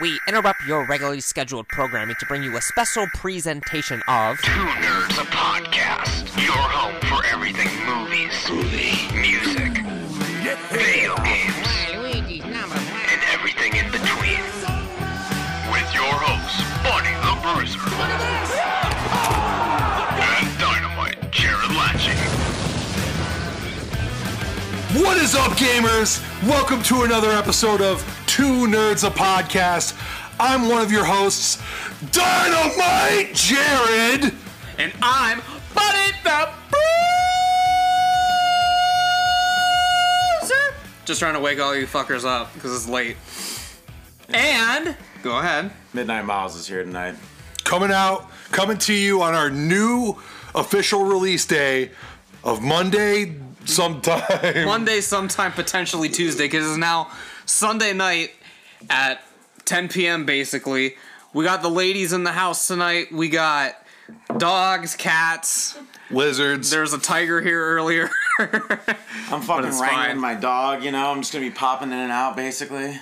we interrupt your regularly scheduled programming to bring you a special presentation of Two Nerds, a podcast. Your home for everything movies, music, video games, and everything in between. With your hosts, Buddy the Bruiser. And Dynamite, Jared Latching. What is up, gamers? Welcome to another episode of Two Nerds a Podcast. I'm one of your hosts, Dynamite Jared. And I'm Buddy the Bruiser. Just trying to wake all you fuckers up because it's late. And go ahead. Midnight Miles is here tonight. Coming out, coming to you on our new official release day of Monday sometime. Monday, sometime potentially Tuesday, because it's now Sunday night at 10 p.m. Basically, we got the ladies in the house tonight. We got dogs, cats. Lizards. There's a tiger here earlier. I'm fucking it's wrangling fine. my dog, you know. I'm just gonna be popping in and out, basically.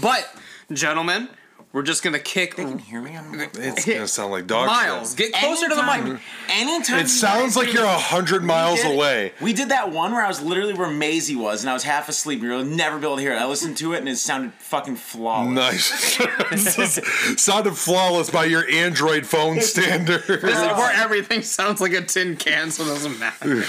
but, gentlemen, we're just gonna kick. You can hear me. I'm, it's gonna sound like dog Miles, shit. get closer to the mic. Anytime. It you sounds guys like do- you're a hundred miles We did- away. We did that one where I was literally where Maisie was, and I was half asleep. You'll never be able to hear it. I listened to it, and it sounded fucking flawless. Nice. Sounded flawless by your Android phone standard. This is where everything sounds like a tin can, so it doesn't matter.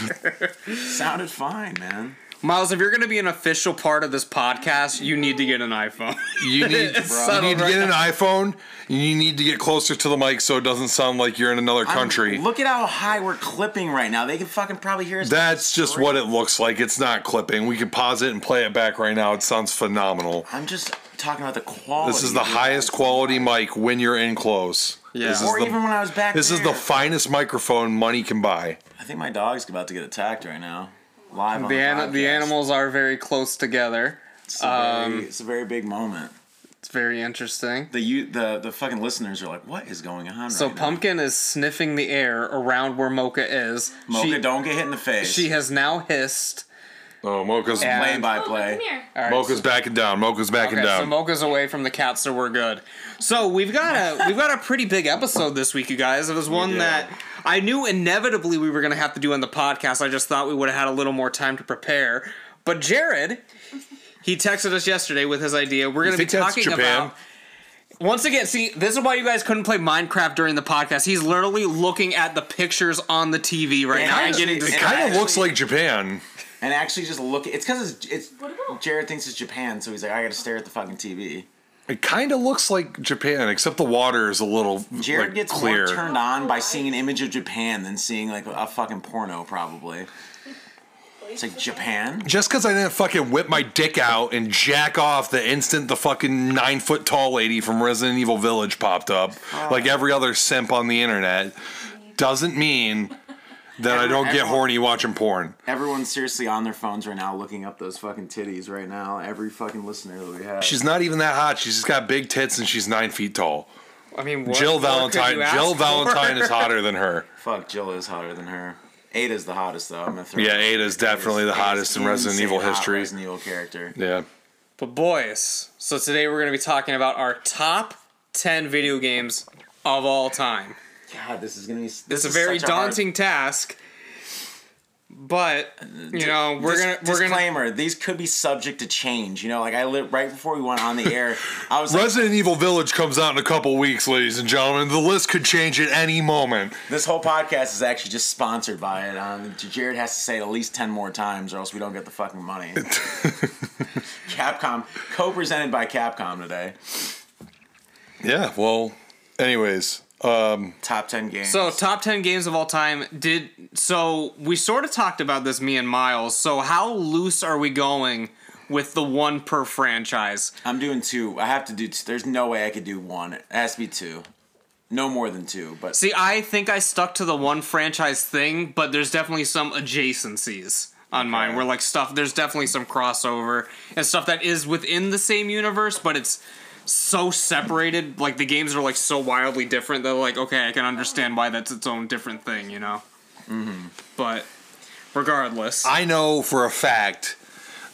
sounded fine, man. Miles, if you're going to be an official part of this podcast, you need to get an iPhone. You need, It's you settled need to right get an iPhone. You need to get closer to the mic so it doesn't sound like you're in another country. Look at how high we're clipping right now. They can fucking probably hear us. That's just what it looks like. It's not clipping. We can pause it and play it back right now. It sounds phenomenal. I'm just talking about the quality. This is the highest quality mic when you're in close. Yeah. This is Or the, even when I was back this is the finest microphone money can buy. I think my dog's about to get attacked right now. Live on The, the, an- the animals are very close together. It's a, Um, very, it's a very big moment. It's very interesting. The you the the fucking listeners are like, what is going on? So right Pumpkin is sniffing the air around where Mocha is. Mocha, she, don't get hit in the face. she has now hissed. Oh, Mocha's And- play by Oh, play. come here. All right, Mocha's so- backing down. Mocha's backing Okay, so down. Mocha's away from the cat, so we're good. So we've got a we've got a pretty big episode this week, you guys. It was one do. that I knew inevitably we were gonna have to do on the podcast. I just thought we would have had a little more time to prepare. But Jared, he texted us yesterday with his idea. We're gonna be talking Japan? about. Once again, see, this is why you guys couldn't play Minecraft during the podcast. He's literally looking at the pictures on the TV right And now and getting it kind of looks like Japan. And actually, just look. It's because it's, it's Jared thinks it's Japan, so he's like, I gotta stare at the fucking TV. It kind of looks like Japan, except the water is a little Jared like, gets clear. more turned on by seeing an image of Japan than seeing like a fucking porno, probably. It's like Japan. Just because I didn't fucking whip my dick out and jack off the instant the fucking nine foot tall lady from Resident Evil Village popped up, oh. like every other simp on the internet, doesn't mean that I don't get everyone- horny watching porn. Everyone's seriously on their phones right now, looking up those fucking titties right now. Every fucking listener that we have. She's not even that hot. She's just got big tits and she's nine feet tall. I mean, what Jill more could Valentine. you ask Jill for? Valentine is hotter than her. Fuck, Jill is hotter than her. Ada's the hottest though. I'm gonna throw Yeah, Ada's definitely the hottest in Resident Evil history. Resident Evil character. Yeah. But boys, so today we're going to be talking about our top 10 video games of all time. God, this is gonna be. This It's a is very such hard- daunting task. But, you know, we're Dis- going to we're going to disclaimer: These could be subject to change. You know, like I li- right before we went on the air, I was like, Resident Evil Village comes out in a couple weeks, ladies and gentlemen. The list could change at any moment. this whole podcast is actually just sponsored by it. Um, Jared has to say it at least ten more times, or else we don't get the fucking money. Capcom, co-presented by Capcom today. Yeah, well, anyways, um, Top ten games. So, top 10 games of all time did so we sort of talked about this me and Miles. So, how loose are we going with the one per franchise? I'm doing two. I have to do. Two. There's no way I could do one. It has to be two. No more than two. But See, I think I stuck to the one franchise thing, but there's definitely some adjacencies on mine where like stuff there's definitely some crossover and stuff that is within the same universe, but it's so separated, like the games are like so wildly different that like okay, I can understand why that's its own different thing, you know. Mm-hmm. But regardless, I know for a fact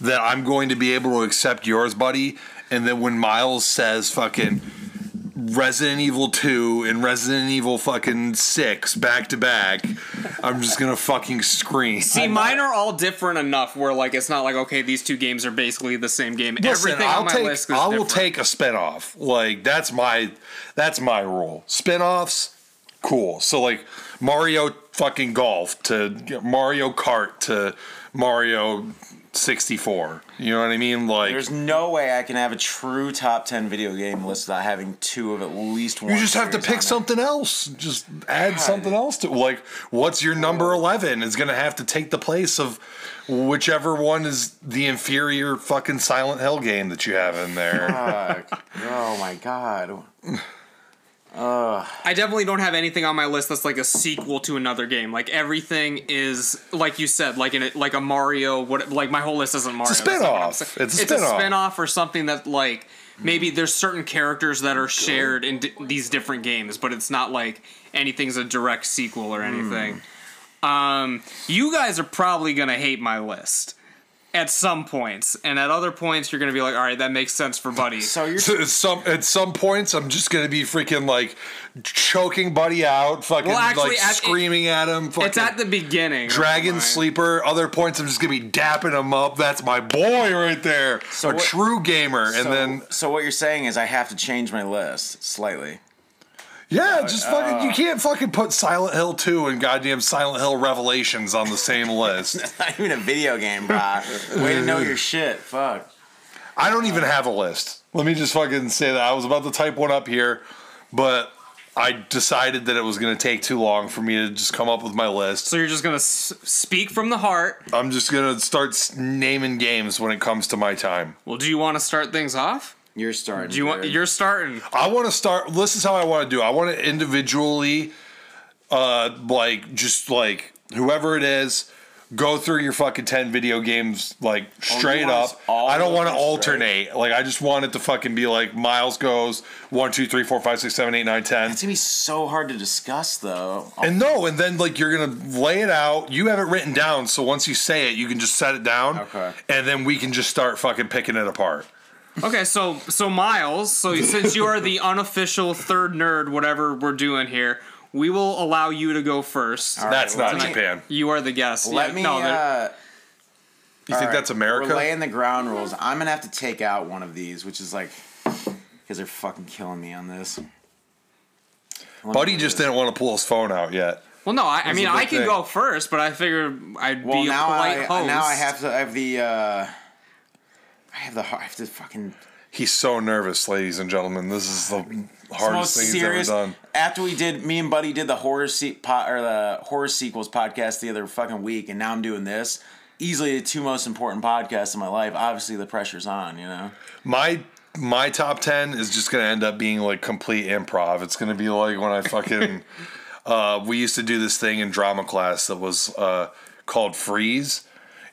that I'm going to be able to accept yours, buddy, and then when Miles says fucking Resident Evil 2 and Resident Evil fucking 6 back to back, I'm just gonna fucking scream. See, mine are all different enough where like it's not like okay, these two games are basically the same game. Listen, Everything I'll on my take, list is I will different. take a spinoff. Like that's my that's my rule. Spinoffs, cool. So like Mario fucking golf to Mario Kart to Mario 64. You know what I mean? Like There's no way I can have a true top ten video game list without having two of at least one. you just have to pick something else. Just add something else to like what's your number 11 is going to have to take the place of whichever one is the inferior fucking Silent Hill game that you have in there. Fuck. oh my god. I definitely don't have anything on my list that's like a sequel to another game. Like everything is like you said, like in a, like a Mario. What like my whole list isn't Mario. a that's not what spin-off. It's a it's a spin-off. spin-off or something that like maybe there's certain characters that are shared in d- these different games, but it's not like anything's a direct sequel or anything. Um, you guys are probably gonna hate my list at some points, and at other points you're gonna be like, all right, that makes sense for Buddy. So you're So at some at some points, I'm just gonna be freaking like choking Buddy out, fucking Well, actually, like at- screaming at him. Fucking it's at the beginning. Dragon Mine. Sleeper. Other points, I'm just gonna be dapping him up. That's my boy right there, So a what- true gamer. And then so what you're saying is I have to change my list slightly. Yeah, just fucking uh, you can't fucking put Silent Hill 2 and goddamn Silent Hill Revelations on the same list. Not even a video game, brah. Way to know your shit. Fuck. I don't even have a list. Let me just fucking say that I was about to type one up here, but I decided that it was going to take too long for me to just come up with my list. So you're just gonna s- speak from the heart. I'm just going to start s- naming games when it comes to my time. Well, do you want to start things off? You're starting. Do you want? Jared. You're starting. I want to start. This is how I want to do. I want to individually, uh, like just like whoever it is, go through your fucking ten video games like straight want up. I don't want to go straight? alternate. Like I just want it to fucking be like Miles goes one, two, three, four, five, six, seven, eight, nine, ten. It's gonna be so hard to discuss, though. And no, and then like you're gonna lay it out. You have it written down, so once you say it, you can just set it down. Okay. And then we can just start fucking picking it apart. Okay, so so Miles, so since you are the unofficial third nerd, whatever we're doing here, we will allow you to go first. All right, That's not let me- Japan. You are the guest. Let Yeah, me. no, there- uh, You think all that's America? We're laying the ground rules. I'm gonna have to take out one of these, which is like, because they're fucking killing me on this. Let me Buddy do just this. didn't want to pull his phone out yet. well, no, I, I That's mean a I big can thing. go first, but I figured I'd Well, be a now polite I host. now I have to. I have the. uh I have the. heart. I have to fucking. He's so nervous, ladies and gentlemen. This is the hardest thing he's serious. ever done. After we did, me and Buddy did the horror se- po- or the horror sequels podcast the other fucking week, and now I'm doing this. Easily the two most important podcasts in my life. Obviously, the pressure's on. You know. My my top ten is just gonna end up being like complete improv. It's gonna be like when I fucking uh, we used to do this thing in drama class that was uh, called freeze.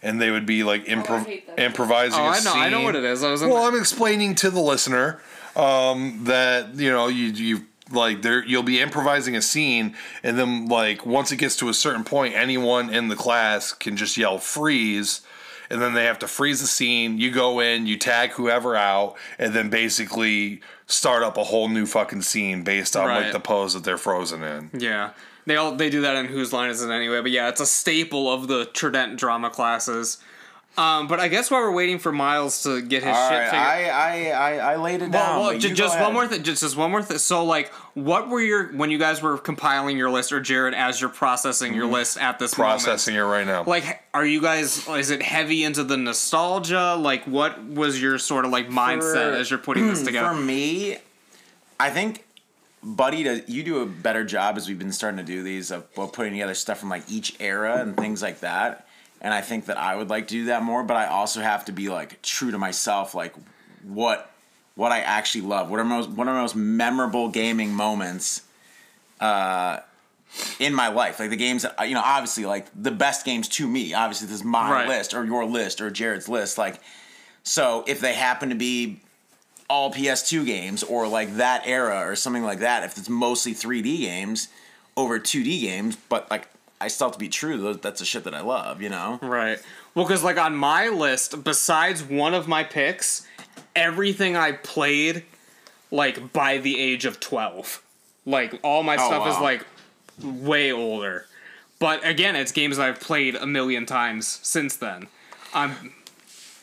And they would be like improv- hate that. improvising. Oh, a I know, I know what it is. I was Well, the- I'm explaining to the listener um, that you know you you like there you'll be improvising a scene, and then like once it gets to a certain point, anyone in the class can just yell freeze. And then they have to freeze the scene. You go in, you tag whoever out, and then basically start up a whole new fucking scene based on Right. like the pose that they're frozen in. Yeah. They all they do that in Whose Line Is It Anyway? But yeah, it's a staple of the Trident drama classes. Um, but I guess while we're waiting for Miles to get his All shit right, figured I, I I I laid it down. well, well but just go one more ahead. thing. Just, just one more thing. So, like, what were your when you guys were compiling your list, or Jared, as you're processing your list at this. Processing moment? it right now. Like, are you guys? Is it heavy into the nostalgia? Like, what was your sort of like mindset For- as you're putting this together? For me, I think, Buddy, does, you do a better job as we've been starting to do these of putting together stuff from like each era and things like that. And I think that I would like to do that more, but I also have to be like true to myself, like what what I actually love. What are most what are my most memorable gaming moments uh in my life. Like the games that you know, obviously like the best games to me. Obviously this is my Right. list or your list or Jared's list. Like so if they happen to be all PS2 games or like that era or something like that, if it's mostly 3D games over 2D games, but like I still have to be true. That's the shit that I love, you know. Right. Well, because like on my list, besides one of my picks, everything I played like by the age of 12. Like all my Oh, stuff is like way older. But again, it's games that I've played a million times since then. I'm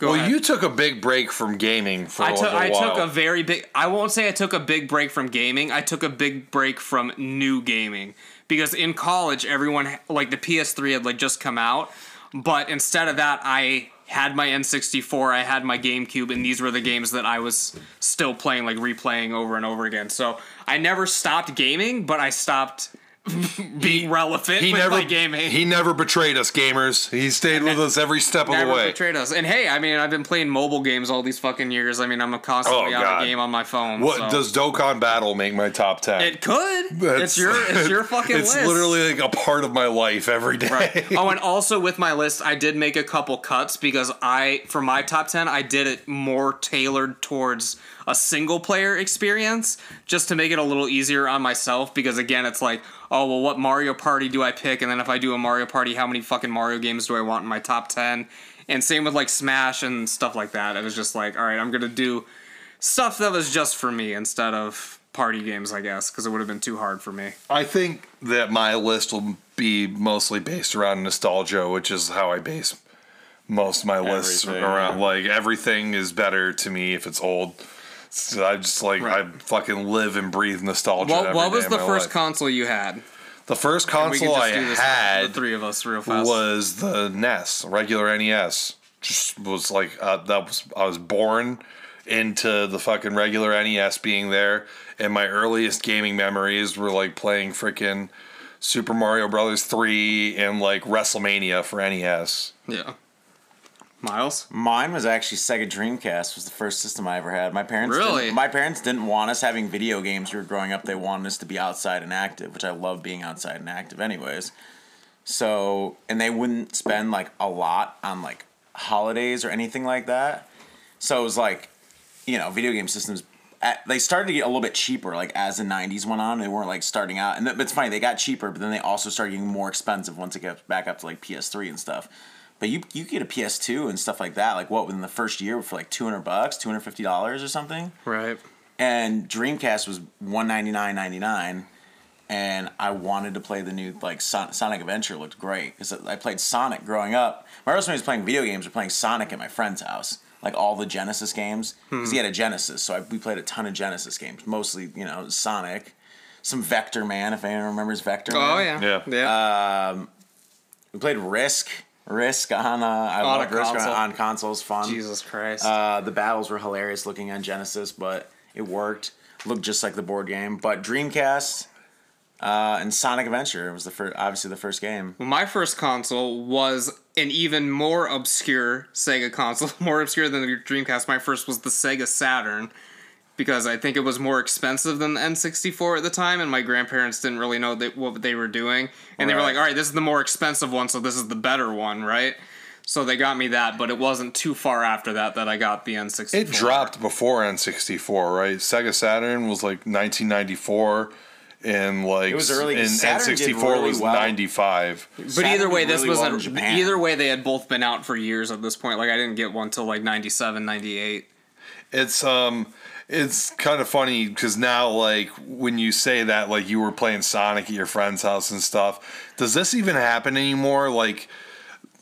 Go well, ahead. you took a big break from gaming for I took a I while. took a very big I won't say I took a big break from gaming. I took a big break from new gaming because in college everyone like the PS3 had like just come out, but instead of that I had my N64, I had my GameCube and these were the games that I was still playing like replaying over and over again. So I never stopped gaming, but I stopped being relevant he never gaming. he never betrayed us, gamers. He stayed with us every step of the way. Never betrayed us. And hey, I mean, I've been playing mobile games all these fucking years. I mean, I'm constantly Oh, on a game on my phone. What so. does Dokkan Battle make my top ten? It could. That's- it's your it's your fucking It's list. literally like a part of my life every day. Right. Oh, and also with my list, I did make a couple cuts because I, for my top 10, I did it more tailored towards a single player experience just to make it a little easier on myself. Because again, it's like, oh, well, what Mario Party do I pick? And then if I do a Mario Party, how many fucking Mario games do I want in my top 10? And same with like Smash and stuff like that. It was just like, all right, I'm going to do stuff that was just for me instead of party games, I guess, because it would have been too hard for me. I think that my list will be mostly based around nostalgia, which is how I base most of my lists Everything. around. Like everything is better to me if it's old. So I just like Right. I fucking live and breathe nostalgia. What, every what was of the first life. console you had? the first console I had the three of us, real fast. was the NES, regular NES. Just was like uh, that was I was born into the fucking regular NES being there, and my earliest gaming memories were like playing freaking Super Mario Brothers three and like WrestleMania for NES. yeah. Miles. Mine was actually Sega Dreamcast. Was the first system I ever had. My parents Really? My parents didn't want us having video games. We were growing up. They wanted us to be outside and active, which I love being outside and active, anyways. So, and they wouldn't spend like a lot on like holidays or anything like that. So it was like, you know, video game systems. At, they started to get a little bit cheaper, like as the '90s went on. They weren't like starting out, and th- it's funny they got cheaper, but then they also started getting more expensive once it got back up to like PS3 and stuff. But you you get a PS2 and stuff like that, like what within the first year for like 200 bucks, 250 dollars or something. Right. And Dreamcast was 199.99 and I wanted to play the new like Son- Sonic Adventure looked great cuz I played Sonic growing up. My first when was playing video games, or playing Sonic at my friend's house. Like all the Genesis games, because he hmm. had a Genesis, so I, we played a ton of Genesis games. Mostly, you know, Sonic, some Vector Man, if anyone remembers Vector. Oh Man. yeah. Yeah. Yeah. Um, we played Risk, Risk on uh, I On love a Risk on, console. on consoles. Fun. Jesus Christ. Uh, the battles were hilarious looking on Genesis, but it worked. Looked just like the board game. But Dreamcast uh, and Sonic Adventure was the first, obviously the first game. Well, my first console was an even more obscure Sega console, more obscure than the Dreamcast. My first was the Sega Saturn because I think it was more expensive than the N64 at the time, and my grandparents didn't really know that, what they were doing. And they were like, all right, this is the more expensive one, so this is the better one, right? So they got me that, but it wasn't too far after that that I got the N64. It dropped before N64, right? Sega Saturn was like 1994, and like It was early, 'cause And Saturn did N64 really was well. 95. But Saturn either way, this really was well a, either way they had both been out for years at this point. Like I didn't get one till like 97, 98. It's um, it's kind of funny because now like when you say that like you were playing Sonic at your friend's house and stuff, does this even happen anymore? Like,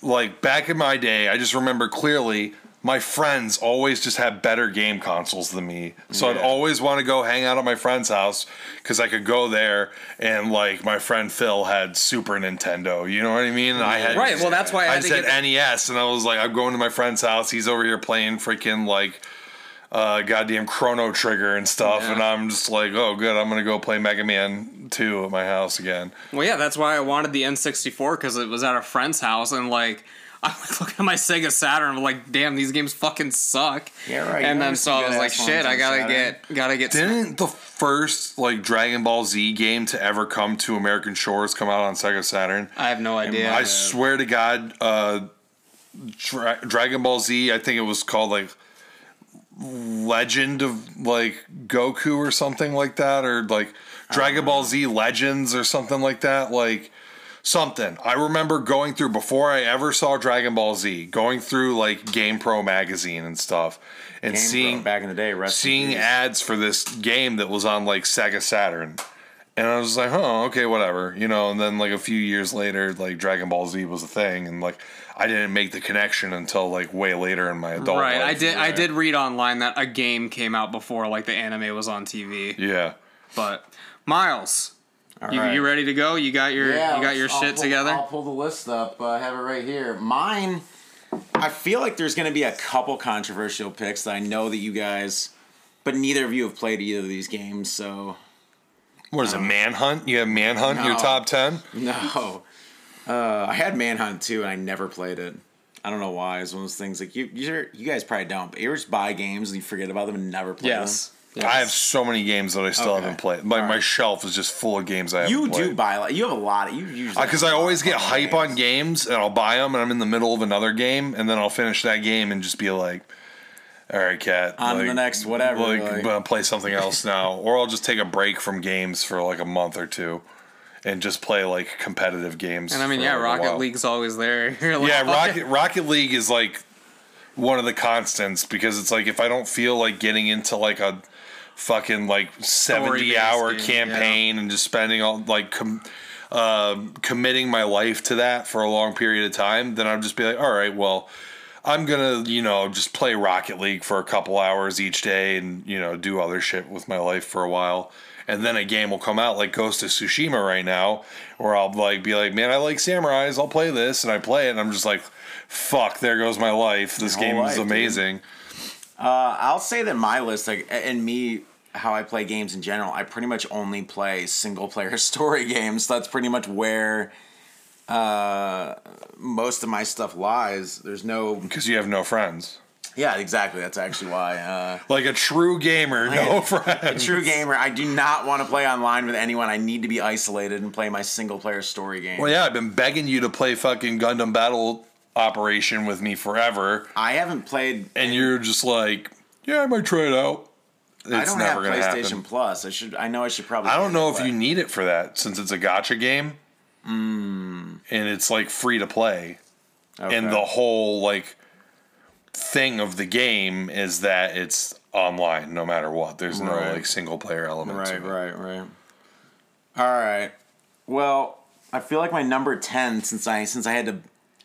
like back in my day, I just remember clearly. My friends always just had better game consoles than me, so I'd always want to go hang out at my friend's house because I could go there and like my friend Phil had Super Nintendo. You know what I mean? And I had Right, well, that's why I I, had said get- NES, and I was like, I'm going to my friend's house. He's over here playing freaking like uh, goddamn Chrono Trigger and stuff, Yeah. and I'm just like, oh, good. I'm gonna go play Mega Man 2 at my house again. Well, yeah, that's why I wanted the N64 because it was at a friend's house, and like I'm like looking at my Sega Saturn, I'm like, damn, these games fucking suck. Yeah, right. And then so I was like, shit, I gotta Saturn. get, gotta get. Didn't the first like Dragon Ball Z game to ever come to American shores come out on Sega Saturn? I have no idea. I swear to God, uh, Dra- Dragon Ball Z. I think it was called like Legend of like Goku or something like that, or like Dragon Ball Z Legends or something like that. Like something. I remember going through before I ever saw Dragon Ball Z, going through like Game Pro magazine and stuff, and Game seeing Pro, back in the day, seeing ads for this game that was on like Sega Saturn. And I was like, oh, okay, whatever, you know. And then like a few years later, like Dragon Ball Z was a thing, and like I didn't make the connection until like way later in my adult right. life. I did. I did read online that a game came out before like the anime was on TV. Yeah. But Miles, you, right. you ready to go? You got your you got your I'll shit pull- together. I'll pull the list up. Uh, I have it right here. Mine. I feel like there's going to be a couple controversial picks that I know that you guys, but neither of you have played either of these games, so What is it, Manhunt? You have Manhunt in your top 10? no. Uh, I had Manhunt too, and I never played it. I don't know why. It's one of those things like you, you, you guys probably don't. But you just buy games and you forget about them and never play yes. yes. I have so many games that I still Okay. haven't played. My, All my shelf is just full of games I them. haven't You do buy like you have a lot. Of, you usually because I always get hype on games and I'll buy them and I'm in the middle of another game and then I'll finish that game and just be like, all right, cat, On to like, the next whatever, Like, like- play something else now, or I'll just take a break from games for like a month or two, and just play like competitive games. And I mean, yeah, Rocket. League's always there. Like, Yeah, "Oh, Rocket Rocket League is like one of the constants because it's like if I don't feel like getting into like a fucking like 70 hour game, campaign and just spending all like com- um committing my life to that for a long period of time, then I'll just be like, all right, well, I'm gonna, you know, just play Rocket League for a couple hours each day and, you know, do other shit with my life for a while. And then a game will come out like Ghost of Tsushima right now, where I'll like be like, Man, I like samurais, I'll play this and I play it and I'm just like, fuck, there goes my life. This Your game life, is amazing. Uh, I'll say that my list, like, and me, how I play games in general, I pretty much only play single player story games. That's pretty much where uh, most of my stuff lies. There's no. Because you have no friends. Yeah, exactly. That's actually why. Uh, Like a true gamer, no a friends. true gamer, I do not want to play online with anyone. I need to be isolated and play my single player story game. Well, yeah, I've been begging you to play fucking Gundam Battle Operation with me forever, I haven't played. and you're just like, yeah, I might try it out. It's I don't have PlayStation happen. Plus. I should. I know I should probably. I don't know if play. you need it for that since it's a gacha game, Hmm. and it's like free to play, Okay. and the whole like thing of the game is that it's online no matter what. There's no Right. like single player element. Right, to it. right, right. All right. Well, I feel like my number ten, since I since I had to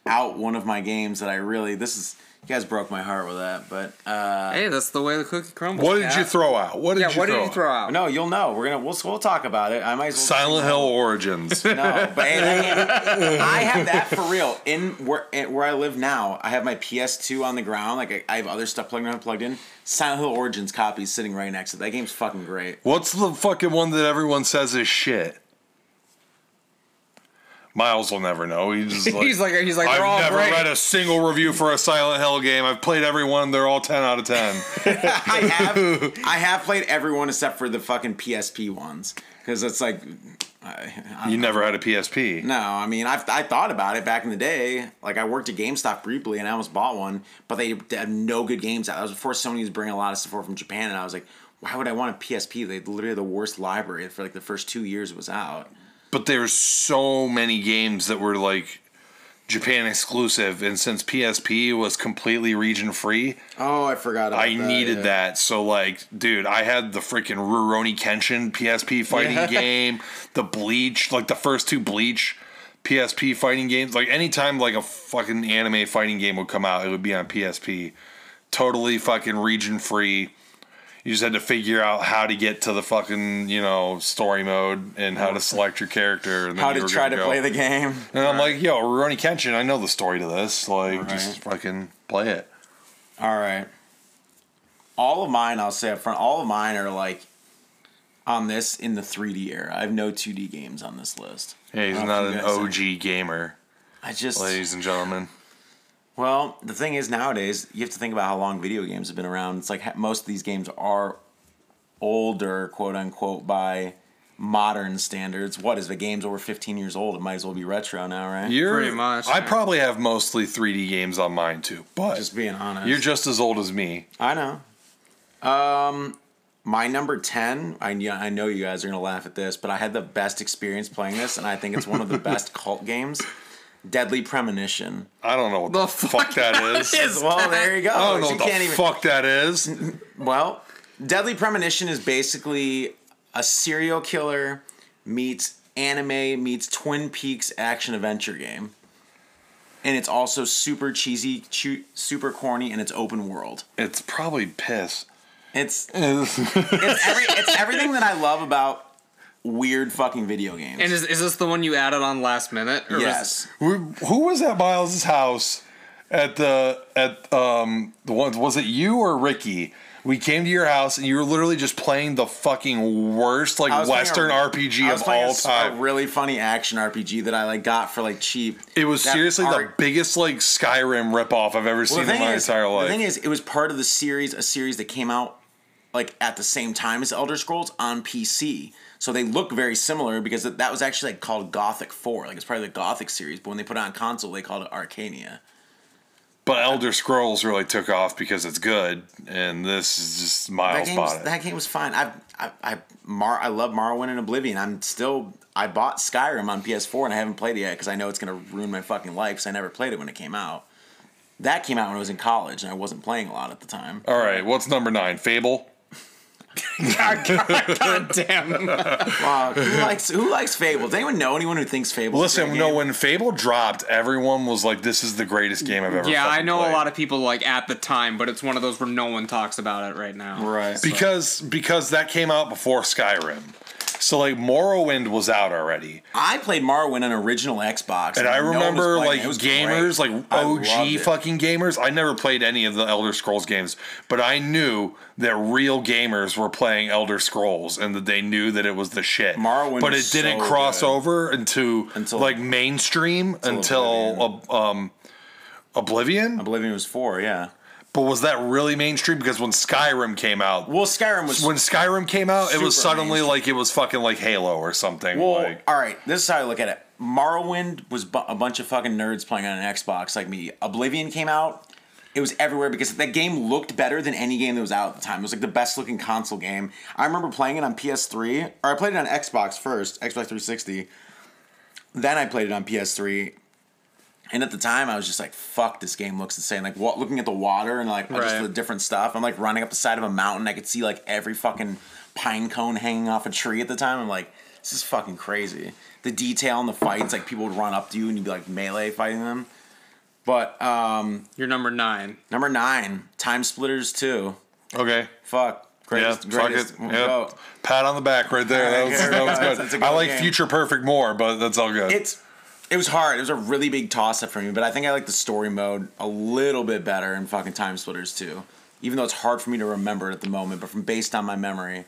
out one of my games that I really this is you guys broke my heart with that, but uh Hey, that's the way the cookie crumbles. What did cat. you throw out? What did Yeah, you what throw did you out? throw out? no, you'll know. We're gonna we'll we'll talk about it. I might as well Silent Hill Origins. No, but hey, hey, I have that for real. In where where I live now, I have my PS2 on the ground. Like I, I have other stuff plugged in, plugged in. Silent Hill Origins copy sitting right next to it. That game's fucking great. What's the fucking one that everyone says is shit? Miles will never know. He's just like, He's like he's like they're all I've never great. read a single review for a Silent Hill game. I've played every one. They're all ten out of ten. I have I have played everyone except for the fucking PSP ones because it's like. I, I, you never had a PSP. No, I mean, I've, I thought about it back in the day. Like, I worked at GameStop briefly and I almost bought one, but they had no good games out. That was before Sony was bringing a lot of stuff over from Japan, and I was like, why would I want a PSP? They had literally the worst library for like the first two years it was out. But there's so many games that were like Japan exclusive, and since PSP was completely region free, Oh, I forgot I needed that. So like, dude, I had the freaking Rurouni Kenshin PSP fighting Yeah. game, the Bleach, like the first two Bleach PSP fighting games. Like anytime like a fucking anime fighting game would come out, it would be on PSP. Totally fucking region free. You just had to figure out how to get to the fucking, you know, story mode and how to select your character and then How to try to go. play the game. And I'm like, yo, Rurouni Kenshin, I know the story to this. Like, Right. just fucking play it. All right. All of mine, I'll say up front, all of mine are like on this in the 3D era. I have no 2D games on this list. Hey, he's not an OG gamer, I just. ladies and gentlemen. Well, the thing is, nowadays you have to think about how long video games have been around. It's like most of these games are older, quote unquote, by modern standards. What is the game's over 15 years old? It might as well be retro now, right? You're Pretty much, I yeah. probably have mostly 3D games on mine too, but Just being honest. you're just as old as me. I know. Um, my number 10, I, yeah, I know you guys are going to laugh at this, but I had the best experience playing this, and I think it's one of the best cult games Deadly Premonition. I don't know what the, The fuck, fuck that is. is. Well, there you go. I don't know You what the even- fuck that is. Well, Deadly Premonition is basically a serial killer meets anime meets Twin Peaks action adventure game. And it's also super cheesy, super corny, and it's open world. It's probably piss. It's It's- it's, every, it's everything that I love about weird fucking video games. And is, is this the one you added on last minute? Or was- yes. who, who was at Miles' house at the at um the one was it you or Ricky? We came to your house and you were literally just playing the fucking worst like I was playing Western a- RPG I was of all a s- time. A really funny action RPG that I like got for like cheap. it was That seriously the biggest like Skyrim ripoff I've ever Well, seen in my is, entire life. the thing is, it was part of the series, a series that came out like at the same time as Elder Scrolls on PC. So they look very similar because that that was actually like called Gothic Four, like it's part of the Gothic series. But when they put it on console, they called it Arcania. but Elder Scrolls really took off because it's good, and this is just miles game, bought it. that game was fine. I I I Mar I love Morrowind and Oblivion. I'm still I bought Skyrim on PS4 and I haven't played it yet because I know it's gonna ruin my fucking life because I never played it when it came out. That came out when I was in college and I wasn't playing a lot at the time. All right, what's number nine? Fable. God, God, God damn. Uh, who likes who likes Fable? Does anyone know anyone who thinks Fable? Listen, no, when Fable dropped, everyone was like, "This is the greatest game I've ever." Yeah, I know played. a lot of people like at the time, but it's one of those where no one talks about it right now. right because because that came out before Skyrim. So like Morrowind was out already, I played Morrowind on original Xbox, and I no remember like it. It was gamers, great. like OG fucking gamers. I never played any of the Elder Scrolls games, but I knew that real gamers were playing Elder Scrolls, and that they knew that it was the shit. Morrowind but it didn't so cross good. over into, Until- like mainstream until uh, um, Oblivion. Oblivion was four, yeah. But was that really mainstream? Because when Skyrim came out, Well, Skyrim was when Skyrim came out, it was suddenly mainstream. like it was fucking like Halo or something. Well, like all right. This is how I look at it. Morrowind was bu- a bunch of fucking nerds playing on an Xbox like me. Oblivion came out. It was everywhere because that game looked better than any game that was out at the time. It was like the best looking console game. I remember playing it on PS3, or I played it on Xbox first, Xbox 360. Then I played it on PS3. And at the time, I was just like, "Fuck, this game looks insane." Like, what? Looking at the water and like just the different stuff. I'm like running up the side of a mountain. I could see like every fucking pine cone hanging off a tree at the time. I'm like, this is fucking crazy. The detail in the fights, like people would run up to you and you'd be like melee fighting them. But um, You're number nine. number nine, Time Splitters two. okay, Fuck, yeah, greatest, fuck greatest. it, we'll yeah. Pat on the back right there. That was, that was good. it's a I good like game. Future Perfect more, but that's all good. It's it was hard. It was a really big toss up for me, but I think I like the story mode a little bit better in fucking Time Splitters too. Even though it's hard for me to remember it at the moment, but from based on my memory,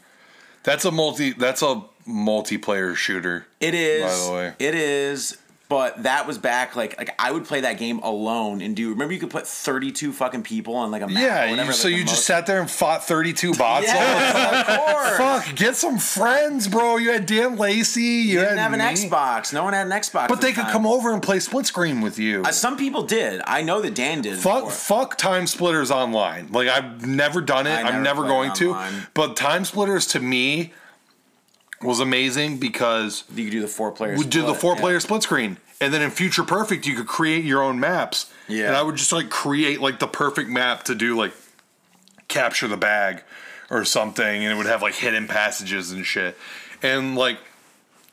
that's a multi. That's a multiplayer shooter. it is. By the way. it is. But that was back like like I would play that game alone and do. Remember you could put thirty two fucking people on like a map. Yeah, whatever, you, so like you just sat there and fought thirty-two bots. Yes, of course. Fuck, get some friends, bro. You had Dan Lacey. You, You didn't have an me. Xbox. No one had an Xbox. But they the could time. come over and play split screen with you. Uh, some people did. I know that Dan did. Fuck, before. fuck Time Splitters online. Like I've never done it. I I'm never never going to. But Time Splitters to me was amazing because You could do the four players. we do the four player split screen, and then in Future Perfect you could create your own maps. Yeah. and I would just like create like the perfect map to do like capture the bag or something, and it would have like hidden passages and shit, and like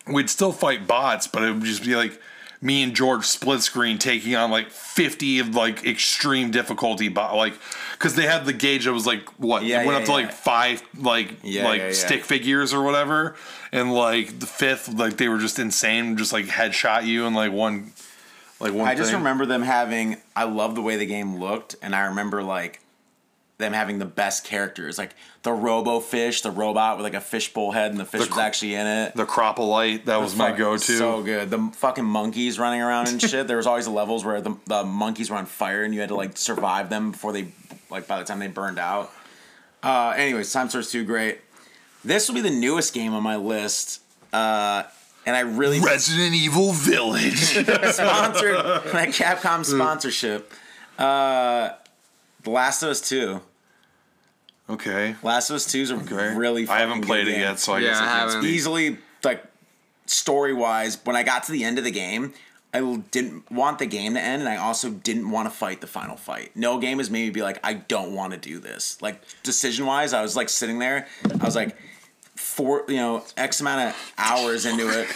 we'd still fight bots, but it would just be like me and George split screen taking on like 50 of like extreme difficulty bot like because they had the gauge that was like what Yeah, it went yeah, up to yeah. like five like Yeah, like stick figures or whatever and like the fifth like they were just insane just like headshot you and like one like one I just remember them having. I love the way the game looked, and I remember like them having the best characters, like the Robo Fish, the robot with like a fishbowl head, and the fish The was actually in it. the Cropolite that was my go-to So good. The fucking monkeys running around and shit. there was always the levels where the, the monkeys were on fire and you had to like survive them before they like by the time they burned out. Uh anyways, Time Splitters 2 great. This will be the newest game on my list. Uh and I really Resident Evil Village sponsored that Capcom sponsorship. Uh The Last of Us 2. Okay. Last of Us 2 is a Okay. really. I haven't played good it game. yet, so I Yeah, guess I I haven't. easily like story wise when i got to the end of the game I didn't want the game to end and i also didn't want to fight the final fight no game has made me be like i don't want to do this like decision wise i was like sitting there i was like four you know x amount of hours into it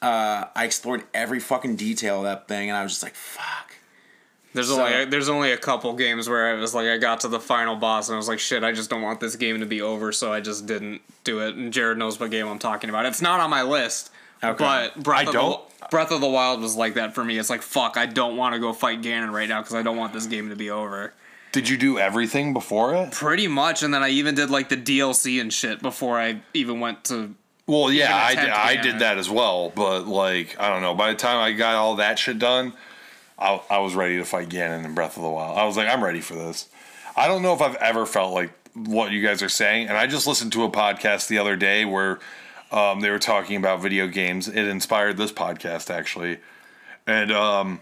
uh, i explored every fucking detail of that thing and i was just like fuck There's So- only there's only a couple games where it was like I got to the final boss and I was like shit I just don't want this game to be over so I just didn't do it and Jared knows what game I'm talking about. It's not on my list. Okay. But Breath I of don't- the, Breath of the Wild was like that for me. It's like fuck I don't want to go fight Ganon right now because I don't want this game to be over. Did you do everything before it? Pretty much and then I even did like the DLC and shit before I even went to Well, yeah, I, I did that as well, but like I don't know. By the time I got all that shit done, I, I was ready to fight Ganon in Breath of the Wild. I was like, I'm ready for this. I don't know if I've ever felt like what you guys are saying, and I just listened to a podcast the other day where um, they were talking about video games. It inspired this podcast actually, and um,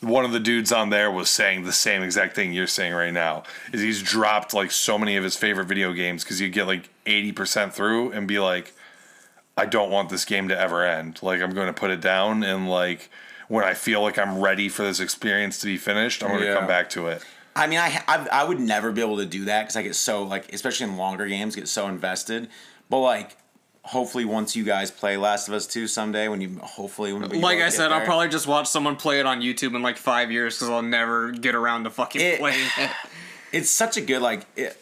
one of the dudes on there was saying the same exact thing you're saying right now. Is he's dropped like so many of his favorite video games because you get like eighty percent through and be like. I don't want this game to ever end. Like I'm going to put it down and like when I feel like I'm ready for this experience to be finished, I'm going to Yeah. come back to it. I mean, I, I I would never be able to do that because I get so like, especially in longer games, get so invested. But like, hopefully, once you guys play Last of Us Two someday, when you hopefully when we like I get said, I'll probably just watch someone play it on YouTube in like five years because I'll never get around to fucking It- playing it. It's such a good like. It,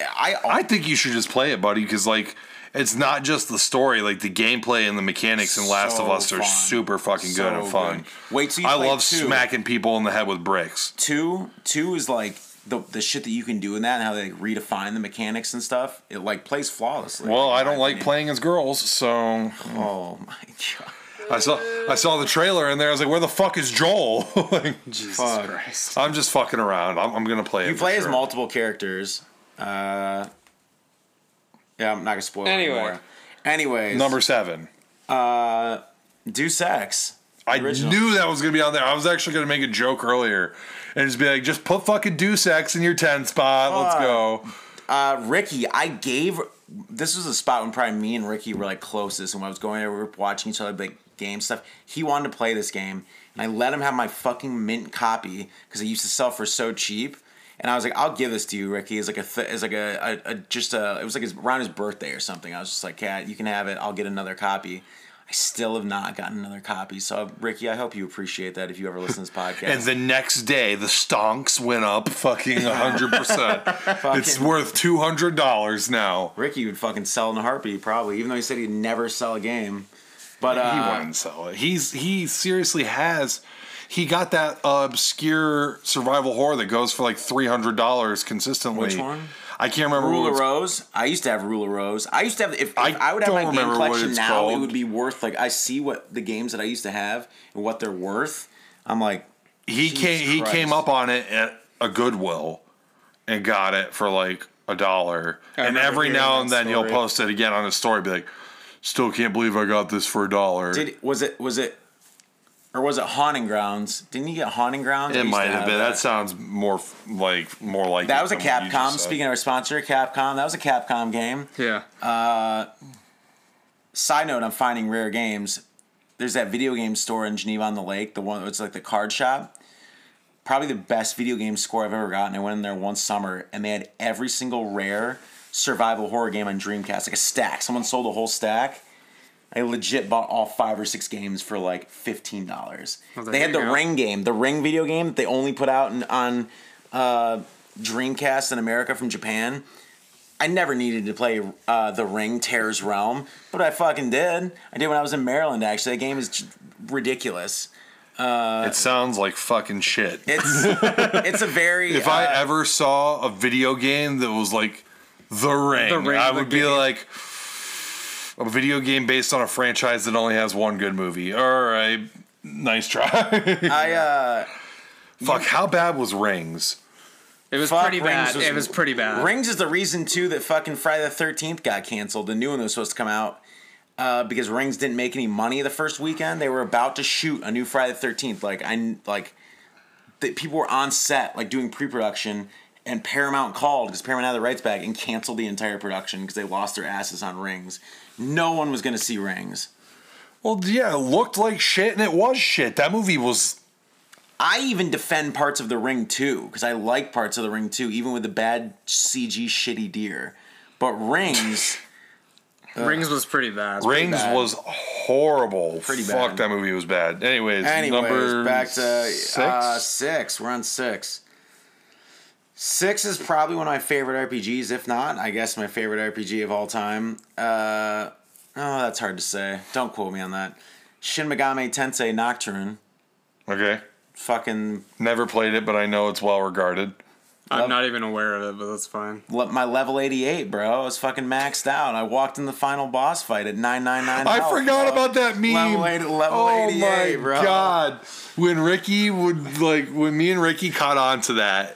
I I think you should just play it, buddy, because like it's not just the story, like the gameplay and the mechanics in Last of Us are fun. super fucking good and fun. good. Wait till you I love two. smacking people in the head with bricks. two two is like the the shit that you can do in that and how they like, redefine the mechanics and stuff. It like plays flawlessly. Well, I don't like playing as girls, so Oh my god. I saw I saw the trailer and there I was like, "Where the fuck is Joel?" like, Fuck. I'm just fucking around. I'm, I'm gonna play it. You play as sure. multiple characters. Uh, yeah, I'm not gonna spoil Anyway. anymore. Anyways, Number seven. Deus Ex. I Original. knew that was gonna be on there. I was actually gonna make a joke earlier and just be like, just put fucking Deus Ex in your ten spot. Let's Fuck. go. Uh, Ricky, I gave. This was a spot when probably me and Ricky were like closest, and when I was going there, we were watching each other like game stuff. He wanted to play this game, and I let him have my fucking mint copy because it used to sell for so cheap. And I was like, "I'll give this to you, Ricky." As like a, th- as like a, a, a just a. It was like his, around his birthday or something. I was just like, "Cat, you can have it. I'll get another copy." I still have not gotten another copy. So, Ricky, I hope you appreciate that if you ever listen to this podcast. And the next day, the stonks went up fucking hundred percent. It's worth two hundred dollars now. Ricky would fucking sell in a heartbeat, probably, even though he said he'd never sell a game. But uh, he wouldn't sell it. He's he seriously has. He got that uh, obscure survival horror that goes for like three hundred dollars consistently. Which one? I can't remember. Rule of Rose. I used to have Rule of Rose. I used to have. If, if I I, would have my game collection now, it would be worth like I see what the games that I used to have and what they're worth. I'm like, he Jesus came he came up on it at a Goodwill and got it for like a dollar. And every now and then he'll post it again on his story, be like, "Still can't believe I got this for a dollar." did was it was it or was it Haunting Grounds? Didn't you get Haunting Grounds? It might have been. That that. sounds more like more like That was a than what you Capcom. Speaking of our sponsor, Capcom, that was a Capcom game. Yeah. Uh, side note, I'm finding rare games. There's that video game store in Geneva on the Lake, the one that's like the card shop. Probably the best video game score I've ever gotten. I went in there one summer and they had every single rare survival horror game on Dreamcast, like a stack. Someone sold a whole stack. I legit bought all five or six games for like fifteen dollars. Well, there they had the go. Ring game, the Ring video game that they only put out in, on uh, Dreamcast in America from Japan. I never needed to play uh, the Ring Terror's Realm, but I fucking did. I did when I was in Maryland. Actually, that game is j- ridiculous. it sounds like fucking shit. It's it's a very if I uh, ever saw a video game that was like The Ring, The Ring, I would be game. like a video game based on a franchise that only has one good movie. All right, nice try. I uh, Fuck, how bad was Rings? It was Fuck, pretty Rings bad. was- it was pretty bad. Rings is the reason too that fucking Friday the Thirteenth got canceled. The new one that was supposed to come out uh, because Rings didn't make any money the first weekend. They were about to shoot a new Friday the Thirteenth. Like I like, the, people were on set like doing pre-production, and Paramount called because Paramount had the rights back and canceled the entire production because they lost their asses on Rings. No one was going to see Rings. Well, yeah, it looked like shit, and it was shit. That movie was. I even defend parts of the Ring too because I like parts of the Ring too, even with the bad CG shitty deer. But Rings, Rings was pretty bad. Rings bad. was horrible. Pretty bad. Fuck, that movie was bad. Anyways, anyways, number back to six. Uh, six. We're on six. Six is probably one of my favorite RPGs. If not, I guess my favorite RPG of all time. Uh, oh, that's hard to say. Don't quote me on that. Shin Megami Tensei Nocturne. okay, Fucking never played it, but I know it's well regarded. I'm not even aware of it, but that's fine. le- my level 88, bro. I was fucking maxed out. I walked in the final boss fight at 999. I health, forgot bro. about that meme. Level, eight, level oh 88, my bro. god! When Ricky would like, when me and Ricky caught on to that,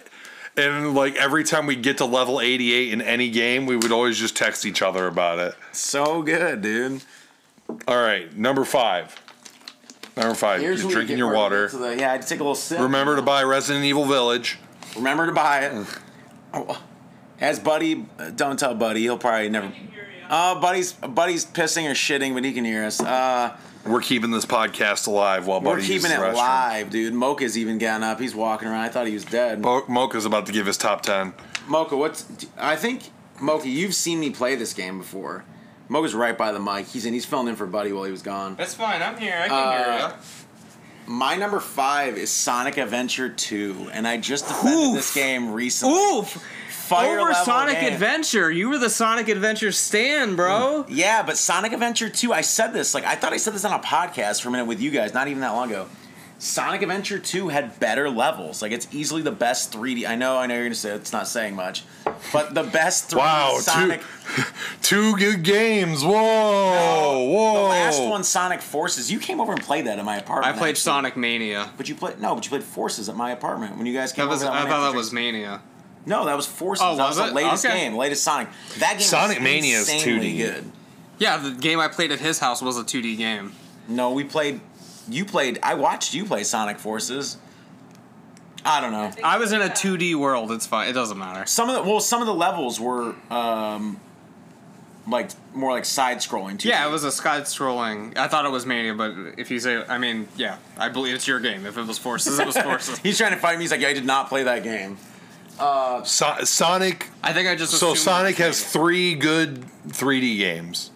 and like every time we get to level eighty-eight in any game, we would always just text each other about it. So good, dude. All right, number five. Number five. Here's You're drinking your water. the- yeah, I had to take a little sip. Remember to buy Resident Evil Village. Remember to buy it. Oh, As Buddy, don't tell Buddy. He'll probably never. Oh, Buddy's Buddy's pissing or shitting, but he can hear us. Uh, We're keeping this podcast alive while Buddy's here. we're Buddy keeping it the restroom. live, dude. Mocha's even gotten up. He's walking around. I thought he was dead. Mo- Mocha's about to give his top ten. Mocha, what's? I think Mocha, you've seen me play this game before. Mocha's right by the mic. He's in. He's filling in for Buddy while he was gone. That's fine. I'm here. I can Uh, My number five is Sonic Adventure 2, and I just defended Oof. this game recently. Oof! Fire Over level Sonic game. Adventure. You were the Sonic Adventure stan, bro. Yeah, but Sonic Adventure 2, I said this, like, I thought I said this on a podcast for a minute with you guys, not even that long ago. Sonic Adventure 2 had better levels. Like, it's easily the best 3D. I know, I know you're going to say it's not saying much, but the best 3D Wow, Sonic. two, two good games. Whoa, whoa. The last one, Sonic Forces, you came over and played that in my apartment. I played actually. Sonic Mania. But you played, no, but you played Forces at my apartment when you guys came That was, over. I thought that was. Mania. No, that was Forces. Oh, that was was it? the latest Okay. game, latest Sonic. That game Sonic was Mania is insanely 2D. good. Yeah, the game I played at his house was a 2D game. No, we played. You played. I watched you play Sonic Forces. I don't know. I was in a 2D world. It's fine. It doesn't matter. Some of the well, some of the levels were um, like more like side scrolling too. Yeah, it was a side scrolling. I thought it was Mania, but if you say, I mean, yeah, I believe it's your game. If it was Forces, it was Forces. He's trying to fight me. He's like, yeah, I did not play that game. Uh, so- Sonic. I think I just So assumed it Sonic was has Mania. three good 3D games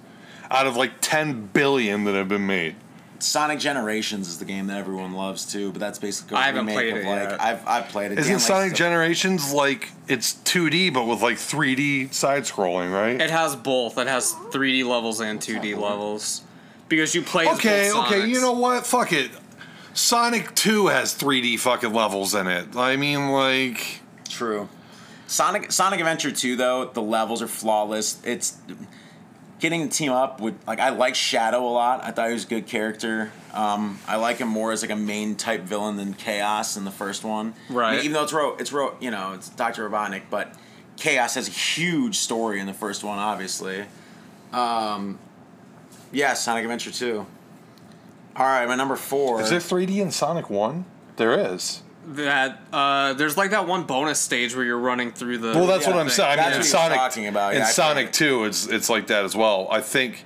out of like 10 billion that have been made. Sonic Generations is the game that everyone loves too, but that's basically a I haven't remake played of it like yet. I've I've played it. Isn't Dan likes Sonic to- Generations like it's 2D but with like 3D side scrolling, right? It has both. It has 3D levels and 2D levels. Because you play as Okay, both okay, you Sonics. know what? Fuck it. Sonic 2 has 3D fucking levels in it. I mean, like. True. Sonic Sonic Adventure 2 though, the levels are flawless. It's getting to team up with like I like Shadow a lot. I thought he was a good character. Um, I like him more as like a main type villain than Chaos in the first one. I mean, Right. even though it's ro- it's ro- you know it's Doctor Robotnik, but Chaos has a huge story in the first one, obviously. Um, yeah, Sonic Adventure 2. All right, my number four. Is there 3D in Sonic 1? There is. That uh, there's like that one bonus stage where you're running through the. Well, that's Yeah, what I'm that's saying. I mean, what in Sonic, talking about. in Yeah, I Sonic 2, it's it's like that as well. I think,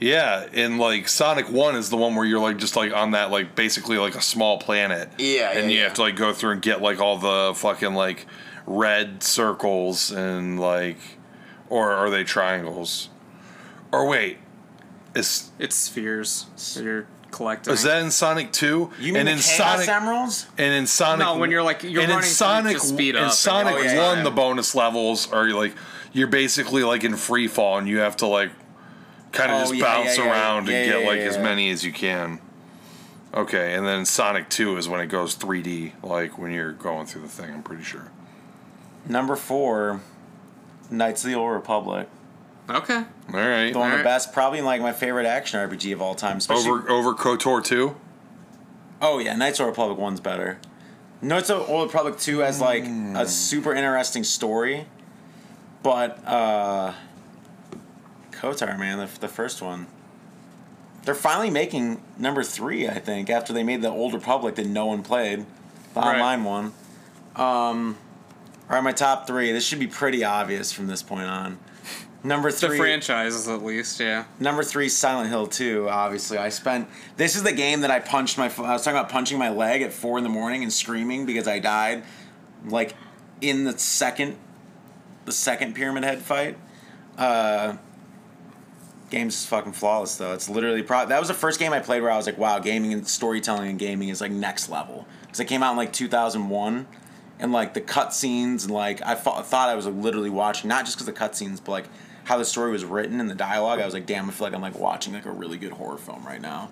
yeah, in like Sonic 1 is the one where you're like just like on that like basically like a small planet. Yeah, and yeah, you yeah. have to like go through and get like all the fucking like red circles and like, or are they triangles? Or wait, it's It's spheres that you're collecting. is that in Sonic 2? you mean and the in Chaos Sonic Emeralds? and in Sonic, No, when you're, like, you're and in running through Sonic, speed up in and- Sonic Oh, yeah, One, yeah. the bonus levels are like you're basically like in free fall, and you have to like kind of Oh, just yeah, bounce around and get like as many as you can. Okay, and then Sonic Two is when it goes 3D, like when you're going through the thing. I'm pretty sure. Number four, Knights of the Old Republic. Okay. All right, One of the Alright. best, probably like my favorite action RPG of all time. Especially, over over Kotor Two. oh yeah, Knights of the Republic one's better. Knights of the Old Republic two has like Hmm. a super interesting story, but uh, Kotor man, the, the first one. They're finally making number three, I think, after they made the Old Republic that no one played, the Right. online one. Um, All right, my top three. This should be pretty obvious from this point on. Number The three, franchises, at least, yeah. number three, Silent Hill Two. Obviously, I spent. This is the game that I punched my. I was talking about punching my leg at four in the morning and screaming because I died, like, in the second, the second Pyramid Head fight. Uh, game's is fucking flawless though. It's literally pro- that was the first game I played where I was like, wow, gaming and storytelling and gaming is like next level. Because it came out in like 2001, and like the cutscenes and like I thought thought I was like, literally watching not just because the cutscenes, but like how the story was written and the dialogue. I was like, damn, I feel like I'm like watching like a really good horror film right now.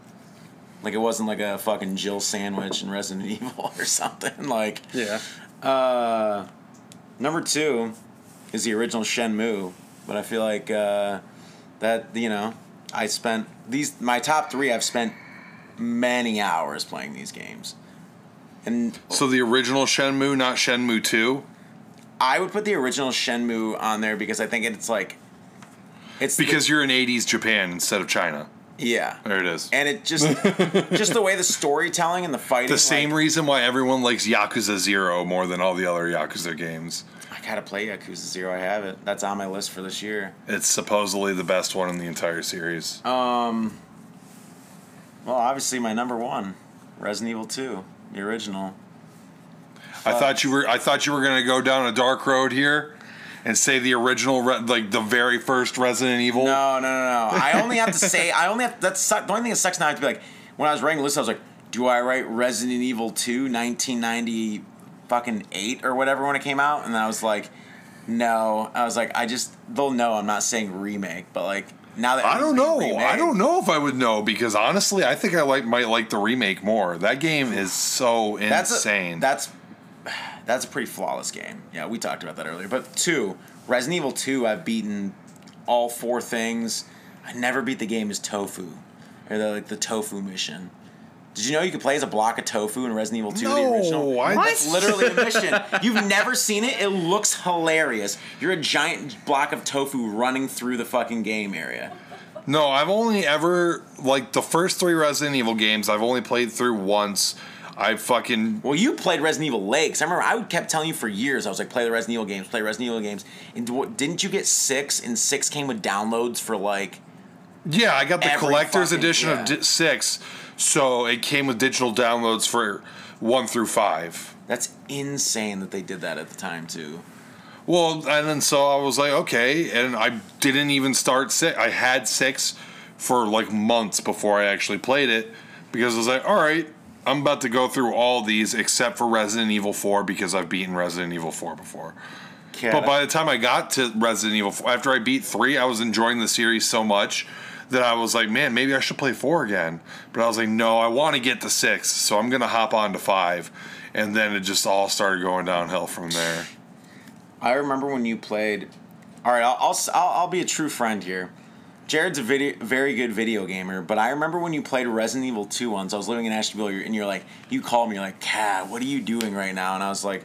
Like it wasn't like a fucking Jill sandwich in Resident Evil or something. Like Yeah. uh, number two is the original Shenmue, but I feel like uh, that you know I spent these my top three. I've spent many hours playing these games, and So the original Shenmue, not Shenmue 2? I would put the original Shenmue on there because I think it's like it's Because you're in 80s Japan instead of China. yeah, There it is. and it just just the way the storytelling and the fighting. The same like, reason why everyone likes Yakuza 0 more than all the other Yakuza games. I gotta play Yakuza Zero. I have it. That's on my list for this year. It's supposedly the best one in the entire series. Um. Well, obviously my number one, Resident Evil Two, the original. I thought you were I thought you were to go down a dark road here and say the original re- like the very first Resident Evil. No, no, no, no. I only have to say. I only have. That's the only thing that sucks now. I have to be like, when I was writing the list, I was like, do I write Resident Evil 2, 1990, fucking eight or whatever when it came out? And then I was like, no. I was like, I just they'll know I'm not saying remake, but like now that I don't know. I don't know if I would know because honestly, I think I like might like the remake more. That game is so That's insane. A, that's that's a pretty flawless game. Yeah, we talked about that earlier. But two, Resident Evil Two, I've beaten all four things. I never beat the game as tofu, or the like the tofu mission. Did you know you could play as a block of tofu in Resident Evil 2, the No, original? I- That's literally a mission. You've never seen it? It looks hilarious. You're a giant block of tofu running through the fucking game area. No, I've only ever like the first three Resident Evil games. I've only played through once. I fucking Well, you played Resident Evil Lakes. I remember I would kept telling you for years. I was like, play the Resident Evil games, play Resident Evil games. And didn't you get six? And six came with downloads for like. yeah. I got the collector's fucking- edition yeah. of di- six, so it came with digital downloads for one through five. That's insane that they did that at the time too. Well, and then so I was like, okay, and I didn't even start six. I had six for like months before I actually played it because I was like, all right, I'm about to go through all these except for Resident Evil 4 because I've beaten Resident Evil 4 before. But by the time I got to Resident Evil 4, after I beat 3, I was enjoying the series so much that I was like, man, maybe I should play 4 again. But I was like, no, I want to get to 6, so I'm going to hop on to 5. And then it just all started going downhill from there. I remember when you played. All right, I'll, I'll I'll I'll be a true friend here. Jarrod's a video, very good video gamer, but I remember when you played Resident Evil 2 once. I was living in Ashtabula, and you're like, you called me, you're like, Cat, what are you doing right now? And I was like,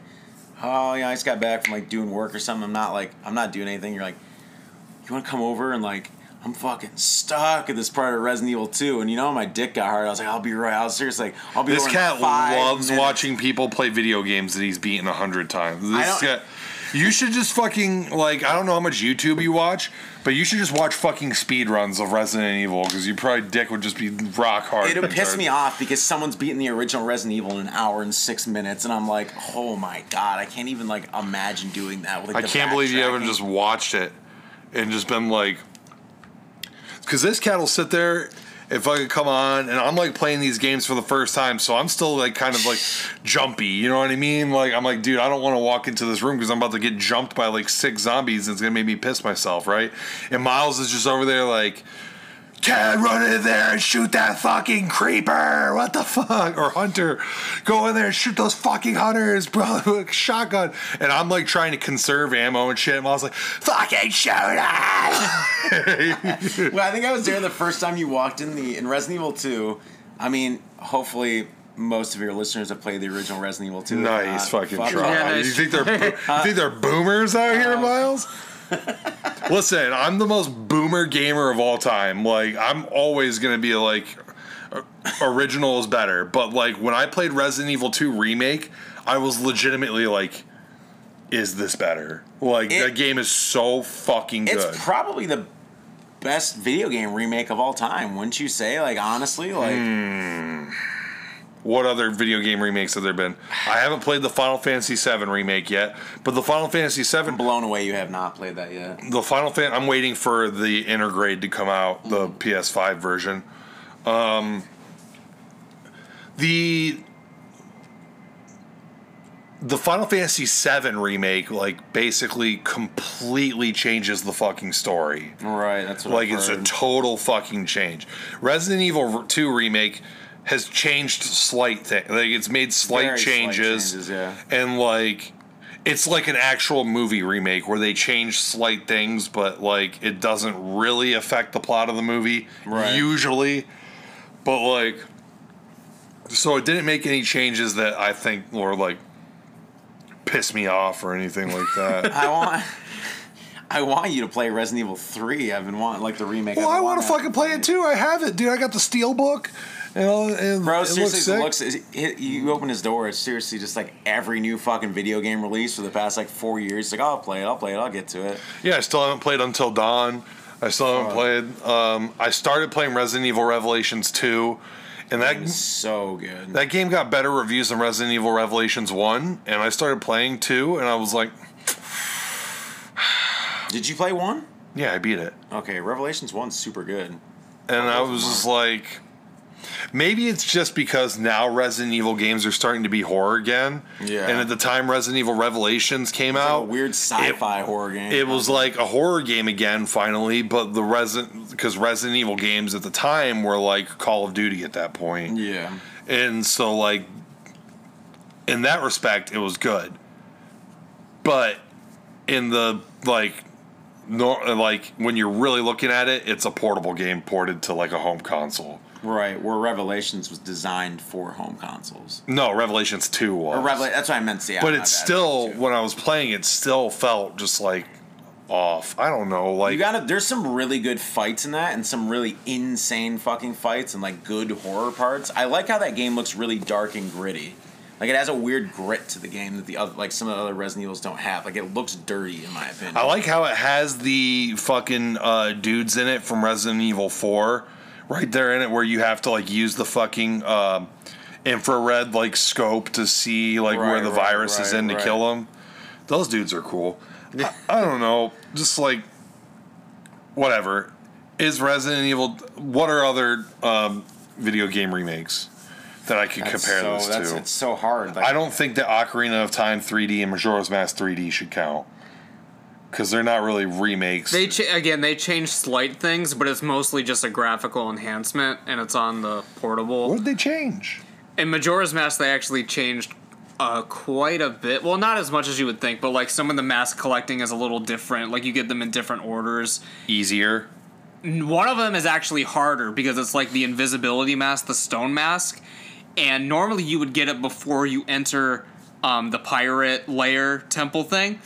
oh, yeah, I just got back from like doing work or something. I'm not like, I'm not doing anything. You're like, you want to come over and like, I'm fucking stuck at this part of Resident Evil 2. And you know, my dick got hard. I was like, I'll be right. I was seriously like, I'll be This cat loves minutes. watching people play video games that he's beaten a hundred times. This cat, you should just fucking like I don't know how much YouTube you watch, but you should just watch fucking speed runs of Resident Evil because you probably dick would just be rock hard. It would piss compared- me off because someone's beaten the original Resident Evil in an hour and six minutes, and I'm like, oh my god, I can't even like imagine doing that. With, like, I can't believe you haven't just watched it and just been like, because this cat will sit there if I could come on and I'm like playing these games for the first time, so I'm still like kind of like jumpy. You know what I mean? Like I'm like, dude, I don't want to walk into this room because I'm about to get jumped by like six zombies and it's gonna make me piss myself, right? And Miles is just over there like. Cat, run in there and shoot that fucking creeper. What the fuck? Or Hunter, go in there and shoot those fucking hunters, bro. shotgun. And I'm like trying to conserve ammo and shit. And I was like, fucking shoot it. Well, I think I was there the first time you walked in the in Resident Evil 2. I mean, hopefully most of your listeners have played the original Resident Evil 2. Nice not, fucking fuck try. off. Yeah, you think they're bo- you think they're boomers out here, uh, Miles? Listen, I'm the most boomer gamer of all time. Like, I'm always gonna be like, original is better. But like, when I played Resident Evil 2 remake, I was legitimately like, is this better? Like It- that game is so fucking good. It's probably the best video game remake of all time, wouldn't you say? Like honestly, like Hmm. What other video game remakes have there been? I haven't played the Final Fantasy VII remake yet, but the Final Fantasy VII, I'm blown away you have not played that yet. the Final Fan, I'm waiting for the Intergrade to come out, the PS5 version. Um, the the Final Fantasy VII remake, like, basically completely changes the fucking story. Right, that's what Like it's a total fucking change. Resident Evil 2 remake has changed slight thing. Like it's made slight Very slight changes, changes, yeah. and like it's like an actual movie remake where they change slight things, but like it doesn't really affect the plot of the movie Right. usually. But like, so it didn't make any changes that I think were like piss me off or anything like that. I want I want you to play Resident Evil 3. I've been wanting like the remake. Well, I want to fucking play it too. I have it, dude. I got the steel book. You know, and Bro, it seriously, looks sick. it looks. It, you open his door. It's seriously just like every new fucking video game release for the past like four years. It's like, oh, I'll play it. I'll play it. I'll get to it. yeah, I still haven't played Until Dawn. I still haven't Oh. played. Um, I started playing Resident Evil Revelations 2, and that It's so good. that game got better reviews than Resident Evil Revelations 1, and I started playing 2, and I was like, Did you play one? yeah, I beat it. Okay, Revelations one's super good. And I was just like, maybe it's just because now Resident Evil games are starting to be horror again. Yeah. And at the time Resident Evil Revelations came like out, a weird sci-fi horror game. It was like a horror game again, finally. But the Resident, because Resident Evil games at the time were like Call of Duty at that point, yeah. and so like in that respect, it was good. But in the like, nor like when you're really looking at it, it's a portable game ported to like a home console. Right, where Revelations was designed for home consoles. No, Revelations Two was. Or Revela- that's what I meant to say. but it's still when I was playing, it still felt just like off. I don't know, like You gotta. There's some really good fights in that, and some really insane fucking fights, and like good horror parts. I like how that game looks really dark and gritty. Like it has a weird grit to the game that the other, like some of the other Resident Evils don't have. Like it looks dirty in my opinion. I like how it has the fucking uh, dudes in it from Resident Evil 4 right there in it where you have to like use the fucking uh, infrared like scope to see like where the right, virus is in to right. kill them. Those dudes are cool. I, I don't know, just like whatever. Is Resident Evil? What are other um, video game remakes that I could That's compare so, this to? It's so hard. Like, I don't think that Ocarina of Time 3D and Majora's Mask 3D should count because they're not really remakes. They cha- again, they changed slight things, but it's mostly just a graphical enhancement, and it's on the portable. what did they change? In Majora's Mask, they actually changed uh, quite a bit. Well, not as much as you would think, but like some of the mask collecting is a little different. Like you get them in different orders. Easier. One of them is actually harder because it's like the invisibility mask, the stone mask, and normally you would get it before you enter um, the pirate layer temple thing,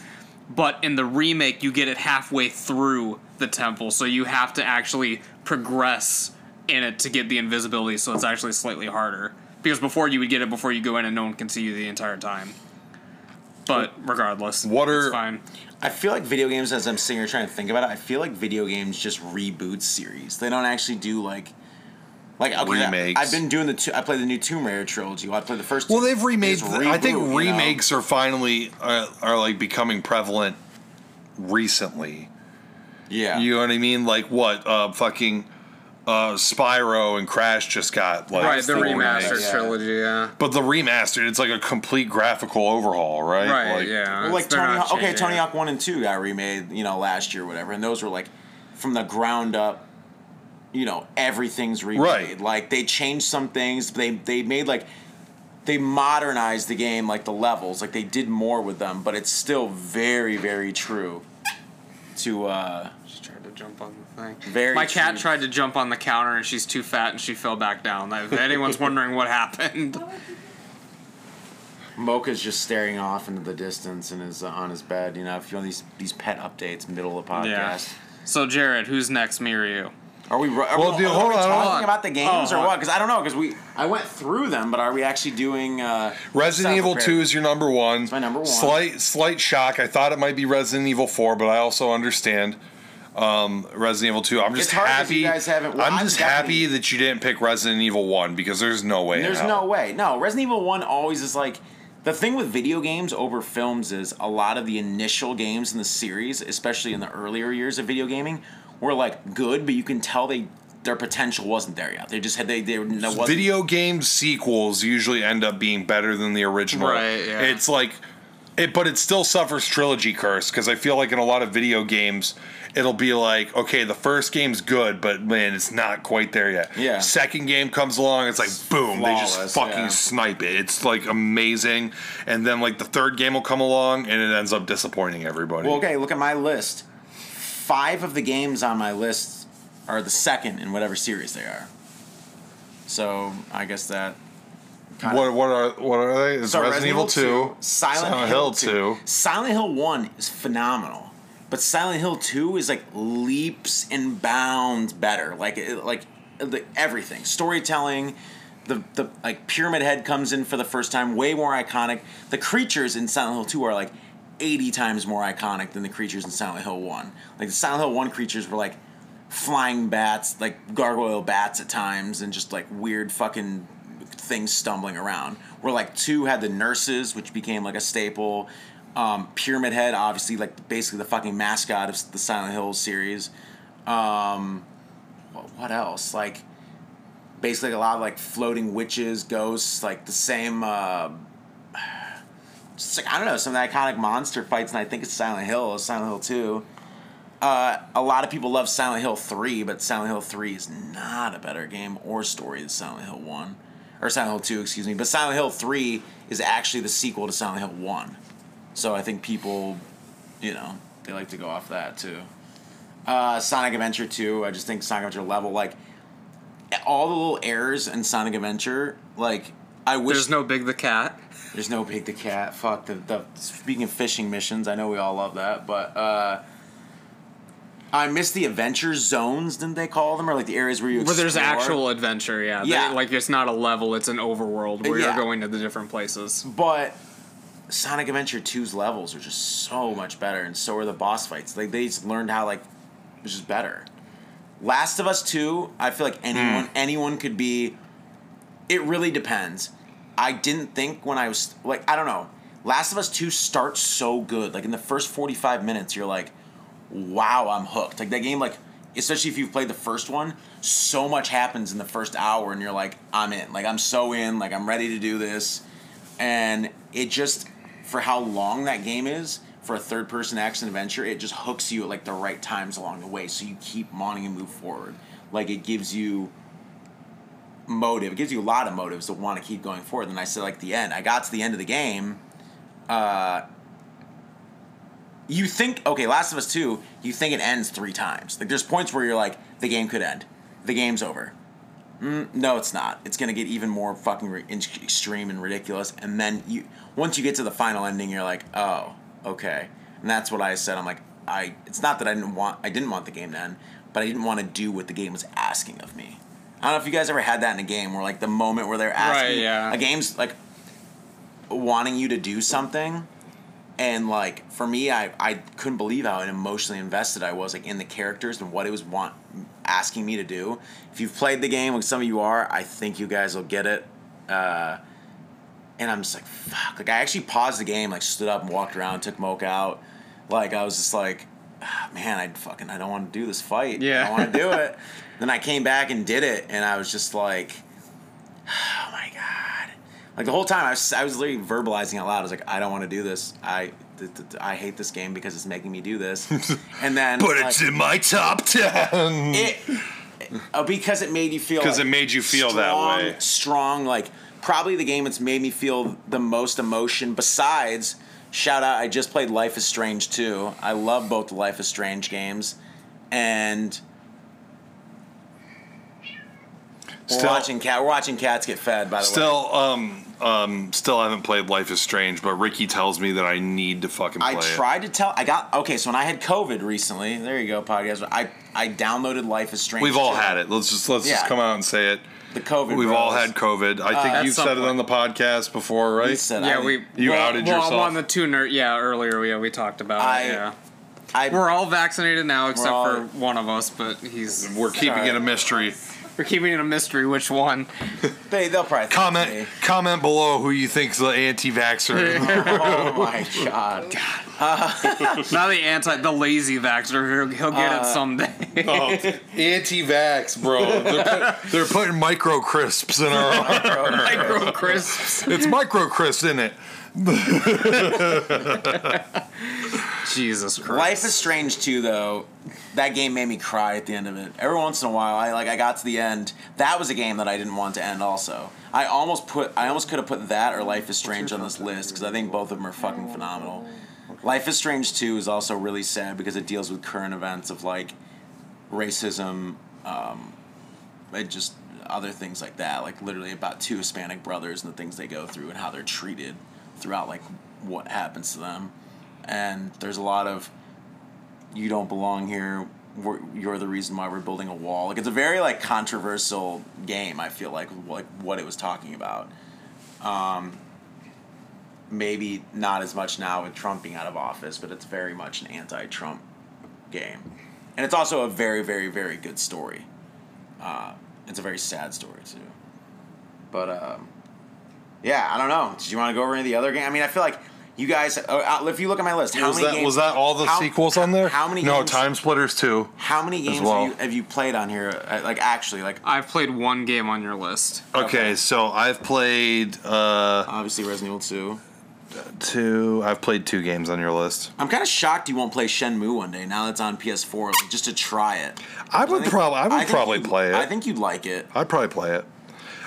but in the remake you get it halfway through the temple, so you have to actually progress in it to get the invisibility. So it's actually slightly harder because before you would get it before you go in and no one can see you the entire time. But regardless, What are- it's fine? I feel like video games, as I'm sitting here trying to think about it, I feel like video games just reboot series. They don't actually do like. Like okay, Remakes. I, have been doing the two, I play the new Tomb Raider trilogy. Well, I play the first. Well, two. they've remade. Just I think reboot, you know? remakes are finally uh, are like becoming prevalent recently. Yeah. You know what I mean? Like what? Uh, fucking uh, Spyro and Crash just got like Right, the full remastered remakes. yeah. trilogy, yeah. But the remastered, it's like a complete graphical overhaul, right? Right, Like, yeah. Well, like Tony not Hawk, okay, Tony. Hawk one and two got remade, you know, last year, or whatever, and those were like from the ground up. You know, everything's remade. Right. Like they changed some things. They they made like they modernized the game, like the levels, like they did more with them, but it's still very very true. To uh, She tried to jump on the thing. Very My cat true. tried to jump on the counter and she's too fat and she fell back down. If anyone's wondering what happened, Mocha's just staring off into the distance and is uh, on his bed. You know, if you want these these pet updates middle of the podcast. yeah. So Jarrod, who's next, me or you? Are we? Are Well, we, dude, hold we on, hold talking on. about the games Oh, or what? Because I don't know. Because we, I went through them, but are we actually doing? Uh, Resident Evil Park? Two is your number one. my number one. Slight, slight shock. I thought it might be Resident Evil Four, but I also understand um, Resident Evil Two. I'm just It's happy. you guys haven't- well, I'm I'm just happy that you didn't pick Resident Evil One because there's no way. There's no way. No, Resident Evil 1 always is like the thing with video games over films is a lot of the initial games in the series, especially in the earlier years of video gaming, were like good, but you can tell they their potential wasn't there yet. They just had they they no Video game sequels usually end up being better than the original. Right, yeah. It's like, it, but it still suffers trilogy curse because I feel like in a lot of video games, it'll be like, okay, the first game's good, but man, it's not quite there yet. Yeah. Second game comes along, it's like boom, they just fucking yeah. snipe it. It's like amazing, and then like the third game will come along and it ends up disappointing everybody. Well, okay, look at my list. Five of the games on my list are the second in whatever series they are. So I guess that. What what are what are they? It's So Resident, Evil Two, Silent, Hill 2. Silent Hill 1 is phenomenal. But Silent Hill 2 is like leaps and bounds better. Like like the, everything. Storytelling, the the like Pyramid Head comes in for the first time, way more iconic. The creatures in Silent Hill 2 are like 80 times more iconic than the creatures in Silent Hill 1. Like the Silent Hill 1 creatures were like flying bats, like gargoyle bats at times, and just like weird fucking things stumbling around. Where like two had the nurses, which became like a staple. Um, Pyramid Head, obviously, like basically the fucking mascot of the Silent Hill series. Um, what, else? Like basically a lot of like floating witches, ghosts, like the same. Uh, just like I don't know, some of the iconic monster fights, and I think it's Silent Hill, Silent Hill Two. Uh, a lot of people love Silent Hill 3, but Silent Hill 3 is not a better game or story than Silent Hill 1. Or Silent Hill 2, excuse me. But Silent Hill 3 is actually the sequel to Silent Hill 1. So I think people, you know, they like to go off that too. Uh, Sonic Adventure 2, I just think Sonic Adventure level, like, all the little errors in Sonic Adventure, like, I wish. There's no Big the Cat. There's no Pig the Cat. Fuck the, the speaking of fishing missions, I know we all love that, but uh I miss the adventure zones, didn't they call them? Or like the areas where you Where there's actual adventure, yeah. They- Yeah. like it's not a level, it's an overworld where Yeah. you're going to the different places. But Sonic Adventure 2's levels are just so much better, and so are the boss fights. Like they just learned how like it's just better. Last of Us 2, I feel like anyone anyone could be it really depends. I didn't think when I was like I don't know. Last of Us 2 starts so good. Like in the first 45 minutes you're like wow, I'm hooked. Like that game like especially if you've played the first one, so much happens in the first hour and you're like I'm in. Like I'm so in, like I'm ready to do this. And it just for how long that game is, for a third person action adventure, it just hooks you at like the right times along the way so you keep wanting to move forward. Like it gives you motive. It gives you a lot of motives to want to keep going forward. And I said like the end. I got to the end of the game. Uh, you think okay, Last of Us Two. You think it ends three times. Like there's points where you're like the game could end. The game's over. Mm, no, it's not. It's gonna get even more fucking re- extreme and ridiculous. And then you, once you get to the final ending, you're like, oh, okay. And that's what I said. I'm like, I. It's not that I didn't want. I didn't want the game to end, but I didn't want to do what the game was asking of me. I don't know if you guys ever had that in a game where like the moment where they're asking Right, yeah. a game's like wanting you to do something and like for me I, I couldn't believe how emotionally invested i was like in the characters and what it was want asking me to do. If you've played the game like some of you are i think you guys will get it. Uh, and i'm just like fuck. Like i actually paused the game like stood up and walked around took moke out. Like i was just like ah, man i fucking i don't want to do this fight. Yeah. i don't want to do it then i came back and did it and i was just like oh my god. Like the whole time I was, I was literally verbalizing out loud. I was like i don't want to do this. I th- th- th- i hate this game because it's making me do this. And then but like, it's in my top ten. it uh, because it made you feel 'Cause like it made you feel that strong- way. strong like probably the game that's made me feel the most emotion besides shout out i just played life is strange 2 i love both the life is strange games. And we're Still- watching cat we're watching cats get fed by the way Still, um, um, still haven't played Life is Strange, but Ricky tells me that I need to fucking play I it. tried to tell. I got okay. So when I had COVID recently, there you go, podcast. I I downloaded Life is Strange. We've all 2. had it. Let's just let's just come out and say it. The COVID. We've all had COVID. I think At you've some said it on the podcast before, right? Said Yeah, I, we You well, outed well, yourself. on the tuner. Yeah, earlier we we talked about I- it. Yeah, I we're all vaccinated now except all- for one of us, but he's We're keeping Sorry. it a mystery. We're keeping it a mystery which one. they they'll probably think Comment me. comment below who you think's the anti-vaxxer. Oh my god. Not the anti, the lazy vaxxer. He'll, he'll get Uh, it someday. oh, anti-vax, bro. They're, put, they're putting micro crisps in our. Micro crisps. it's micro crisps in it. Jesus Christ. Life is Strange too, though. That game made me cry at the end of it. Every once in a while, I like I got to the end. That was a game that I didn't want to end. Also, I almost put I almost could have put that or Life is Strange on this list because I think both of them are fucking phenomenal. Life is Strange 2 is also really sad because it deals with current events of like racism, um, it just other things like that. Like literally about two Hispanic brothers and the things they go through and how they're treated throughout like what happens to them. And there's a lot of you don't belong here. We're, you're the reason why we're building a wall. Like it's a very like controversial game. I feel like like what it was talking about. Um, maybe not as much now with Trump being out of office, but it's very much an anti-Trump game, and it's also a very very very good story. Uh, it's a very sad story too. But um, yeah, I don't know. Did you want to go over any of the other game? I mean, I feel like you guys. Uh, if you look at my list, how was many that games, was that all the how- sequels on there? How many? No, games, Time Splitters two. How many games well. have, you, have you played on here? Uh, Like actually, like I've played one game on your list. Okay, so I've played uh obviously Resident Evil Two. two. I've played two games on your list. I'm kind of shocked you won't play Shenmue one day. Now that's on PS4, like, just to try it. I would probably I would think probably play it. I think you'd like it. I'd probably play it.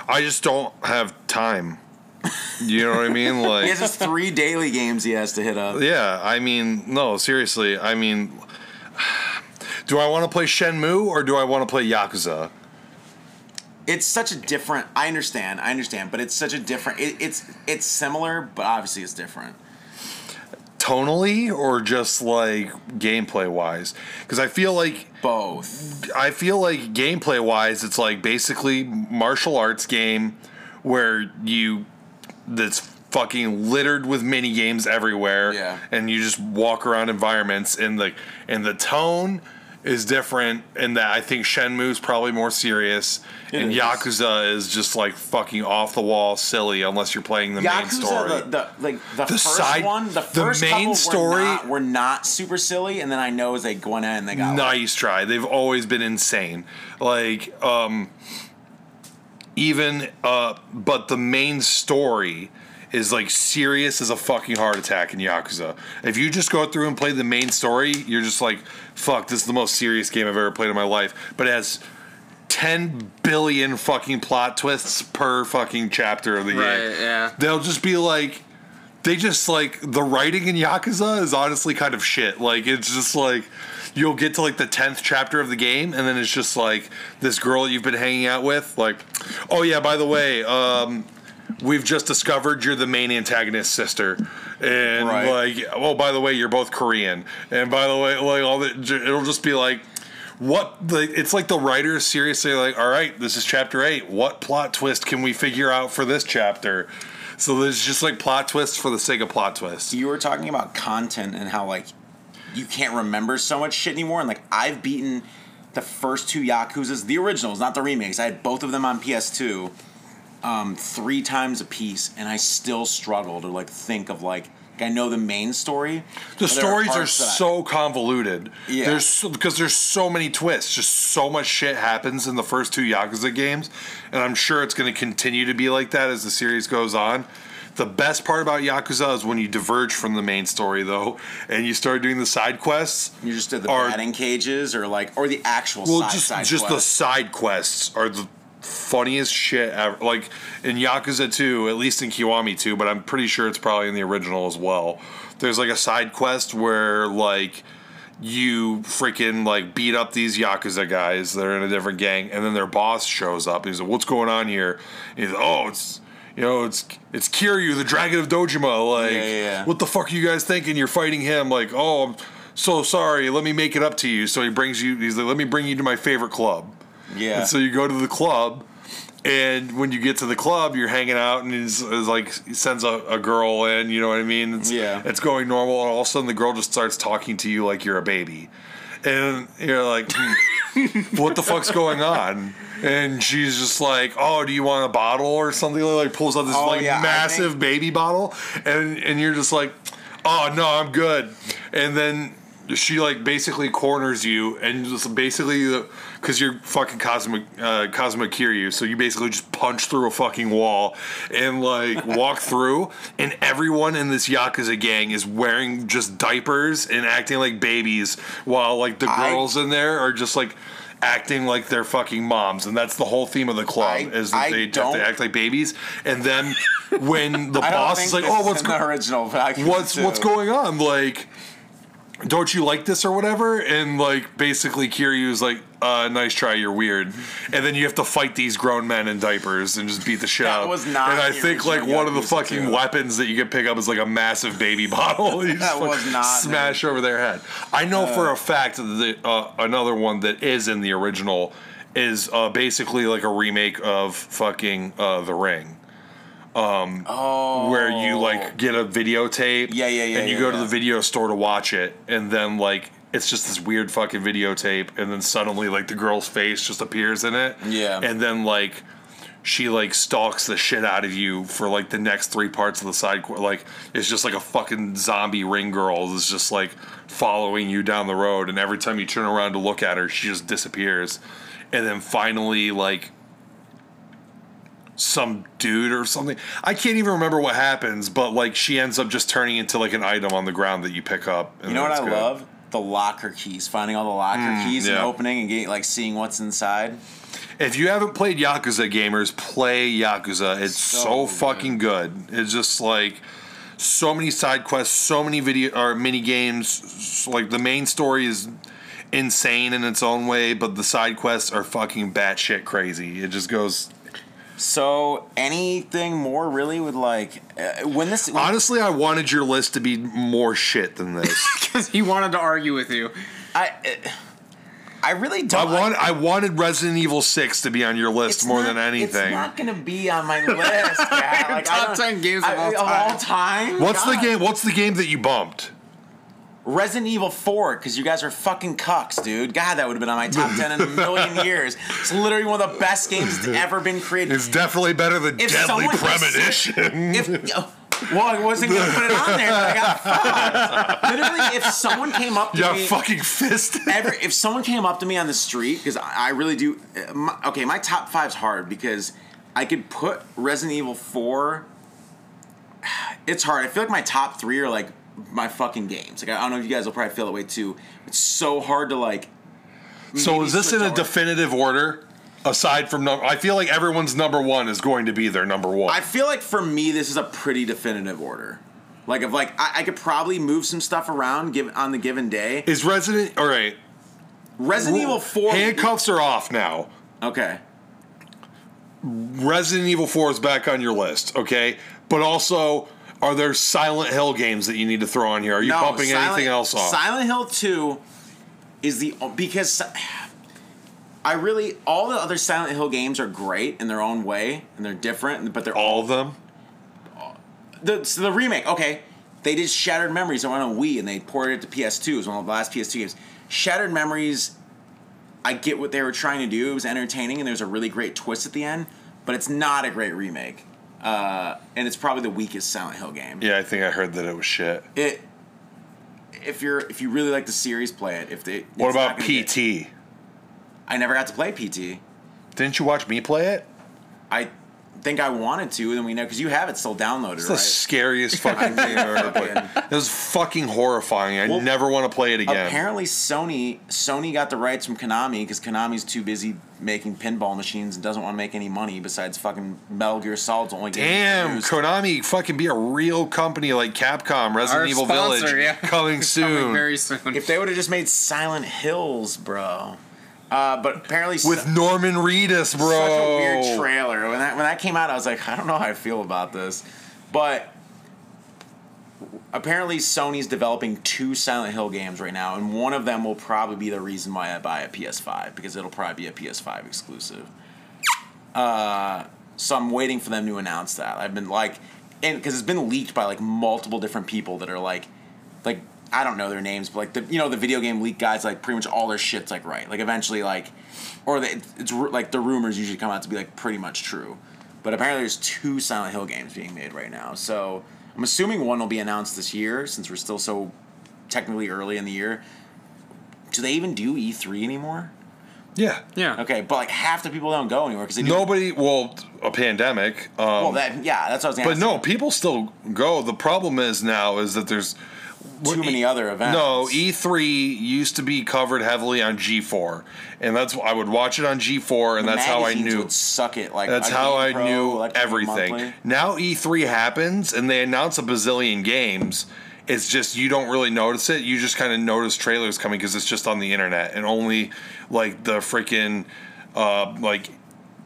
I just don't have time. You know what I mean? Like he has his three daily games he has to hit up. yeah. I mean, no, seriously. I mean, do I want to play Shenmue or do I want to play Yakuza? It's such a different. I understand. I understand, but it's such a different. It, it's it's similar, but obviously it's different. Tonally or just like gameplay wise? Because I feel like Both. I feel like gameplay wise, it's like basically martial arts game where you that's fucking littered with mini games everywhere. Yeah. And you just walk around environments and the and the tone is different in that I think Shenmue's probably more serious and is. Yakuza is just like fucking off the wall silly unless you're playing the main story. The, the like the, The first side- one, the the first main couple story- were not, were not super silly, and then I know as they go in and they got like, nice try. They've always been insane. Like, um, even, uh, but the main story is like serious as a fucking heart attack in Yakuza. If you just go through and play the main story, you're just like, fuck, this is the most serious game I've ever played in my life. But it has 10 billion fucking plot twists per fucking chapter of the Right, game. yeah. They'll just be like, they just like the writing in Yakuza is honestly kind of shit. Like it's just like you'll get to like the tenth chapter of the game, and then it's just like this girl you've been hanging out with, like, oh yeah, by the way, um, we've just discovered you're the main antagonist's sister, and Right. like, oh by the way, you're both Korean, and by the way, like all that, it'll just be like. What like it's like the writers seriously like, all right, this is chapter eight. What plot twist can we figure out for this chapter? So there's just like plot twists for the sake of plot twists. you were talking about content and how like you can't remember so much shit anymore. And like I've beaten the first two Yakuza's, the originals, not the remakes. I had both of them on PS2, um, three times a piece, and I still struggle to like think of like I know the main story. The stories are parts that I- so convoluted. Yeah. There's so, because there's so many twists. Just so much shit happens in the first two Yakuza games, and I'm sure it's going to continue to be like that as the series goes on. The best part about Yakuza is when you diverge from the main story, though, and you start doing the side quests. you just did the are- batting cages or like or the actual Well, side, just side just the side quests are the funniest shit ever. Like in Yakuza 2, at least in Kiwami 2, but I'm pretty sure it's probably in the original as well. There's like a side quest where like you freaking like beat up these Yakuza guys that are in a different gang, and then their boss shows up. He's like, "What's going on here?" And he's like, "Oh, it's." You know, it's it's Kiryu, the Dragon of Dojima. Like, Yeah, yeah, what the fuck are you guys thinking? You're fighting him. Like, oh, I'm so sorry. Let me make it up to you. So he brings you. He's like, let me bring you to my favorite club. Yeah. And so you go to the club, and when you get to the club, you're hanging out, and he's, he's like he sends a, a girl in. You know what I mean? It's, Yeah. It's going normal, and all of a sudden the girl just starts talking to you like you're a baby, and you're like, hmm, what the fuck's going on? And she's just like, "Oh, do you want a bottle or something?" Like pulls out this Oh, like yeah, massive think- baby bottle, and and you're just like, "Oh no, I'm good." And then she like basically corners you, and just basically because you're fucking Cosmic uh, Cosmic Kiryu, so you basically just punch through a fucking wall and like walk through, and everyone in this yakuza gang is wearing just diapers and acting like babies, while like the I- girls in there are just like. Acting like they're fucking moms, and that's the whole theme of the club I- is that I they have to act like babies. And then when the boss is like, "Oh, what's go- original? but I can what's too. what's going on? Like, don't you like this or whatever?" And like, basically, Kiryu's like, uh, "Nice try, you're weird." And then you have to fight these grown men in diapers and just beat the shit That out. was not And I think like one of the fucking 2. weapons that you can pick up is like a massive baby bottle. You just That was not, smash over their head. I know for a fact that uh, another one that is in the original is uh, basically like a remake of fucking uh, The Ring Oh, where you oh. like get a videotape. Yeah, yeah, yeah, And you yeah, go to the video store to watch it, and then like it's just this weird fucking videotape, and then suddenly like the girl's face just appears in it. Yeah. And then like she like stalks the shit out of you for like the next three parts of the side. qu- Like it's just like a fucking zombie ring girl that's just like following you down the road, and every time you turn around to look at her, she just disappears, and then finally like some dude or something. I can't even remember what happens, but like she ends up just turning into like an item on the ground that you pick up. and You know what I good. love? The locker keys. Finding all the locker mm, keys and opening and getting like seeing what's inside. If you haven't played Yakuza gamers, play Yakuza. It's so, So fucking good. It's just like so many side quests, so many video or mini games. Like the main story is insane in its own way, but the side quests are fucking batshit crazy. It just goes. So anything more really with like uh, when this Honestly, I wanted your list to be more shit than this. Because he wanted to argue with you. I uh, I really I don't want I wanted Resident Evil Six to be on your list more than anything. It's not gonna be on my list. guy. Like, I Top don't- 10 games of all time. time. What's the God. game? What's the game that you bumped? Resident Evil 4, because you guys are fucking cucks, dude. God, that would have been on my top 10 in a million years. It's literally one of the best games that's ever been created. It's definitely better than If Deadly Premonition. If, well, I wasn't going to put it on there, but I got fucked. Literally, if someone came up to Yeah, me. fucking fist. ever if someone came up to me on the street because I, I really do uh, my, okay my top five's hard because i could put resident evil 4 it's hard i feel like my top three are like my fucking games like i don't know if you guys will probably feel that way too it's so hard to like So is this in a definitive order? Aside from number, I feel like everyone's number one is going to be their number one. i feel like for me this is a pretty definitive order like if like i, I could probably move some stuff around give on the given day is Resident all right? resident evil 4 Handcuffs are off now. okay Resident Evil 4 is back on your list, okay? But also, are there Silent Hill games that you need to throw on here? Are you No, pumping Silent- anything else off? Silent Hill 2 is the because I really all the other Silent Hill games are great in their own way and they're different, but they're all All of them? Uh, the so the remake. Okay, they did Shattered Memories on a Wii and they ported it to PS2. It was one of the last PS2 games. Shattered Memories. I get what they were trying to do. It was entertaining and there's a really great twist at the end, but it's not a great remake. Uh, and it's probably the weakest Silent Hill game. Yeah, I think I heard that it was shit. It if you're if you really like the series, play it. If they What about gonna get- PT? I never got to play PT. Didn't you watch me play it? I think I wanted to, and we know because you have it still downloaded, It's the right? scariest fucking thing I've ever played. It was fucking horrifying. I Well, never want to play it again. Apparently, Sony Sony got the rights from Konami because Konami's too busy making pinball machines and doesn't want to make any money besides fucking Metal Gear Solid's only game Damn, produced. Konami fucking be a real company like Capcom, Resident Our Evil sponsor, Village yeah. coming soon. Coming very soon. If they would have just made Silent Hills, bro. Uh, but apparently, with su- Norman Reedus, bro. such a weird trailer. When that when that came out, I was like, I don't know how I feel about this, but apparently Sony's developing two Silent Hill games right now, and one of them will probably be the reason why I buy a PS5 because it'll probably be a PS5 exclusive. Uh, so I'm waiting for them to announce that. I've been like, and because it's been leaked by like multiple different people that are like, like I don't know their names, but like the you know the video game leak guys like pretty much all their shit's like right. Like eventually like, or the, it's like the rumors usually come out to be like pretty much true. But apparently there's two Silent Hill games being made right now. So I'm assuming one will be announced this year since we're still so technically early in the year. Do they even do E3 anymore? Yeah. Yeah. Okay, but like half the people don't go anywhere because they do. Nobody. Well, a pandemic. Um, Well, that yeah, that's what I was. but asking. no, people still go. The problem is now is that there's too many other events. No, E3 used to be covered heavily on G4, and that's I would watch it on G4, and The that's how I knew. Would suck it like That's how I Pro, knew everything. Monthly. Now E3 happens, and they announce a bazillion games. It's just you don't really notice it. You just kind of notice trailers coming because it's just on the internet, and only like the freaking uh, like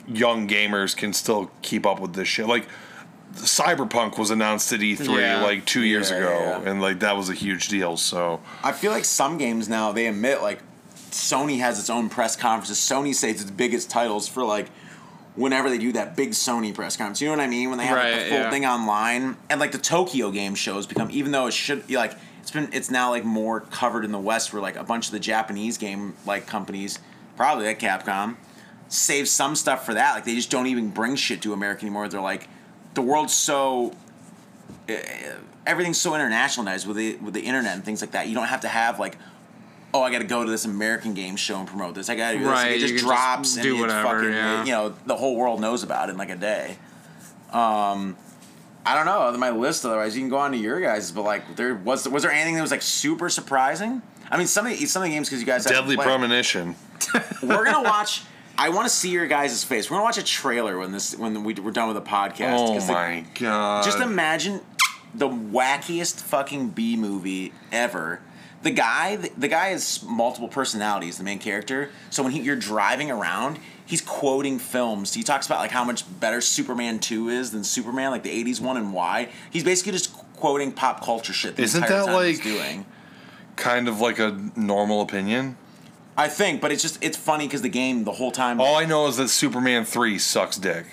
young gamers can still keep up with this shit. Like Cyberpunk was announced at E3 Yeah. like two years Yeah, ago, yeah, yeah. and like that was a huge deal. So I feel like some games now they admit like Sony has its own press conferences. Sony saves its biggest titles for like whenever they do that big Sony press conference. You know what I mean? When they have like, the full yeah. thing online and like the Tokyo game shows become even though it should be like it's been it's now like more covered in the West where like a bunch of the Japanese game like companies, probably like Capcom, save some stuff for that. Like they just don't even bring shit to America anymore. They're like the world's so eh, everything's so internationalized with the with the internet and things like that. You don't have to have like, oh, I got to go to this American game show and promote this. I got to do this. Right, It just can just drops do and whatever, fucking, yeah. you know, the whole world knows about it in like a day. Um, I don't know my list. Otherwise, you can go on to your guys. But like, there was was there anything that was like super surprising? I mean, some of the, some of the games because you guys haven't Deadly. Premonition. We're gonna watch. I want to see your guys' face. We're gonna watch a trailer when this when we, we're done with the podcast. Oh 'cause the- my god! just imagine the wackiest fucking B movie ever. The guy, the, the guy has multiple personalities. The main character. So when he, you're driving around, he's quoting films. He talks about like how much better Superman Two is than Superman, like the '80s one, and why. He's basically just quoting pop culture shit. The Isn't entire that like- doing? kind of like a normal opinion. I think, but it's just it's funny because the game the whole time. All I know is that Superman three sucks dick.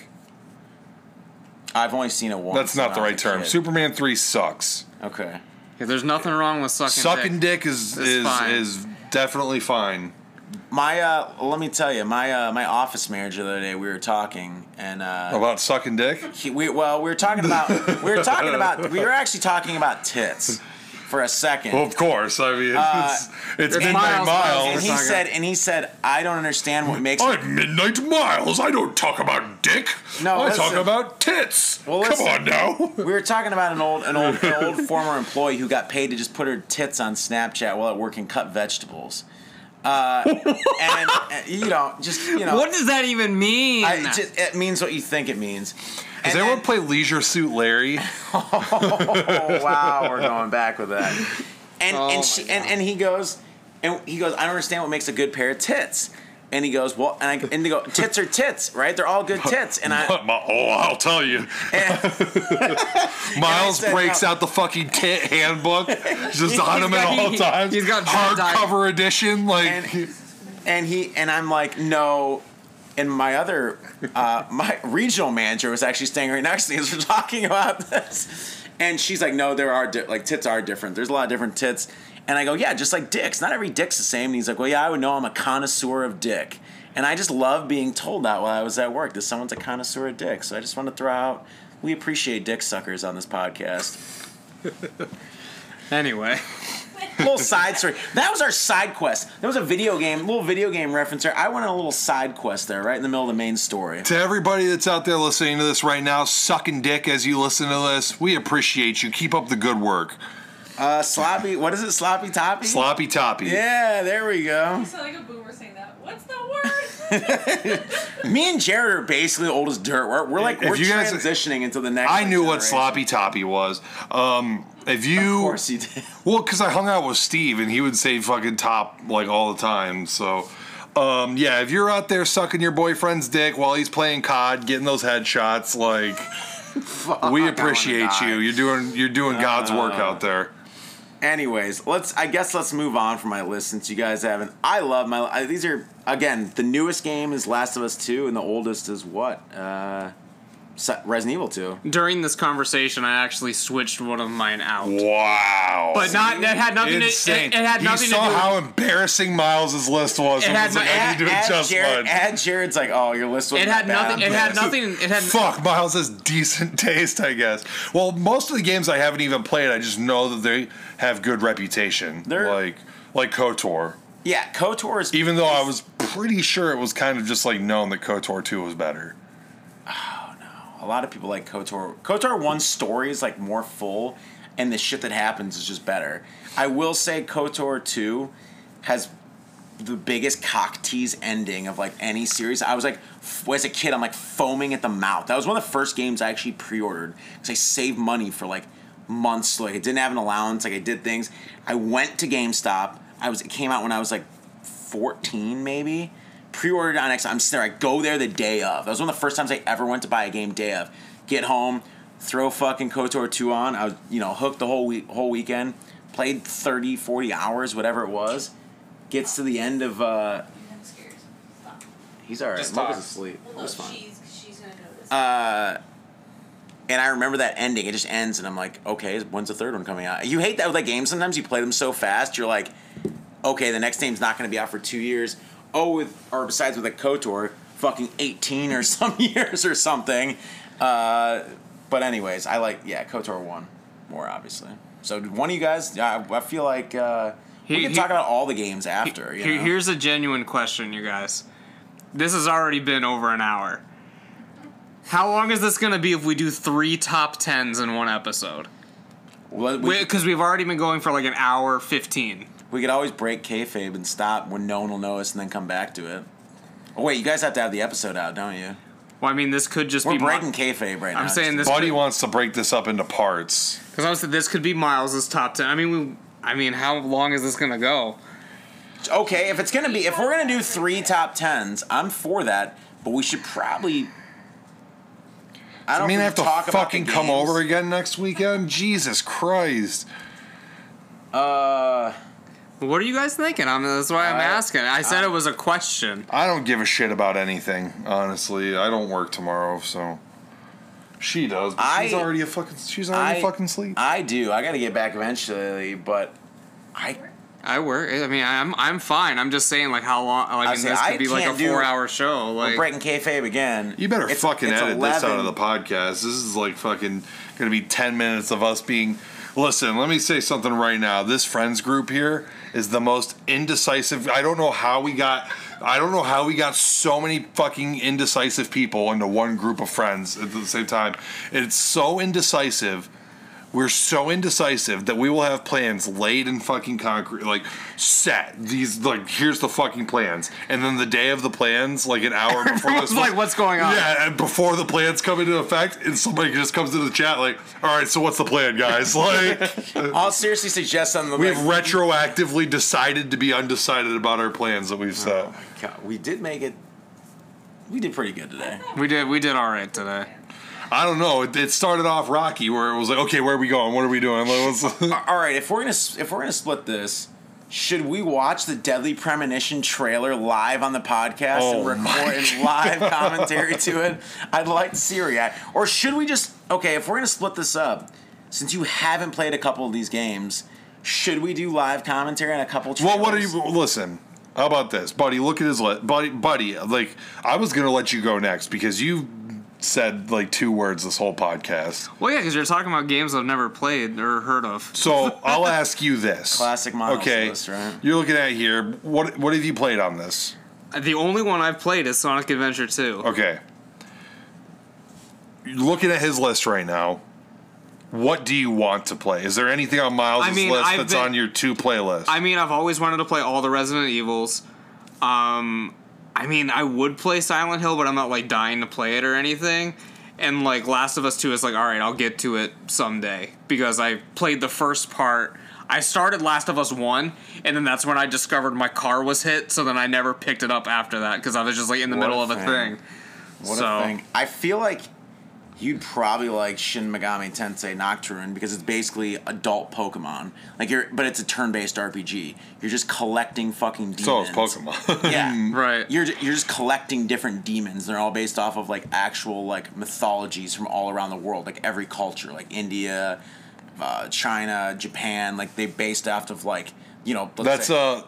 I've only seen it once. That's not the right term. kid. Superman three sucks. Okay. Yeah, there's nothing wrong with sucking. Sucking dick, is It's is fine. is definitely fine. My uh, let me tell you, my uh, my office manager the other day we were talking and uh, About sucking dick. he, we well we were talking about we were talking about we were actually talking about tits for a second. Well, of course. I mean, Uh, it's, it's it's midnight miles, miles. and he said and he said I don't understand what makes I'm midnight miles. I don't talk about dick. No, I listen. talk about tits. Well, Come on now. we were talking about an old an old an old former employee who got paid to just put her tits on Snapchat while at work and cut vegetables. Uh, and, and you know, just you know, What does that even mean? I, it, just, it means what you think it means. Does anyone then- play Leisure Suit Larry? Oh wow, we're going back with that. And Oh and she, my and, and he goes and he goes, I don't understand what makes a good pair of tits. And he goes, well, and, I, and they go, tits are tits, right? They're all good tits. And I, oh, I'll tell you. and, Miles said, breaks no. out the fucking tit handbook, just on him got- at all he- times. he's got bad diet. hardcover edition. Like, and, and he, and I'm like, no. And my other, uh, my regional manager was actually staying right next to me as we're talking about this. And she's like, no, there are, di- like, tits are different. There's a lot of different tits. And I go, yeah, just like dicks. Not every dick's the same. And he's like, well, yeah, I would know I'm a connoisseur of dick. And I just love being told that while I was at work that someone's a connoisseur of dick. So I just want to throw out, we appreciate dick suckers on this podcast. anyway, little side story. That was our side quest. That was a video game, little video game reference there. I went on a little side quest there, right in the middle of the main story. to everybody that's out there listening to this right now, sucking dick as you listen to this, we appreciate you. Keep up the good work. Uh, sloppy, what is it? Sloppy toppy. Sloppy toppy. Yeah, there we go. You sound like a boomer saying that. What's the word? Me and Jarrod are basically old as dirt. We're, we're like we're guys- transitioning into the next. I like, knew what generation. sloppy toppy was. Um, if you, Of course you did. well, because I hung out with Steve and he would say fucking top like all the time. So, Um, yeah, if you're out there sucking your boyfriend's dick while he's playing COD, getting those headshots, like we appreciate die. you. You're doing you're doing God's work out there. Anyways, let's. I guess let's move on from my list since you guys haven't. I love my. I, these are again the newest game is Last of Us Two, and the oldest is what? Uh, Resident Evil Two. During this conversation, I actually switched one of mine out. Wow. But not that had nothing Insane. to it, it had he nothing saw to do how embarrassing Miles' list was. It and had was like, no- I need to Add adjust Jarrod, mine. add Jarrod's like, oh, your list was it had nothing it had nothing it had Fuck, Miles has decent taste, I guess. Well, most of the games I haven't even played, I just know that they have good reputation. They're- like like KOTOR. Yeah, Kotor is Even though I was pretty sure it was kind of just like known that KOTOR 2 was better. Ah, a lot of people like Kotor. Kotor one story is like more full, and the shit that happens is just better. I will say Kotor two has the biggest cock tease ending of like any series. I was like, f- as a kid, I'm like foaming at the mouth. That was one of the first games I actually pre-ordered because I saved money for like months. Like I didn't have an allowance. Like I did things. I went to GameStop. I was. It came out when I was like 14 maybe. Pre-ordered on X. I'm sitting there. I go there the day of. That was one of the first times I ever went to buy a game day of. Get home, throw fucking KOTOR 2 on. I was, you know, hooked the whole week, whole weekend. Played 30, 40 hours, whatever it was. Gets to the end of. uh I'm scared. Stop. He's alright. Just Mocha's asleep. Well, no, It's fine. she's she's gonna notice. Uh, and I remember that ending. It just ends, and I'm like, okay, when's the third one coming out? You hate that with like games. Sometimes you play them so fast, you're like, okay, the next game's not going to be out for two years. Oh, with or besides with a Kotor, fucking 18 or some years or something. Uh, but anyways, I like yeah, Kotor one more obviously. So one of you guys, yeah, I, I feel like uh, we can he- talk about all the games after. You know? here's a genuine question, you guys. This has already been over an hour. How long is this going to be if we do three top tens in one episode? Well, we, Because we've already been going for like an hour 15. We could always break kayfabe and stop when no one will notice, and then come back to it. Oh wait, you guys have to have the episode out, don't you? Well, I mean, this could just We're be. breaking kayfabe right now. I'm saying this. Buddy wants to break this up into parts. Because I was this could be Miles's top ten. I mean, we. I mean, how long is this gonna go? Okay, if it's gonna be, if we're gonna do three top tens, I'm for that. But we should probably. I I don't mean, I have to talk about fucking the come games. over again next weekend? Jesus Christ. Uh, What are you guys thinking? I mean, that's why I'm I- asking. I said it was a question. I don't give a shit about anything, honestly. I don't work tomorrow, so. She does, but she's I- already a fucking she's already I fucking asleep. I do. I got to get back eventually, but I I work. I mean, I'm I'm fine. I'm just saying, like, how long? Like, I mean, say, this I could be like a four hour show. we're breaking kayfabe again. You better It's- fucking it's edit this out of the podcast. This is like fucking gonna be ten minutes of us being. Listen, let me say something right now. This friends group here is the most indecisive. I don't know how we got. I don't know how we got so many fucking indecisive people into one group of friends at the same time. It's so indecisive. We're so indecisive that we will have plans laid in fucking concrete, like set. These like here's the fucking plans, and then the day of the plans, like an hour before this, like, "What's going on?" Yeah, and before the plans come into effect, and somebody just comes into the chat like, "All right, so what's the plan, guys?" Like, I'll seriously suggest on the we've like, retroactively decided to be undecided about our plans that we've set. Oh God, we did make it. We did pretty good today. we did we did all right today. I don't know. It, it started off rocky, where it was like, "Okay, where are we going? What are we doing?" Like, All right, if we're gonna if we're gonna split this, should we watch the Deadly Premonition trailer live on the podcast Oh and record live commentary to it? I'd like to see react. Or should we just okay? If we're gonna split this up, since you haven't played a couple of these games, should we do live commentary on a couple? Well, what are you? Listen, how about this, buddy? Look at his list, buddy. Buddy, like I was gonna let you go next because you said like two words this whole podcast. Well, yeah, because you're talking about games I've never played or heard of. So I'll ask you this: Classic Miles Okay, list, right? you're looking at here. What what have you played on this? The only one I've played is Sonic Adventure 2. Okay, looking at his list right now. What do you want to play? Is there anything on Miles' I mean, list I've that's been- on your two playlist? I mean, I've always wanted to play all the Resident Evils. Um, I mean, I would play Silent Hill, but I'm not like dying to play it or anything. And like Last of Us 2 is like, all right, I'll get to it someday because I played the first part. I started Last of Us one, and then that's when I discovered my car was hit. So then I never picked it up after that because I was just like in the What middle of a thing. thing. What so a thing. I feel like you'd probably like Shin Megami Tensei Nocturne because it's basically adult Pokemon. Like you're, but it's a turn-based RPG. You're just collecting fucking demons. So is Pokemon. Yeah, Right. You're you're just collecting different demons. They're all based off of like actual like mythologies from all around the world, like every culture, like India, uh, China, Japan. Like they based off of like you know. let's That's say- uh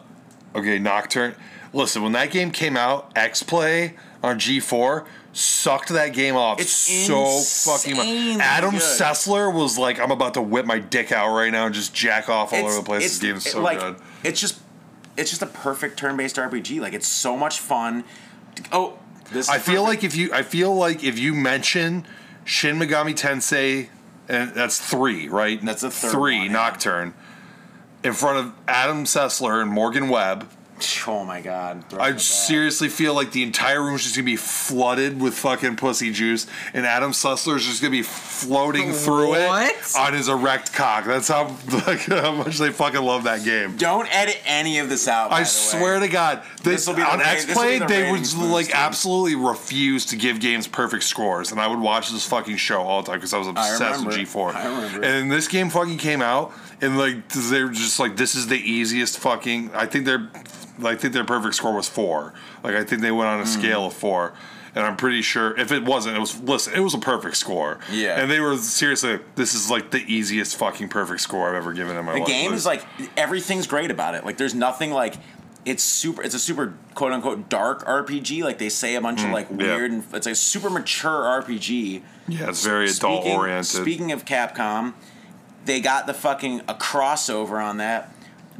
okay, Nocturne. Listen, when that game came out, X Play on G4 sucked that game off It's so fucking much. Adam good. Sessler was like, I'm about to whip my dick out right now and just jack off all It's- over the place. This game is so like, good. It's just, it's just a perfect turn-based RPG. Like it's so much fun. Oh, this. I feel perfect. like if you I feel like if you mention Shin Megami Tensei and that's three, right? That's a third three one, yeah. Nocturne in front of Adam Sessler and Morgan Webb. Oh my god! I seriously feel like the entire room is just gonna be flooded with fucking pussy juice, and Adam Sessler is just gonna be floating through What? it on his erect cock. That's how like how much they fucking love that game. Don't edit any of this out. by I the swear to God, this, This'll be the on ra- X this'll Play the they would ratings boost, like dude. absolutely refuse to give games perfect scores, and I would watch this fucking show all the time because I was obsessed with remember. G four. I remember. And this game fucking came out, and like they were just like, this is the easiest fucking. I think their, I think their perfect score was four. Like I think they went on Hmm. a scale of four. And I'm pretty sure if it wasn't, it was listen, it was a perfect score. Yeah. And they were seriously, this is like the easiest fucking perfect score I've ever given in my The life. game It is like everything's great about it. Like there's nothing like it's super. It's a super quote unquote dark RPG. Like they say a bunch of like Mm, yeah. weird and it's a super mature RPG. yeah, it's very adult oriented. Speaking of Capcom, they got the fucking a crossover on that.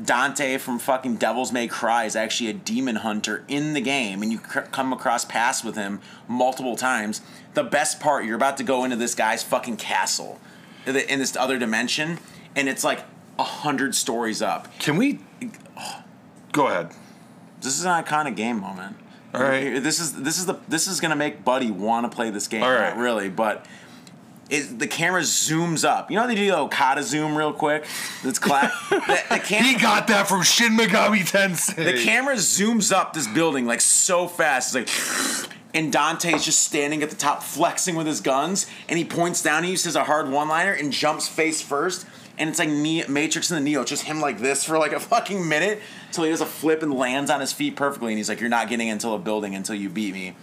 Dante from fucking Devil's May Cry is actually a demon hunter in the game, and you c- come across paths with him multiple times. The best part, you're about to go into this guy's fucking castle in in this other dimension, and it's like a hundred stories up. Can we? Go ahead. This is an iconic game moment. All right. This is this is the this is gonna make Buddy want to play this game. All right. Not really, but it, the camera zooms up. You know how they do the Okada zoom real quick? That's class. the, the, cam- He got that from Shin Megami Tensei. the camera zooms up this building like so fast. It's like. And Dante's just standing at the top, flexing with his guns, and he points down. He says a hard one-liner and jumps face first, and it's like ne- Matrix and the Neo, just him like this for like a fucking minute until he does a flip and lands on his feet perfectly. And he's like, "You're not getting into a building until you beat me."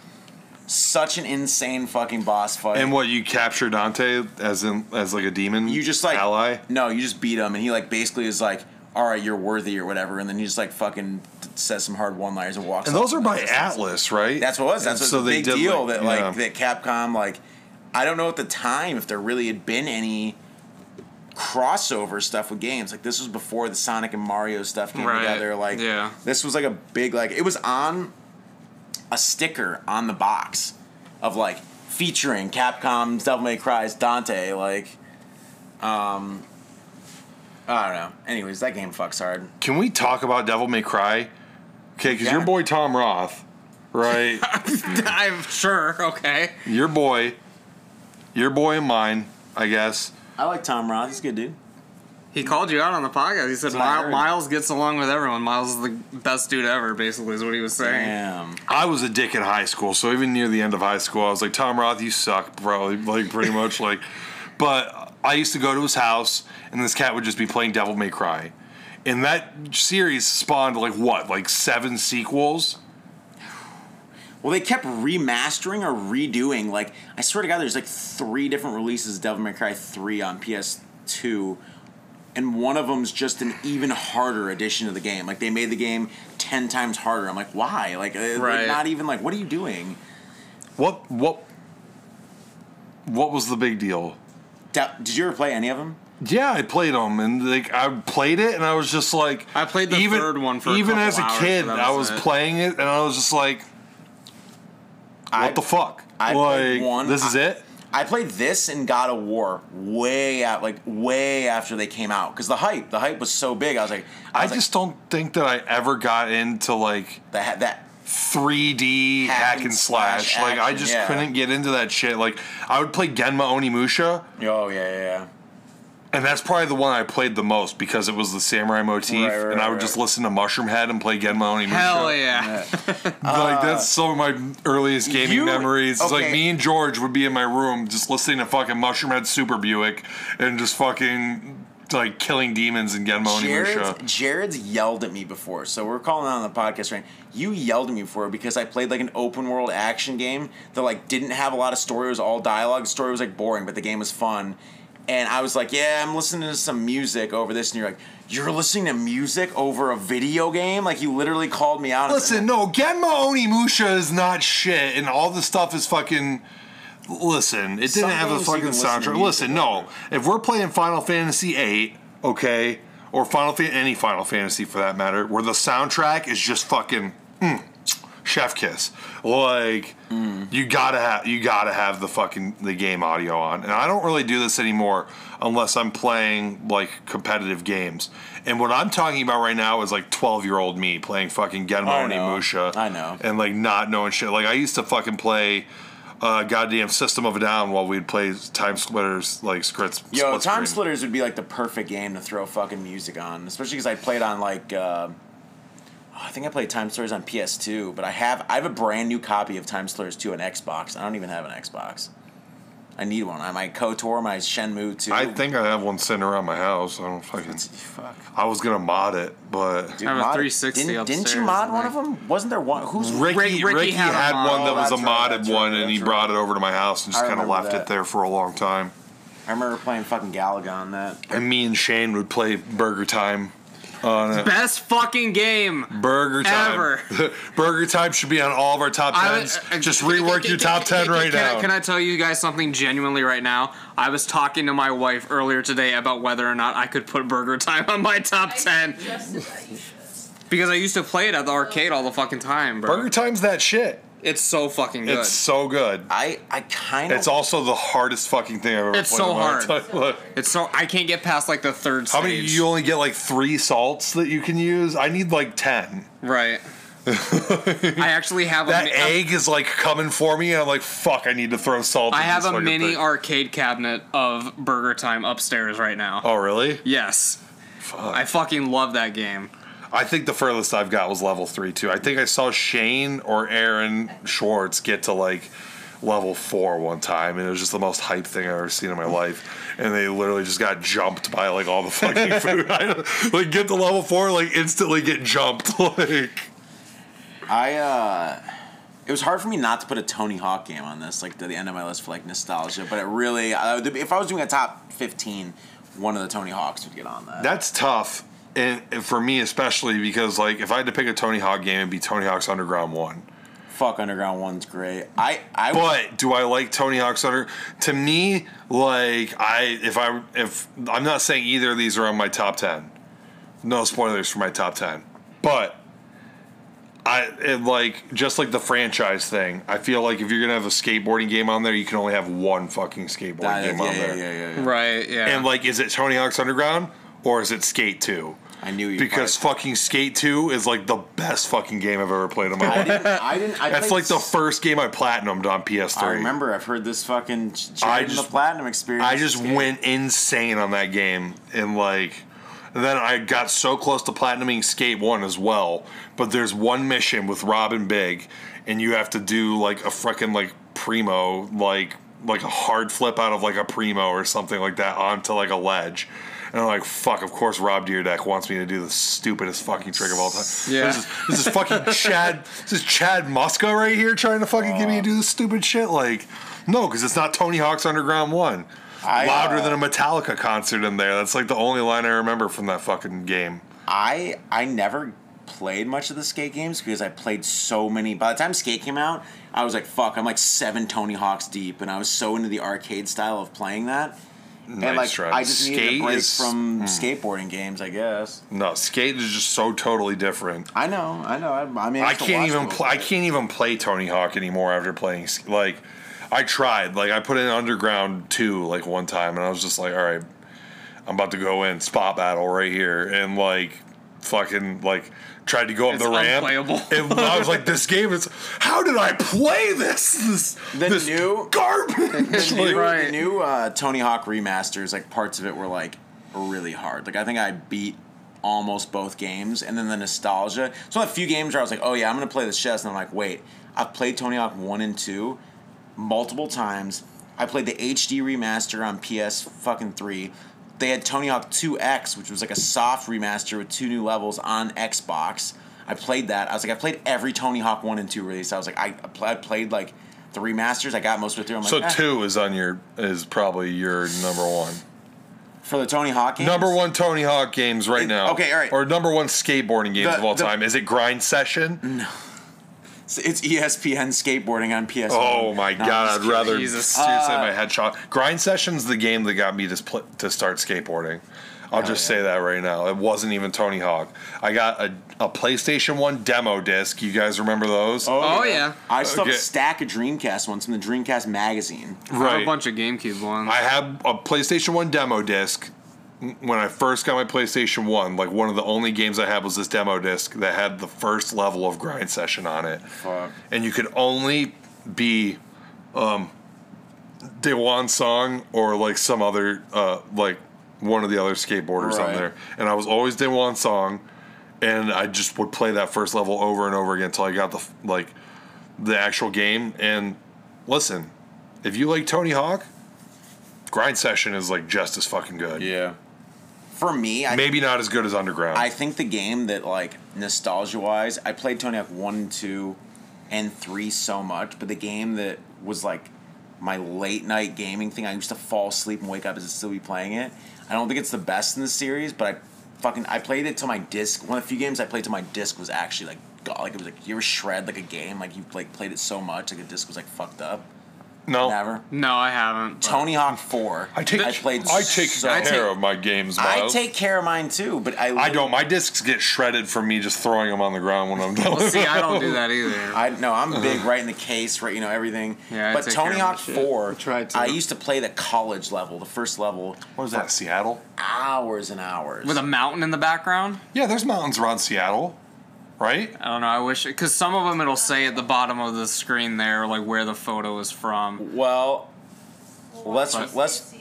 Such an insane fucking boss fight. And what you capture Dante as in as like a demon? you just like ally. No, you just beat him, and he like basically is like, "All right, you're worthy" or whatever, and then he just like fucking says some hard one-liners and walks. And those are in by distance. Atlus, right? That's what it was. That's And what's the big did, deal that like yeah. that Capcom like. I don't know at the time if there really had been any crossover stuff with games. Like this was before the Sonic and Mario stuff came Right. together. Like Yeah. this was like a big like it was on a sticker on the box of like featuring Capcom's Devil May Cry's Dante. Like, um, I don't know. Anyways, that game fucks hard. Can we talk about Devil May Cry? Okay, because Yeah. your boy Tom Roth, right? I'm sure. Okay. your boy, your boy and mine, I guess. I like Tom Roth. He's a good dude. He called you out on the podcast. He said That's what I Miles. Miles gets along with everyone. Miles is the best dude ever. Basically, is what he was saying. Damn. I was a dick in high school, so even near the end of high school, I was like, Tom Roth, you suck, bro. Like, pretty much, like. But I used to go to his house, and this cat would just be playing Devil May Cry. And that series spawned, like, what? Like seven sequels? Well, they kept remastering or redoing. Like, I swear to God, there's like three different releases of Devil May Cry 3 on PS2. And one of them's just an even harder edition of the game. Like, they made the game 10 times harder. I'm like, why? Like, uh, like, not even like, what are you doing? What, what, what was the big deal? Did you ever play any of them? Yeah, I played them, and like I played it, and I was just like, I played the third one for a even couple as a hours, kid. but I was was it. playing it, and I was just like, what I- the fuck? I like played one- this is I- it? I played this and God of War way out, like way after they came out, because the hype, the hype was so big. I was like, I, was like, just don't think that I ever got into like that that 3D hack, and slash. like I just yeah. couldn't get into that shit. Like I would play Genma Onimusha, Oh yeah, yeah, yeah. And that's probably the one I played the most because it was the samurai motif, Right, right, and I would right. just listen to Mushroomhead and play Genma Onimusha. Hell yeah. Like that's some of my earliest gaming you- memories. It's like me and George would be in my room just listening to fucking Mushroomhead Super Buick and just fucking like killing demons in Genma Onimusha. Jarrod's, Jarrod's yelled at me before, so we're calling out on the podcast right. You yelled at me before because I played like an open world action game that like didn't have a lot of story. It was all dialogue. The story was like boring, but the game was fun. And I was like, "Yeah, I'm listening to some music over this," and you're like, "You're listening to music over a video game?" Like you literally called me out. Listen, no, Genma Onimusha is not shit, and all the stuff is fucking. Listen, it didn't Some have a fucking soundtrack. Listen, no, if we're playing Final Fantasy VIII, okay, or Final any Final Fantasy for that matter, where the soundtrack is just fucking mm, chef kiss, like you gotta have you gotta have the fucking the game audio on, and I don't really do this anymore unless I'm playing like competitive games. And what I'm talking about right now is like 12 year old me playing fucking Genma I know. Onimusha. I know. And like not knowing shit. Like I used to fucking play uh, goddamn System of a Down while we'd play Time Splitters like scripts. Yo, Time screen. Splitters would be like the perfect game to throw fucking music on, especially because I played on like. Uh, I think I played Time Splitters on PS2, but I have I have a brand new copy of Time Splitters 2 on Xbox. I don't even have an Xbox. I need one. I my KOTOR, my Shenmue 2. I think I have one sitting around my house. I don't fucking. Fuck. I was gonna mod it, but Dude, I have a 360 Didn't, didn't you upstairs, mod I one of them? Wasn't there one? Who's Ricky, Ricky- Ricky, Ricky had had, one that Oh, was a that's right, modded one, right, and he that's brought it over to my house and just kind of left that. it there for a long time. I remember playing fucking Galaga on that. And me and Shane would play Burger Time on it. Best fucking game. Burger Time. Ever. Burger Time should be on all of our top tens. was- uh, Just rework your top ten right can now. Can I tell you guys something genuinely right now? I was talking to my wife earlier today about whether or not I could put Burger Time on my top ten suggested that you should. because I used to play it at the arcade all the fucking time, bro. Burger Time's that shit. It's so fucking good. It's so good. I I kind of. It's also the hardest fucking thing I've ever It's played. so in my hard. entire life. It's so I can't get past like the third How stage. many? You only get like three salts that you can use. I need like ten. right. I actually have a That mi- egg is like coming for me, and I'm like, fuck, I need to throw salt. I in have this a fucking mini thing. arcade cabinet of Burger Time upstairs right now. Oh really? Yes. Fuck. I fucking love that game. I think the furthest I've got was level three too. I think I saw Shane or Aaron Schwartz get to like level four one time, and it was just the most hype thing I've ever seen in my life. And they literally just got jumped by like all the fucking food. I like get to level four, like instantly get jumped. Like I uh it was hard for me not to put a Tony Hawk game on this, like to the end of my list for like nostalgia. But it really, uh, if I was doing a top fifteen, one of the Tony Hawks would get on that. that's tough, and, and for me especially because like if I had to pick a Tony Hawk game, it'd be Tony Hawk's Underground One. Fuck Underground One's great. I I But do I like Tony Hawk's Under? To me, like I, if I, if I'm not saying either of these are on my top ten. No spoilers for my top ten. But I it like just like the franchise thing. I feel like if you're gonna have a skateboarding game on there, you can only have one fucking skateboarding that- game yeah, on yeah, there. yeah, yeah, yeah. Right, yeah. And like, is it Tony Hawk's Underground or is it Skate Two? I knew you Because fucking Skate Two is like the best fucking game I've ever played in my I life. didn't. I didn't. I That's played like the s- first game I platinumed on PS3. I remember. I've heard this fucking Jarrod I just- the Platinum experience. I just went insane on that game, and like, and then I got so close to platinuming Skate One as well. But there's one mission with Robin Big, and you have to do like a freaking like primo, like like a hard flip out of like a primo or something like that onto like a ledge. And I'm like, fuck, of course Rob Dyrdek wants me to do the stupidest fucking trick of all time. Yeah. This is, this is fucking Chad, this is Chad Muska right here trying to fucking get me to do this stupid shit. Like, no, because it's not Tony Hawk's Underground 1 I, louder uh, than a Metallica concert in there. That's like the only line I remember from that fucking game. I I never played much of the skate games because I played so many. By the time skate came out, I was like, "Fuck!" I'm like seven Tony Hawks deep, and I was so into the arcade style of playing that. And like, try. I just needed Skate a break is- from hmm. skateboarding games, I guess. No, skate is just so totally different. I know, I know. I, I mean, I can't even pl- I can't even play Tony Hawk anymore after playing like I tried like I put in Underground 2 like one time and I was just like all right I'm about to go in spot battle right here and like fucking like tried to go up It's the ramp. unplayable. And I was like, "This game is. How did I play this? This, The this new- garbage." The new, Right. the new uh, Tony Hawk remasters, like parts of it were like really hard. Like I think I beat almost both games, and then the nostalgia. So a few games where I was like, "Oh yeah, I'm gonna play this chess," and I'm like, "Wait, I've played Tony Hawk one and two multiple times. I played the HD remaster on PS fucking three. They had Tony Hawk 2X, which was like a soft remaster with two new levels on Xbox. I played that. I was like, I played every Tony Hawk one and two release. I was like, I, I played like the remasters. I got most of it through. I'm like, So "Ah." two is on your is probably your number one. for the Tony Hawk games? Number one Tony Hawk games right It- now. okay, all right. Or number one skateboarding games The- of all the- time. Is it Grind Session? It's ESPN skateboarding on PS. Oh my No, god, I'm I'd rather Jesus. seriously Uh, my headshot. Grind Session's the game that got me to spl- to start skateboarding. I'll just yeah. say that right now. It wasn't even Tony Hawk. I got a, a PlayStation 1 demo disc. You guys remember those? Oh, yeah. I still have Okay. a stack of Dreamcast ones from the Dreamcast magazine. I have a bunch of GameCube ones. I have a PlayStation 1 demo disc when I first got my PlayStation 1. Like one of the only games I had was this demo disc that had the first level of grind session on it. Fuck. And you could only be um Daewon Song or like some other uh like one of the other skateboarders on there. And I was always Daewon Song and I just would play that first level over and over again until I got the like the actual game and listen, if you like Tony Hawk, Grind Session is like just as fucking good. Yeah. For me, I Maybe not as good as Underground. I think the game that like nostalgia wise, I played Tony Hawk one two and three so much, but the game that was like my late night gaming thing, I used to fall asleep and wake up and still be playing it. I don't think it's the best in the series, but I fucking I played it till my disc. One of the few games I played till my disc was actually like God, like it was like you ever shred like a game, like you like played it so much, like a disc was like fucked up. No. Never. no, I haven't. but- Tony Hawk Four. I take I played. I take so- care I take- of my games, I take care of mine too, but I. I don't. My discs get shredded from me just throwing them on the ground when I'm done. Well, see, I don't do that either. I no, I'm big right in the case, right? You know everything. Yeah, I but take Tony care of Hawk my shit. Four, I tried to. I used to play the college level, the first level, What was that? Seattle? hours and hours. With a mountain in the background? Yeah, there's mountains around Seattle, right? I don't know. I wish because some of them it'll say at the bottom of the screen there like where the photo is from. well, let's But- let's let's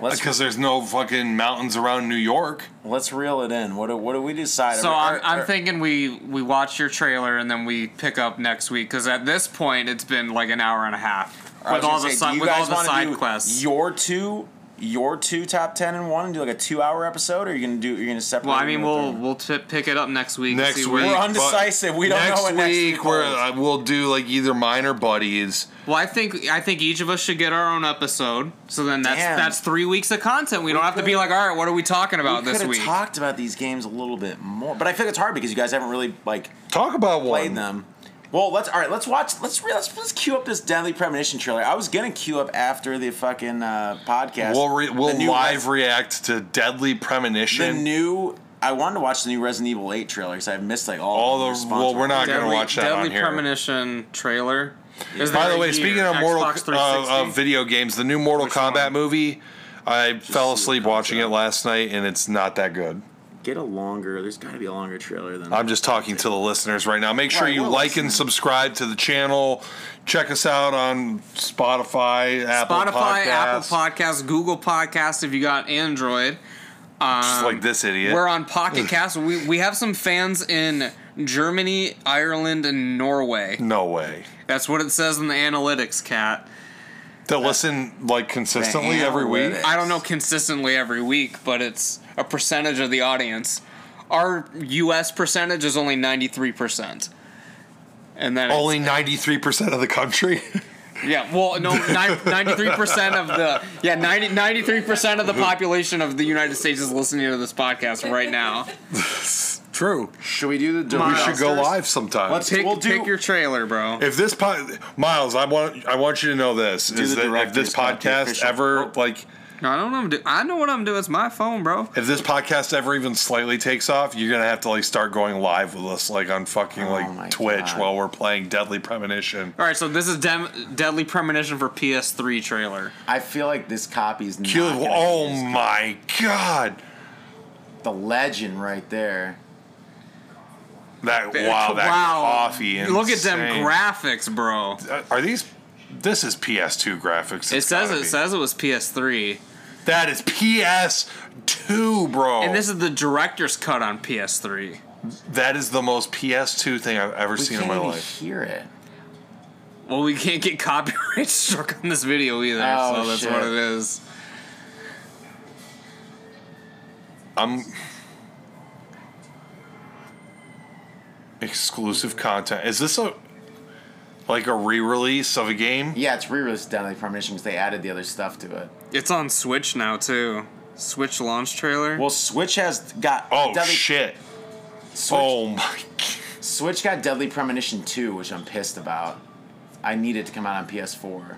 uh, Because there's no fucking mountains around New York. let's reel it in. What do, what do we decide? So Are- I'm, I'm are- thinking we we watch your trailer and then we pick up next week because at this point it's been like an hour and a half with all gonna the say, do with all the wanna side do quests. Your two, your two top ten and one, and do like a two hour episode, or are you gonna do? You're gonna separate. well, I mean we'll them? we'll t- pick it up next week. Next see week, We're but undecisive. We don't know next what next week. week we're, holds. uh, we'll do like either mine or buddies. Well, I think I think each of us should get our own episode. So then that's Damn. that's three weeks of content. We, don't have to be like, all right, what are we talking about we this week? talked about these games a little bit more, but I feel like it's hard because you guys haven't really like Talk about played one. them. Well, let's all right. Let's watch. Let's re- let's let's cue up this Deadly Premonition trailer. I was gonna queue up after the fucking uh, podcast. We'll re- we'll new live Res- react to Deadly Premonition. the new. I wanted to watch the new Resident Evil 8 trailer because I've missed like all, All the- response well, we're not reports. gonna watch that Deadly on here. Premonition trailer. Is By the way, year? speaking of Mortal Xbox uh, of video games, the new Mortal Which Kombat one? movie, I fell asleep watching it last night, and it's not that good. Get a longer. There's got to be a longer trailer than. I'm just talking to the listeners right now. Make sure Right, you we're like and subscribe to the channel. Check us out on Spotify, Apple Spotify, Podcasts, Apple Podcasts, Google Podcasts. If you got Android, just um, like this idiot. we're on Pocket Cast. We we have some fans in Germany, Ireland, and Norway. no way. That's what it says in the analytics, cat. To listen like consistently every week. I don't know consistently every week, but it's a percentage of the audience. Our U.S. percentage is only ninety three percent, and then Only 93% of the country. yeah, well, no, ninety three percent of the yeah 93 percent of the population of the United States is listening to this podcast right now. True. Should we do the? We should go live sometime. Let's- Pick, We'll do- pick your trailer, bro. if this pod, Miles, I want I want you to know this is the that if this director's podcast ever like No, I don't know. What I'm do- I know what I'm doing. It's my phone, bro. if this podcast ever even slightly takes off, you're gonna have to like start going live with us like on fucking Oh my like Twitch God. while we're playing Deadly Premonition. All right, so this is Dem- Deadly Premonition for PS3 trailer. I feel like this copy is not. Kill- gonna be oh as my god! The legend right there. That wow, that coffee. Look at them insane. graphics, bro. Uh, Are these? This is PS2 graphics. It It's says gotta it be. says it was PS3, that is PS2, bro. and this is the director's cut on PS3. that is the most PS2 thing I've ever We seen can't in my even life. hear it. Well, we can't get copyright struck on this video either, Oh, so that's shit. what it is. I'm exclusive content. Is this a like a re-release of a game? Yeah, it's re-released Deadly Premonition because they added the other stuff to it. It's on Switch now too. Switch launch trailer. Well, Switch has got Oh Deadly, shit! Switch, Oh my! God. Switch got Deadly Premonition 2, which I'm pissed about. I need it to come out on PS4.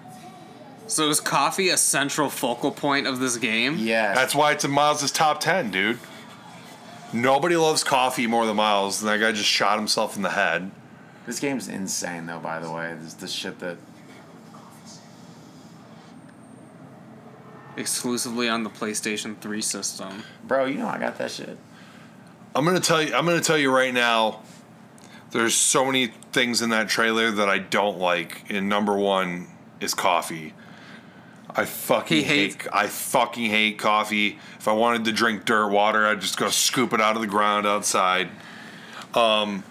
so is coffee a central focal point of this game? Yes. That's why it's in Miles' top ten, dude. Nobody loves coffee more than Miles, and that guy just shot himself in the head. This game's insane, though. By the way, this the shit that Exclusively on the PlayStation 3 system. bro. You know I got that shit. I'm gonna tell you. I'm gonna tell you right now. There's so many things in that trailer that I don't like. And number one is coffee. I fucking hate. I fucking hate coffee. If I wanted to drink dirt water, I'd just go scoop it out of the ground outside. Um,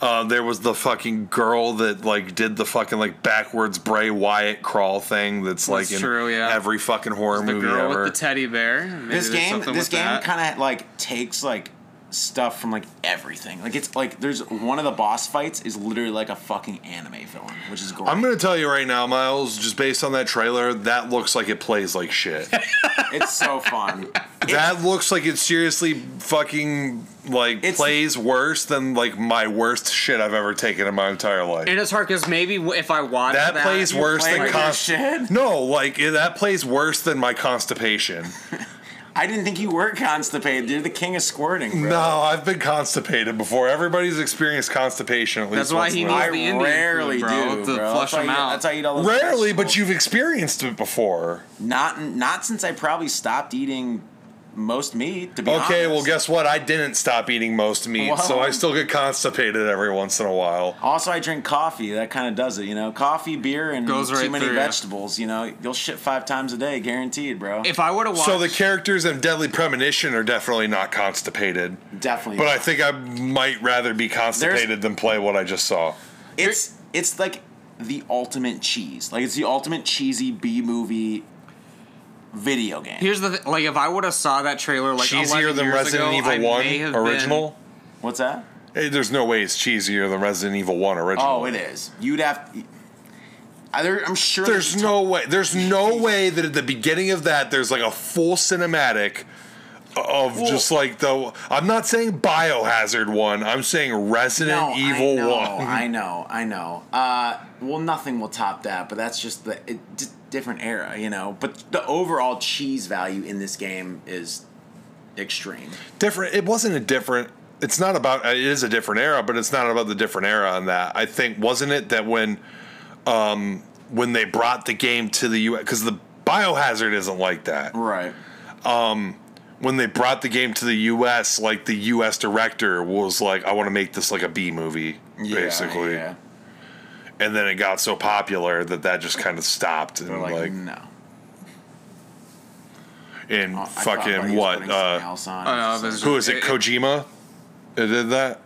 uh, there was the fucking girl that like did the fucking like backwards Bray Wyatt crawl thing. That's like That's in true, yeah. every fucking horror The movie girl ever. with the teddy bear. Maybe this game, this game kind of like takes like stuff from like everything. Like it's like there's one of the boss fights is literally like a fucking anime villain, which is great. I'm gonna tell you right now, Miles. Just based on that trailer, that looks like it plays like shit. it's so fun. that looks like it seriously fucking like It's- plays worse than like my worst shit I've ever taken in my entire life. And it's hard because maybe if I watch that, that, plays worse playing than with your const- shit? No, like it- that plays worse than my constipation. I didn't think you were constipated. You're the king of squirting, bro. no, I've been constipated before. Everybody's experienced constipation at least That's why once he in needs a I the Indian rarely food, bro, do, to bro. flush them out. That's how you eat all those Rarely, but you've experienced it before. not not since I probably stopped eating most meat. To be Okay, honest. well, guess what? I didn't stop eating most meat, so I still get constipated every once in a while. Also, I drink coffee. That kind of does it, you know. Coffee, beer, and Goes too right many through vegetables. You know, you'll shit five times a day, guaranteed, bro. If I were to watch, So the characters in Deadly Premonition are definitely not constipated. Definitely. But I think I might rather be constipated than play what I just saw. it's it's like the ultimate cheese. Like it's the ultimate cheesy B movie video game. here's the th- like, if I would have saw that trailer like cheesier 11 than years Resident ago, Evil I 1 may have been- original. What's that? Hey, there's no way it's cheesier than Resident Evil 1 original. Oh, it is. You'd have. Either I'm sure. There's no way. There's no way that at the beginning of that there's like a full cinematic of Well- just like the. I'm not saying Biohazard one. I'm saying Resident No, Evil I know, one. I know, I know. Uh, well, nothing will top that, but that's just the it, just different era, you know. But the overall cheese value in this game is extreme. different. It wasn't a different. It's not about. It is a different era, but it's not about the different era on that. I think wasn't it that when, um, when they brought the game to the U.S. because the Biohazard isn't like that. Right. Um, when they brought the game to the U.S., like the U.S. director was like, "I want to make this like a B movie, basically." Yeah. And then it got so popular that that just kind of stopped and They're like, like, no. in Oh, I thought Buddy fucking was what? putting something Uh, else on. I know, It's but like- it's who is it? It- it- Kojima. That did that.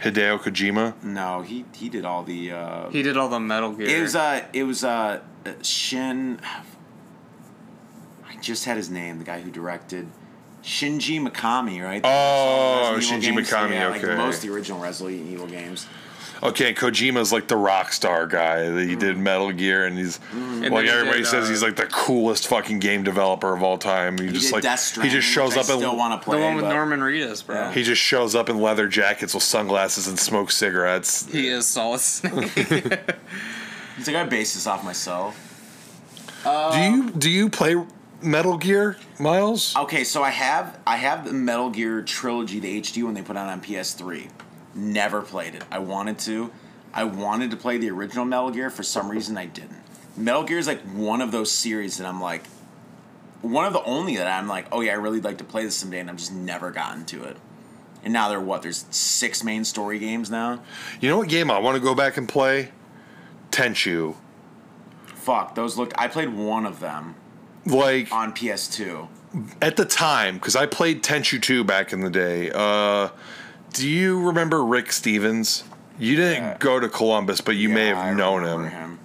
Hideo Kojima. no, he he did all the. Uh, He did all the Metal Gear. it was uh it was uh Shin. I just had his name. The guy who directed. Shinji Mikami, right? Oh, Resident Shinji Evil games. Mikami, Yeah, like okay. most of the original Resident Evil games. Okay, Kojima's like the rock star guy. that He mm. did Metal Gear, and he's mm. And like then everybody did, says uh, he's like the coolest fucking game developer of all time. He, just did like Death he just shows up I still in want to play. the one with Norman Reedus, bro. Yeah. he just shows up in leather jackets with sunglasses and smokes cigarettes. He is Solid Snake. He's like, I based this off myself. do you um, do you play Metal Gear, Miles? Okay, so I have I have the Metal Gear trilogy, the HD when they put out on PS3. Never played it. I wanted to. I wanted to play the original Metal Gear. For some reason, I didn't. Metal Gear is like one of those series that I'm like, one of the only that I'm like, oh yeah, I really like to play this someday, and I've just never gotten to it. and now there what? There's six main story games now. You know what game I want to go back and play? Tenchu. Fuck, those looked. I played one of them Like on PS2. at the time, because I played Tenchu 2 back in the day. Uh, do you remember Rick Stevens? You didn't Yeah. go to Columbus, but you may Yeah, I have known remember him.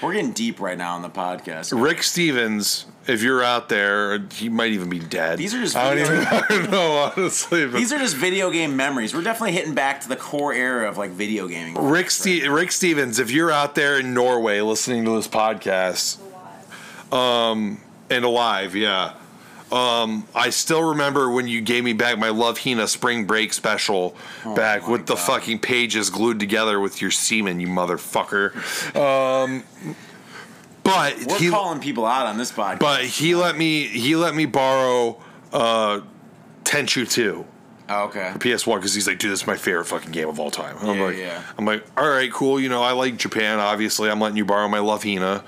We're getting deep right now on the podcast. Rick Stevens, if you're out there, he might even be dead. These are just I don't, video- even, I don't know, honestly. But These are just video game memories. We're definitely hitting back to the core era of like video gaming. Rick, Ste- Rick Stevens, if you're out there in Norway listening to this podcast, um, and alive, yeah. Um, I still remember when you gave me back my Love Hina Spring Break special back my with the fucking pages glued together with your semen, you motherfucker. Um, but We're he, calling people out on this podcast. but he let me he let me borrow uh, Tenchu 2. Oh, okay. PS1 because he's like, dude, this is my favorite fucking game of all time. And I'm Yeah, like, yeah. I'm like, all right, cool. You know, I like Japan. Obviously, I'm letting you borrow my Love Hina,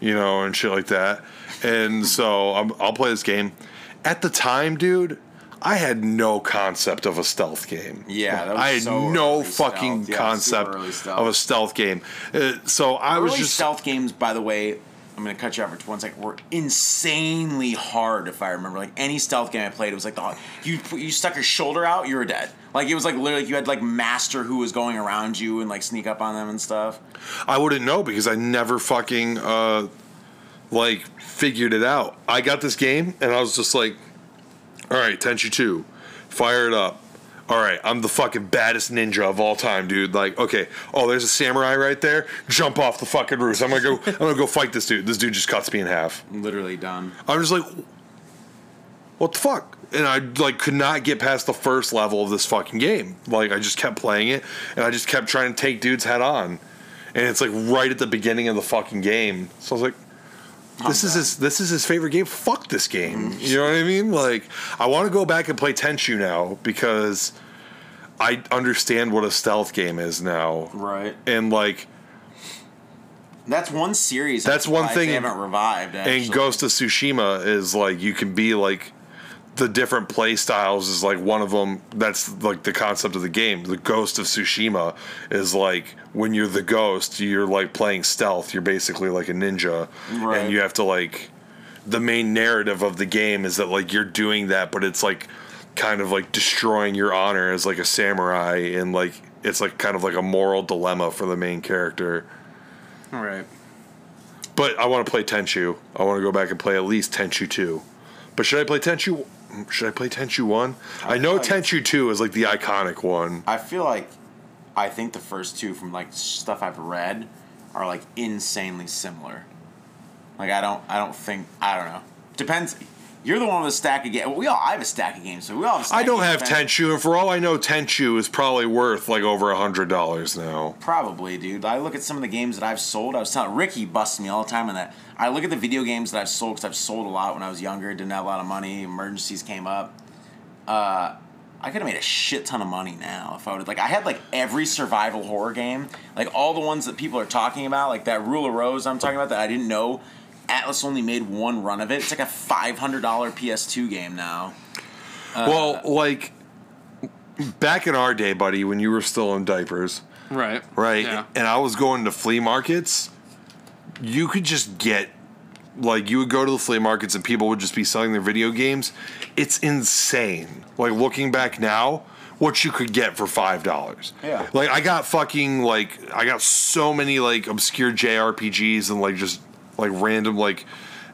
you know, and shit like that. And so I'm, I'll play this game. At the time, dude, I had no concept of a stealth game. Yeah, that was I had so no early fucking. Yeah, concept early of a stealth game. Uh, so I was just stealth games, by the way, I'm gonna cut you off for one second. Were insanely hard, if I remember. Like any stealth game I played, it was like the you you stuck your shoulder out, you were dead. Like it was like literally you had like master who was going around you and like sneak up on them and stuff. I wouldn't know because I never fucking uh, like figured it out. I got this game and I was just like, all right, Tenchu 2, fire it up. All right, I'm the fucking baddest ninja of all time, dude. Like, okay, oh, there's a samurai right there. Jump off the fucking roof. I'm gonna go. I'm gonna go fight this dude. This dude just cuts me in half. Literally done. I was like, what the fuck? And I like could not get past the first level of this fucking game. Like I just kept playing it, and I just kept trying to take dudes head on, and it's like right at the beginning of the fucking game. So I was like, this is his this is his favorite game. Fuck this game. Mm-hmm. You know what I mean? Like I want to go back and play Tenchu now because I understand what a stealth game is now, Right. and like That's one series. That's one thing they haven't revived. Actually. and Ghost of Tsushima is like you can be like the different play styles is like one of them. That's like the concept of the game. The Ghost of Tsushima is like when you're the ghost, you're like playing stealth. You're basically like a ninja, Right. and you have to like the main narrative of the game is that like you're doing that, but it's like kind of like destroying your honor as like a samurai, and like it's like kind of like a moral dilemma for the main character. All right. But I want to play Tenchu. I want to go back and play at least Tenchu 2. But should I play Tenchu? Should I play Tenchu 1? I know like- Tenchu 2 is like the iconic one. I feel like I think the first two from like stuff I've read are like insanely similar. Like I don't I don't think I don't know. Depends. You're the one with a stack of games. We all I have a stack of games, so we all have. A stack I don't have games. Tenchu, and for all I know, Tenchu is probably worth like over a hundred dollars now. Probably, dude. I look at some of the games that I've sold. I was telling Ricky busts me all the time on that. I look at the video games that I've sold because I've sold a lot when I was younger. Didn't have a lot of money. Emergencies came up. Uh, I could have made a shit ton of money now if I would. Like I had like every survival horror game, like all the ones that people are talking about, like that Rule of Rose I'm talking about that I didn't know. Atlus only made one run of it. It's like a five hundred dollar PS2 game now. well, like back in our day, buddy, when you were still in diapers, Right. right? Yeah. And I was going to flea markets. You could just get like you would go to the flea markets and people would just be selling their video games. It's insane. Like looking back now, what you could get for five dollars. Yeah. Like I got fucking like I got so many like obscure JRPGs and like just like random like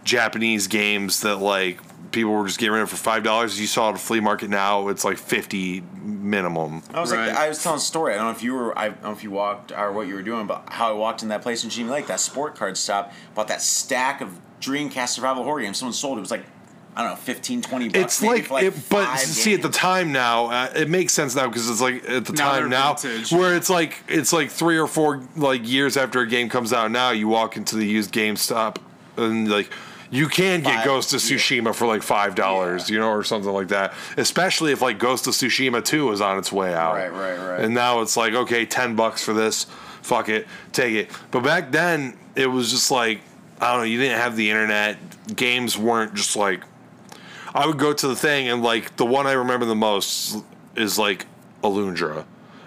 Japanese games that like people were just getting rid of for five dollars. You saw it at a flea market now, it's like fifty minimum. I was Right. like, I was telling a story. I don't know if you were, I don't know if you walked or what you were doing, but how I walked in that place in Genie Lake, that sport card shop, bought that stack of Dreamcast survival horror games. Someone sold it. It was like, I don't know, 15, 20 bucks. It's maybe like, for, it, but five see, at the games. time now, uh, it makes sense now because it's like at the Now time they're now, vintage. where it's like it's like three or four like years after a game comes out. Now you walk into the used GameStop and like you can get Five- Ghost of Tsushima for like five dollars, you know, or something like that. Especially if like Ghost of Tsushima two is on its way out, Right, right, right. And now it's like okay, ten bucks for this, fuck it, take it. But back then it was just like I don't know, you didn't have the internet. Games weren't just like I would go to the thing and like the one I remember the most is like Alundra.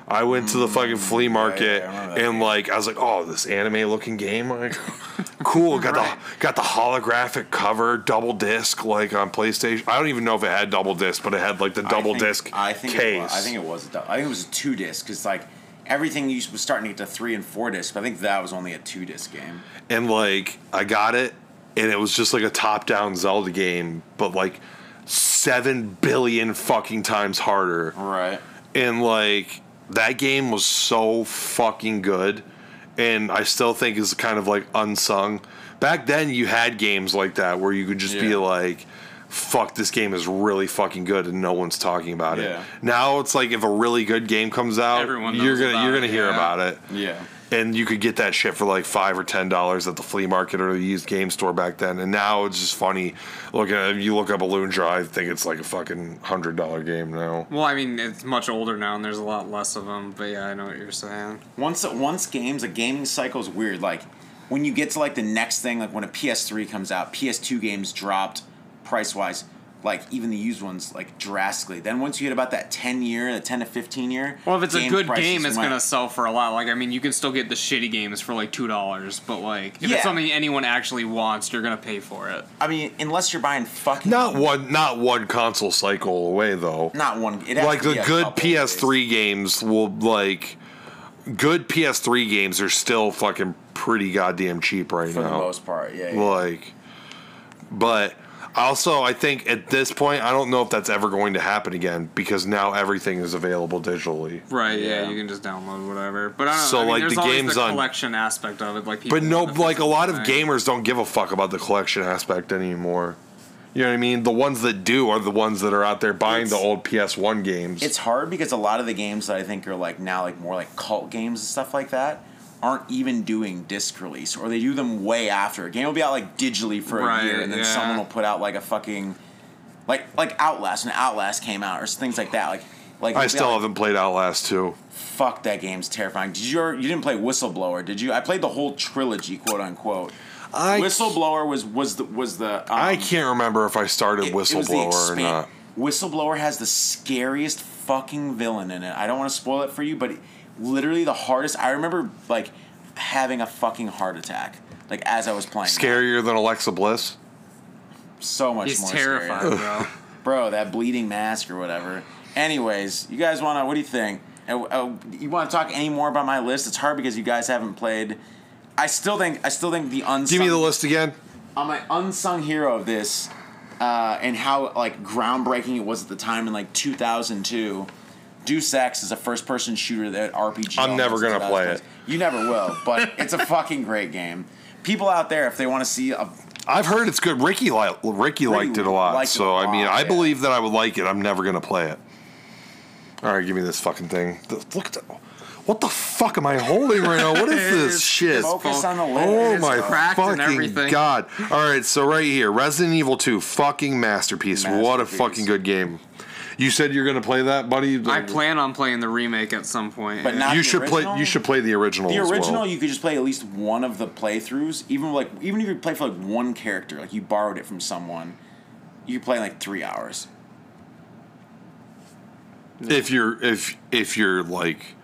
I went to the fucking flea market Mm, yeah, I remember that and like I was like, oh, this anime looking game, like cool. Got Right. the got the holographic cover, double disc, like on PlayStation. I don't even know if it had double disc, but it had like the double I think, disc I think It case. was, I think it was. A, I think it was a two disc because like everything was starting to get to three and four discs. But I think that was only a two disc game. and like I got it, and it was just like a top down Zelda game, but like seven billion fucking times harder. Right. and like that game was so fucking good and i still think is kind of like unsung back then you had games like that where you could just be like fuck this game is really fucking good and no one's talking about Yeah. it now it's like if a really good game comes out you're gonna you're gonna hear yeah. about it Yeah. And you could get that shit for like five or ten dollars at the flea market or the used game store back then. And now it's just funny. Look at you look up a Alundra, I think it's like a fucking hundred dollar game now. Well, I mean, it's much older now, and there's a lot less of them. But yeah, I know what you're saying. Once once games, a gaming cycle is weird. Like when you get to like the next thing, like when a PS3 comes out, PS2 games dropped price wise, like even the used ones, like drastically. Then once you hit about that ten year, the ten to fifteen year. Well, if it's a good game, it's went- gonna sell for a lot. Like, I mean, you can still get the shitty games for like two dollars, but like, if Yeah. it's something anyone actually wants, you're gonna pay for it. I mean, unless you're buying fucking Not one, not one console cycle away though. not one. It has like to the be a good PS3 games will like good PS3 games are still fucking pretty goddamn cheap right now. for the most part. Yeah. yeah. Like, but also I think at this point I don't know if that's ever going to happen again because now everything is available digitally. Right? Yeah, Yeah. you can just download whatever. But I don't. So, I mean, like, there's the game's the on- collection aspect of it. Like, people But no, like a lot of thing. gamers don't give a fuck about the collection aspect anymore. You know what I mean? The ones that do are the ones that are out there buying the old PS1 games. It's hard because a lot of the games that I think are like now like more like cult games and stuff like that aren't even doing disc release or they do them way after. A game will be out like digitally for a Right, year and then yeah. someone will put out like a fucking like like Outlast when Outlast came out or things like that. Like like I still out, haven't played Outlast 2. Fuck that game's terrifying. Did you you didn't play Whistleblower? Did you? I played the whole trilogy, quote unquote. I Whistleblower was was the was the um, I can't remember if I started it- it was the Whistleblower or not. Whistleblower has the scariest fucking villain in it. I don't want to spoil it for you, but it- literally the hardest. I remember like having a fucking heart attack, like as I was playing. Scarier than Alexa Bliss? So much He's more terrified, scary. bro. bro. That bleeding mask or whatever. Anyways, you guys want to? What do you think? Uh, uh, you want to talk any more about my list? It's hard because you guys haven't played. I still think I still think the unsung. Give me the list again. on my unsung hero of this uh, and how like groundbreaking it was at the time in like 2002 Deus Ex is a first person shooter that RPG I'm never gonna play it. you never will but it's a fucking great game people out there if they want to see a I've heard it's good. Ricky li- Ricky liked it a lot, liked it so a I mean, lot, I yeah. believe that I would like it. I'm never gonna play it. All right, give me this fucking thing. The- Look at that. What the fuck am I holding right now? What is this shit? focus on the list Oh my fucking god! All right, so right here, Resident Evil 2, fucking masterpiece. What a fucking good game. You said you're gonna play that, buddy. I plan on playing the remake at some point. But not You the should play. You should play the original. the as well. original you could just play at least one of the playthroughs even like even if you play for like one character like you borrowed it from someone you could play in like three hours if you're if if you're like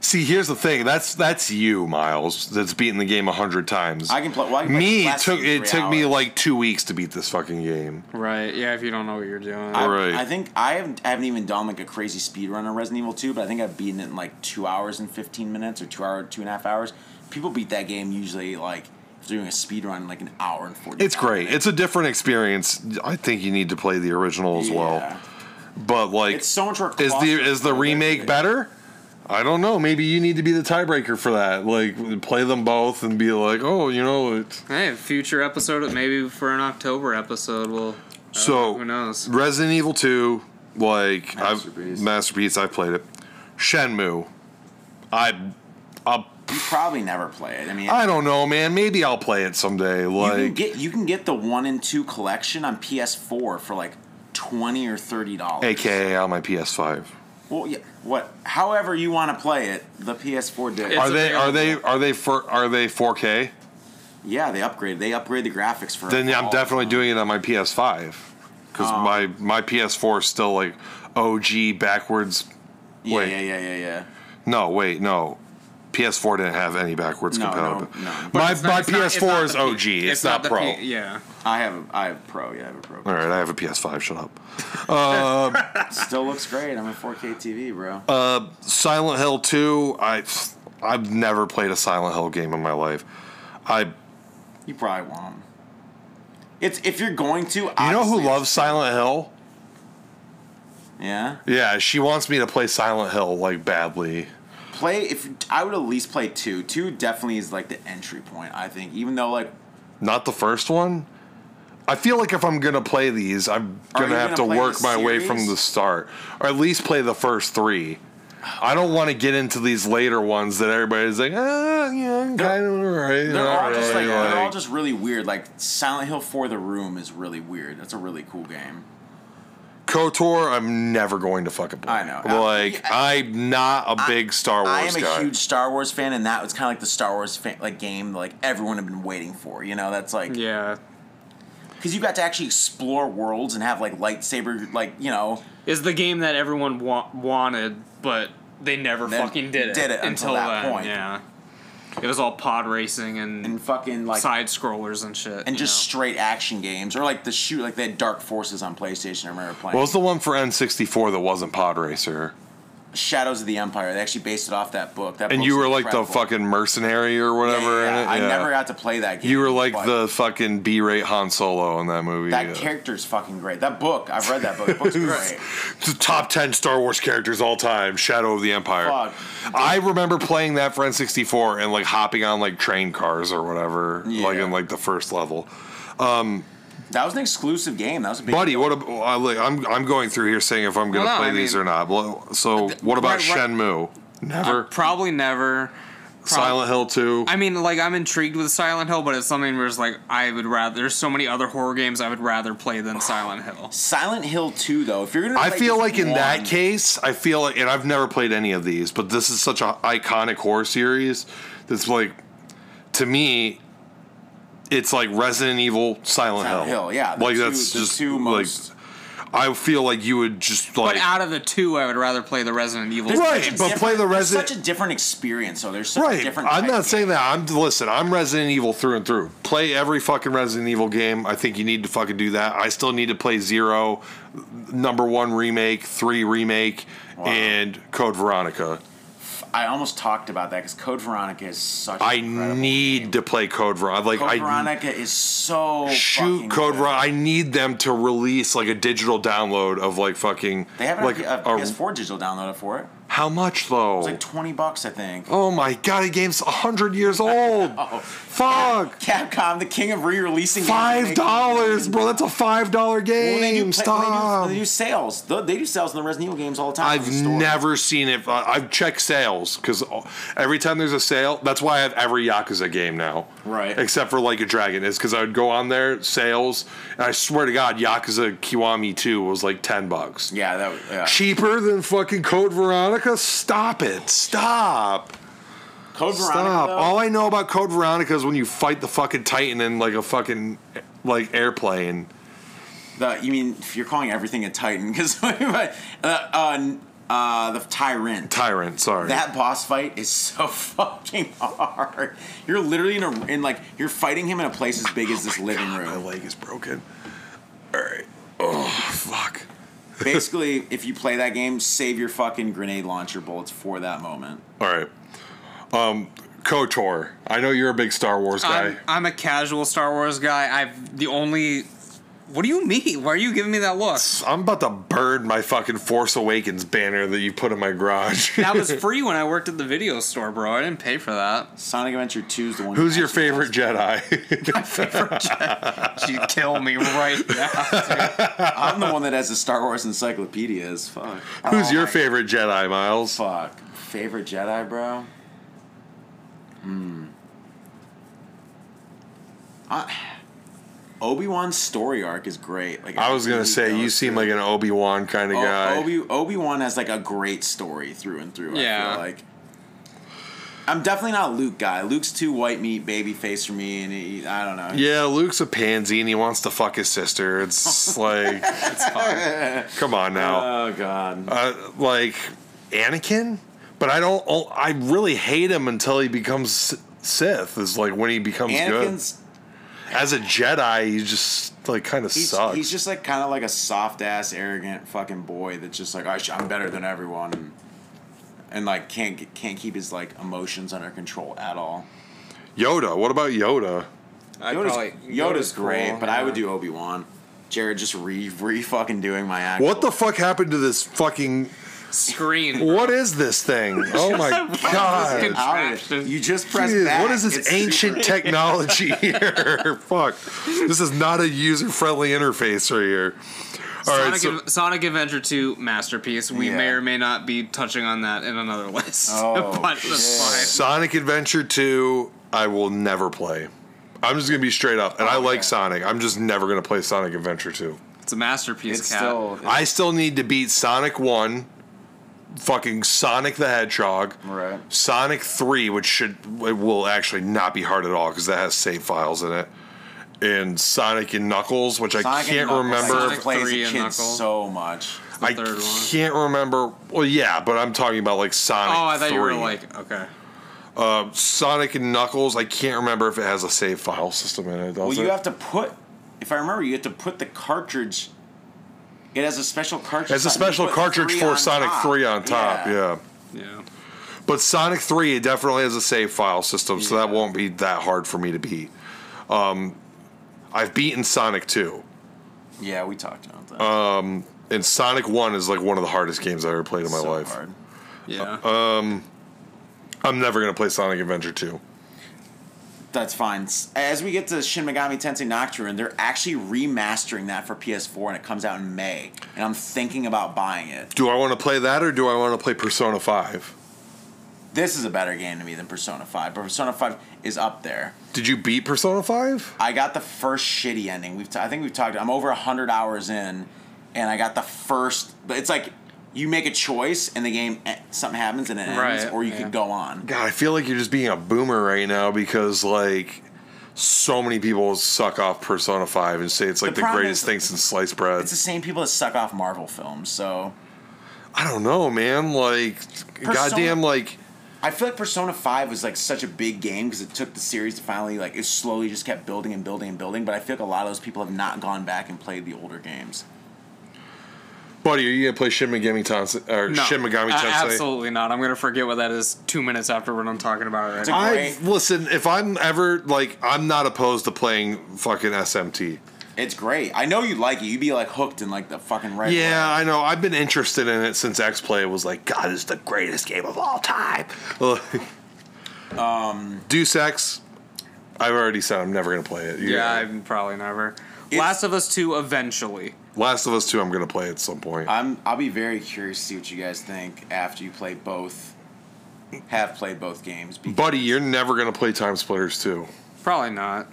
see here's the thing. That's that's you miles that's beaten the game a hundred times. I can play- well, I can play me it took it three took me like two weeks to beat this fucking game. Right? Yeah, if you don't know what you're doing. I, Right. I think I haven't, I haven't even done like a crazy speed run on Resident Evil 2, but I think I've beaten it in like two hours and 15 minutes or two hour, two and a half hours. People beat that game usually like if they're doing a speed run in like an hour and 40 it's great. it's a different experience. I think you need to play the original as well. But like It's so much more is the is the remake better I don't know. Maybe you need to be the tiebreaker for that. Like, play them both and be like, oh, you know, it's Hey, future episode, maybe for an October episode, we'll. Uh, so who knows? Resident Evil Two, like Masterpiece. I've masterpiece. I've played it. Shenmue, I, I, You probably never play it. I mean, I don't know, man. Maybe I'll play it someday. you can Like, get you can get the one and two collection on PS4 for like twenty or thirty dollars. AKA on my PS5. Well, yeah, what? However you want to play it, the PS4 did. It's Are they? Are they? Are they for? Are they 4K? yeah, they upgraded. They upgrade the graphics for. Then for I'm definitely of doing it on my PS5 because my my PS4 is still like OG backwards. Yeah, Wait. yeah, yeah, yeah, yeah. No, wait, no. PS4 didn't have any backwards No, no, compatibility. no. My not- my it's not- it's PS4 not is the P- OG. It's, not, the Pro. P- yeah. I have a, I have Pro. Yeah, I have a Pro. All right, I have a PS5. Shut up. Still looks great. I'm a 4K TV, bro. Uh, Silent Hill 2. I I've never played a Silent Hill game in my life. I you probably won't. It's if you're going to. you know who loves Silent Hill? Yeah. Yeah, she wants me to play Silent Hill like badly. Play if I would at least play two. Two definitely is like the entry point. I think, even though like Not the first one. I feel like if I'm gonna play these, I'm gonna have gonna to work my way from the start, or at least play the first three. I don't want to get into these later ones that everybody's like, ah, yeah, kind of alright. they're all just like, really, they're all just really weird. Like Silent Hill for the Room is really weird. That's a really cool game. KOTOR, I'm never going to fucking play. I know. Like, I'm not a big Star Wars I am a guy. huge Star Wars fan, and that was kind of like the Star Wars fan, like game like everyone had been waiting for. You know, that's like Yeah. because you got to actually explore worlds and have like lightsaber, like you know, Is the game that everyone wa- wanted, but they never fucking did it. did it until that then, point. Yeah. It was all pod racing and, and fucking like side scrollers and shit. and just know? straight action games or like the shoot like they had Dark Forces on PlayStation. I remember playing. what was the one for N64 that wasn't Pod Racer? Shadows of the Empire. They actually based it off that book. That And you were like incredible. the fucking mercenary or Yeah, whatever yeah, in it? I never got to play that game. You were like the fucking B-rate Han Solo in that movie. That yeah. character's fucking great. That book, I've read that book. The book's great. the top 10 Star Wars characters all time, Shadow of the Empire. Fuck. I remember playing that for N64 and like hopping on like train cars or whatever, like in like the first level. Um, That was an exclusive game. That was a big Buddy, deal. what ab- I like, I'm I'm going through here saying if I'm going to Well, no, play I these mean- or not. Well, So, what about right, right. Shenmue? Never. Uh, probably never. Silent Hill 2. I mean, like I'm intrigued with Silent Hill, but it's something where it's like I would rather. There's so many other horror games I would rather play than Silent Hill. Silent Hill 2, though. If you're gonna, I feel like in that case, I feel like, and I've never played any of these, but this is such an iconic horror series that's like, to me, it's like Resident Evil, Silent, Silent Hill. Hill, yeah, the like two- that's the just two like, I feel like you would just like. but out of the two, I would rather play the Resident Evil. There's Right, but play the different- there's Resident- Such a different experience, though. There's such a Right, different. I'm not saying that. I'm listen. I'm Resident Evil through and through. Play every fucking Resident Evil game. I think you need to fucking do that. I still need to play Zero, number one remake, three remake, and Code Veronica. I almost talked about that because Code Veronica is such. I need game. to play Code Veronica. Like Code I Veronica is so shoot Code. Veronica. I need them to release like a digital download of like fucking. They have like a, a- a PS4 digital download for it. How much though? It's like twenty bucks, I think. oh my god, the game's hundred years old. oh. Fuck. Capcom, the king of re-releasing. games Five dollars, bro. That's a five dollar game. Well, they do, Stop. They do, they do sales. They do sales in the Resident Evil games all the time. I've the never seen it. I've checked sales because every time there's a sale, that's why I have every Yakuza game now. Right. Except for Like a Dragon, is because I would go on there sales, and I swear to God, Yakuza Kiwami Two was like ten bucks. Yeah, that. was- Yeah. Cheaper than fucking Code Veronica? Stop it! Stop! Code Veronica. Stop! though, All I know about Code Veronica is when you fight the fucking Titan in like a fucking like airplane. the, you mean if you're calling everything a Titan? Because uh, uh, uh, the Tyrant. Tyrant, sorry. That boss fight is so fucking hard. You're literally in a in like you're fighting him in a place as big as this living My room. My leg is broken. All right. Oh fuck. Basically, if you play that game, save your fucking grenade launcher bullets for that moment. All right. Um, KOTOR. I know you're a big Star Wars guy. I'm, I'm a casual Star Wars guy. I've the only. What do you mean? Why are you giving me that look? I'm about to burn my fucking Force Awakens banner that you put in my garage. That was free when I worked at the video store, bro. I didn't pay for that. Sonic Adventure 2 is the one. Who's you your favorite Jedi? My favorite jet. She'd kill me right now. watched. I'm the one that has the Star Wars encyclopedias. Fuck. Who's Oh your my favorite Jedi, Miles? Fuck. Favorite Jedi, bro? Hmm. Uh, Obi Wan's story arc is great. Like I was gonna say you seem through. like an Obi Wan kind of guy. Obi Obi Wan has like a great story through and through. I Yeah. feel like. I'm definitely not a Luke guy. Luke's too white meat baby face for me, and he, I don't know. Yeah, Luke's a pansy and he wants to fuck his sister. It's like, come on now. Oh God. Uh, like Anakin, but I don't. oh, I really hate him until he becomes Sith. Is like when he becomes Anakin's good. As a Jedi, he just like kind of he's, sucks. he's just like kind of like a soft ass, arrogant fucking boy that's just like I sh- I'm better than everyone, and, and like can't can't keep his like emotions under control at all. Yoda. What about Yoda? I'd Yoda's, probably- Yoda's cool, great, but I would do Obi Wan. Jarrod just re re fucking doing my actual. What the fuck happened to this fucking? Screen. What is this thing? Oh my god! You just press Jeez, back. what is this It's ancient super- technology here? Fuck. This is not a user friendly interface right here. All right, Sonic, so Ad- Sonic Adventure 2 masterpiece. We Yeah. may or may not be touching on that in another list. Oh, but shit. that's fine. Sonic Adventure 2, I will never play. I'm just gonna be straight up, and I Oh, like yeah. Sonic. I'm just never gonna play Sonic Adventure 2. It's a masterpiece, It's Cat. still I still need to beat Sonic 1, fucking Sonic the Hedgehog, right. Sonic 3, which should it will actually not be hard at all because that has save files in it, and Sonic and Knuckles, which I Sonic and can't remember. Sonic if- plays three and Knuckles. so much. the I third one. can't remember. Well, yeah, but I'm talking about like Sonic. Oh, I thought 3. you were like, okay. Uh, Sonic and Knuckles. I can't remember if it has a save file system in it. Well, it? you have to put. If I remember, you have to put the cartridge. It has a special cartridge. It's a special cartridge for Sonic top. 3 on top. Yeah. Yeah. But Sonic 3 it definitely has a save file system, so that won't be that hard for me to beat. Um, I've beaten Sonic 2. Yeah, we talked about that. Uh, And Sonic 1 is like one of the hardest games I've ever played in my so life. hard. Yeah. I'm never going to play Sonic Adventure 2. That's fine. As we get to Shin Megami Tensei Nocturne, they're actually remastering that for PS4, and it comes out in May. And I'm thinking about buying it. Do I want to play that or do I want to play Persona 5? This is a better game to me than Persona 5, but Persona 5 is up there. Did you beat Persona 5? I got the first shitty ending. We've t- I think we've talked. I'm over hundred hours in, and I got the first. But it's like you make a choice, and the game eh, something happens and it ends, Right, or you yeah. could go on. God, I feel like you're just being a boomer right now because like so many people suck off Persona 5 and say it's like The the, greatest is- thing since sliced bread. It's the same people that suck off Marvel films. So I don't know, man. Like goddamn like I feel like Persona 5 was like such a big game because it took the series to finally like it slowly just kept building and building and building. But I feel like a lot of those people have not gone back and played the older games. Buddy, are you gonna play Shin Megami Tensei or No, Shin Megami Tensei? absolutely not. I'm gonna forget what that is two minutes after what I'm talking about already. a- I Right. listen. If I'm ever like, I'm not opposed to playing fucking SMT. It's great. I know you like it. You'd be like hooked in like the fucking right. Yeah, away. I know. I've been interested in it since X Play was like, God, it's the greatest game of all time. um, Deus Ex. I've already said I'm never gonna play it. You- yeah, I'm probably never. It's- Last of Us 2 eventually. Last of Us Two. I'm gonna play at some point. I'm. I'll be very curious to see what you guys think after you play both. Have played both games. Buddy, you're never gonna play Time Splitters 2. Probably not.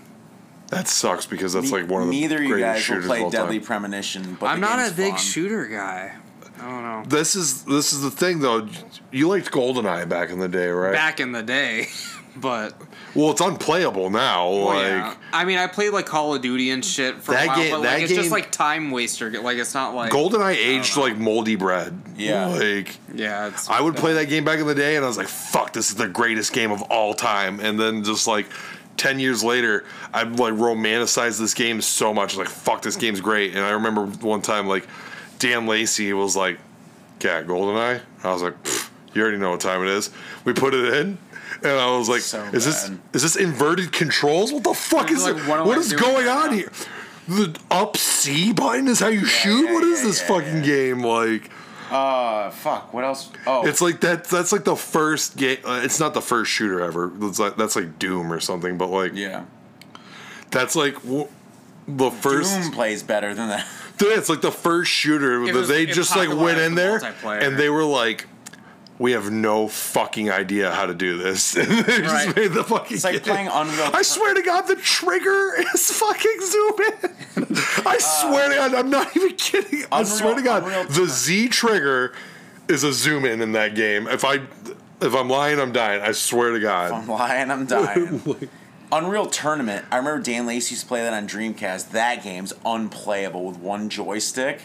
That sucks because that's ne- like one of the neither of you greatest guys will shooters of play all Deadly time. Premonition. But I'm not a big fun. shooter guy. I don't know. This is this is the thing though. You liked GoldenEye back in the day, right? Back in the day, but well, it's unplayable now. well, like yeah. I mean, I played like Call of Duty and shit for That a while, game- but that like it's just like time waster. Like it's not like GoldenEye aged know. like moldy bread. Yeah. Like yeah. It's I would play that game back in the day, and I was like, "Fuck, this is the greatest game of all time." And then just like ten years later, I like romanticized this game so much. Like, "Fuck, this game's great." And I remember one time like Dan Lacey was like, "Yeah, GoldenEye." I was like, "Pfft, "You already know what time it is." We put it in. And I was like, So "Is this bad. is this inverted controls? What the fuck is Like, it? what am what I is doing going on now?" here? The up C button is how you shoot. yeah, what is yeah, this yeah, fucking game like?" Uh, fuck. What else? Oh, It's like that. That's like the first game. Uh, it's not the first shooter ever. It's like, that's like Doom or something. But like yeah. that's like w- the first. Doom plays better than that. Yeah, it's like the first shooter It was- they it just like went in there popularized the multiplayer. and they were like, "We have no fucking idea how to do this." They just Right. made the fucking. It's like game. playing Unreal. I swear to God, the trigger is fucking zoom in. I uh, swear to God, I'm not even kidding. I swear to God, Unreal the Z trigger is a zoom in in that game. If I, If I'm lying, I'm dying. I swear to God. If I'm lying, I'm dying. Unreal Tournament. I remember Dan Lacey used to play that on Dreamcast. That game's unplayable with one joystick.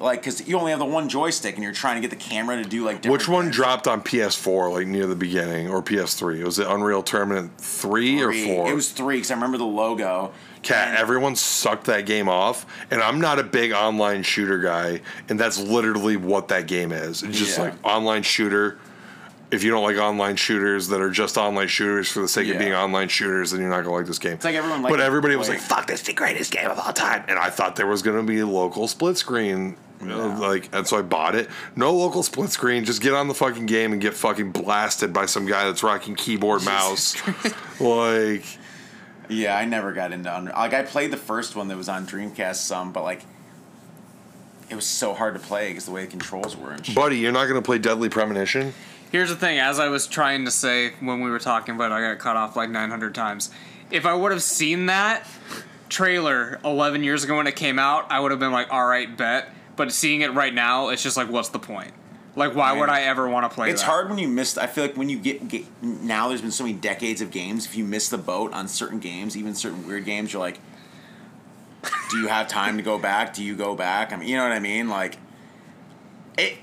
Like, because you only have the one joystick and you're trying to get the camera to do like different Which one things. dropped on PS4, like near the beginning, or PS3? Was it Unreal Tournament 3 or 4? It was three because I remember the logo. Cat, everyone sucked that game off, and I'm not a big online shooter guy, and that's literally what that game is. It's just Yeah. like online shooter. If you don't like online shooters that are just online shooters for the sake of being online shooters, then you're not gonna like this game. It's like everyone but everybody was like, "Fuck, this is the greatest game of all time," and I thought there was gonna be a local split screen. you uh, Like, and so I bought it. No local split screen. Just get on the fucking game and get fucking blasted by some guy that's rocking keyboard mouse. like, Yeah, I never got into Unreal. Like, I played the first one that was on Dreamcast some, but like, it was so hard to play because the way the controls were and shit. buddy, you're not gonna play Deadly Premonition. Here's the thing, as I was trying to say when we were talking, but I got cut off like 900 times. If I would have seen that trailer 11 years ago when it came out, I would have been like, all right, bet. But seeing it right now, it's just like, what's the point? Like, why would I ever want to play it? It's that? hard when you miss. I feel like when you get, get now, there's been so many decades of games. If you miss the boat on certain games, even certain weird games, you're like, do you have time to go back? Do you go back? I mean, you know what I mean? Like, it.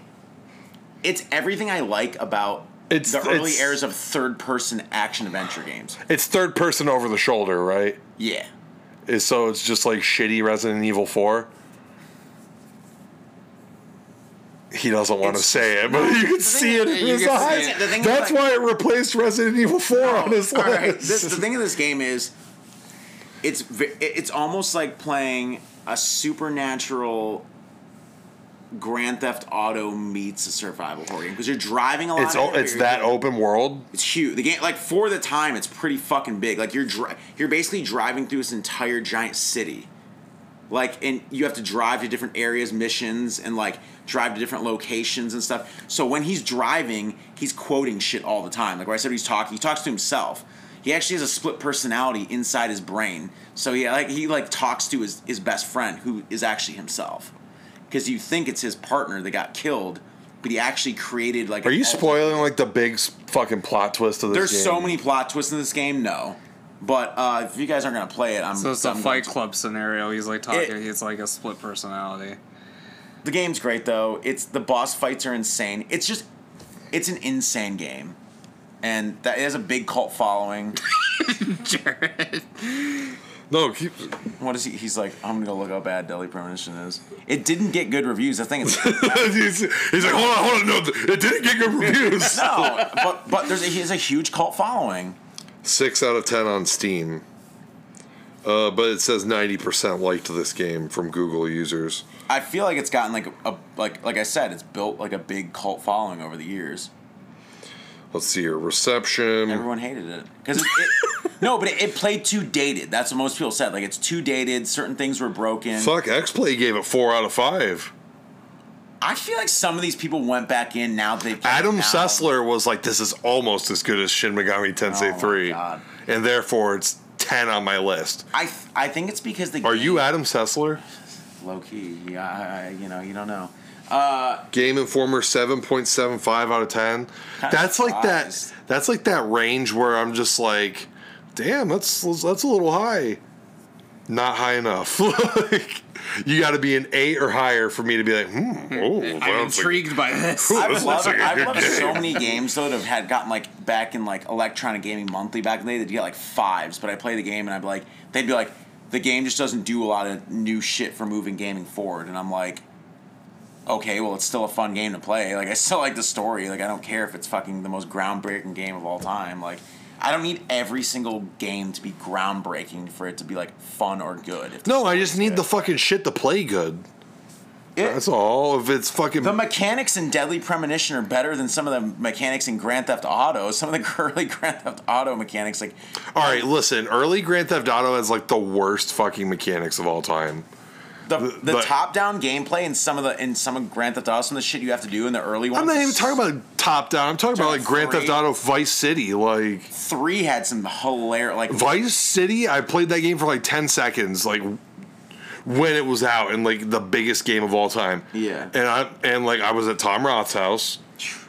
It's everything I like about It's- the early it's- eras of third-person action adventure games. It's third person over the shoulder, right? Yeah, Is so it's just like shitty Resident Evil Four. He doesn't want to say it, but you can see it in his eyes. it. That's why it replaced Resident Evil Four oh, on his list. right. This, the thing of this game is, it's it's almost like playing a supernatural Grand Theft Auto meets a survival horror game because you're driving a lot. it's o- it's that open world. It's huge. The game, like for the time, it's pretty fucking big. Like you're dri- you're basically driving through this entire giant city. Like, and you have to drive to different areas, missions, and like drive to different locations and stuff. So when he's driving, he's quoting shit all the time. Like when I said he's talking, he talks to himself. He actually has a split personality inside his brain. So he like he like talks to his his best friend who is actually himself. Because you think it's his partner that got killed, but he actually created like. Are you alternate- spoiling like the big fucking plot twist of this game? there's game? so many plot twists in this game. No, but uh, if you guys aren't gonna play it, I'm. so it's a I'm Fight going to. Club scenario. He's like talking. It- it's like a split personality. The game's great though. It's the boss fights are insane. It's just, it's an insane game, and that it has a big cult following. Jarrod. No, keep, What is he? He's like, I'm gonna go look how bad Deadly Premonition is. It didn't get good reviews. I think it's he's, he's like, hold on, hold on, no, it didn't get good reviews. no, but but there's a, he has a huge cult following. Six out of ten on Steam. Uh, but it says ninety percent liked this game from Google users. I feel like it's gotten like a like like I said, it's built like a big cult following over the years. Let's see your reception. Everyone hated it because it, it, no, but it, it played too dated. That's what most people said. Like it's too dated. Certain things were broken. Fuck, XPlay gave it four out of five. I feel like some of these people went back in now they Adam. Sessler was like, "This is almost as good as Shin Megami Tensei Oh 3. And therefore it's ten on my list." I th- I think it's because the Are game, you Adam Sessler? low key? Yeah, I, I, you know you don't know. Game Informer seven point seven five out of ten. Kinda That's like that. That's like that range where I'm just like, "Damn, that's that's a little high." Not high enough. like, you got to be an eight or higher for me to be like, "Hmm." Oh, I'm that's a- intrigued by this. Ooh, I've this loved, looks like a I've loved so many games though that have had gotten like back in like Electronic Gaming Monthly back in the day they'd get like fives, but I play the game and I'd be like they'd be like the game just doesn't do a lot of new shit for moving gaming forward, and I'm like, okay, well it's still a fun game to play. Like I still like the story. Like I don't care if it's fucking the most groundbreaking game of all time. Like I don't need every single game to be groundbreaking for it to be like fun or good. No, I just need the fucking shit to play good. Yeah. That's all. If it's fucking The mechanics in Deadly Premonition are better than some of the mechanics in Grand Theft Auto. Some of the early Grand Theft Auto mechanics, like All right, listen. Early Grand Theft Auto has like the worst fucking mechanics of all time. The, the but- top-down gameplay in some of the in some of Grand Theft Auto, some of the shit you have to do in the early ones. I'm not even talking about top down. I'm talking about like Grand Theft Auto Vice City. Like three had some hilarious, like Vice City, I played that game for like 10 seconds, like when it was out, and like the biggest game of all time. Yeah. And I and like I was at Tom Roth's house.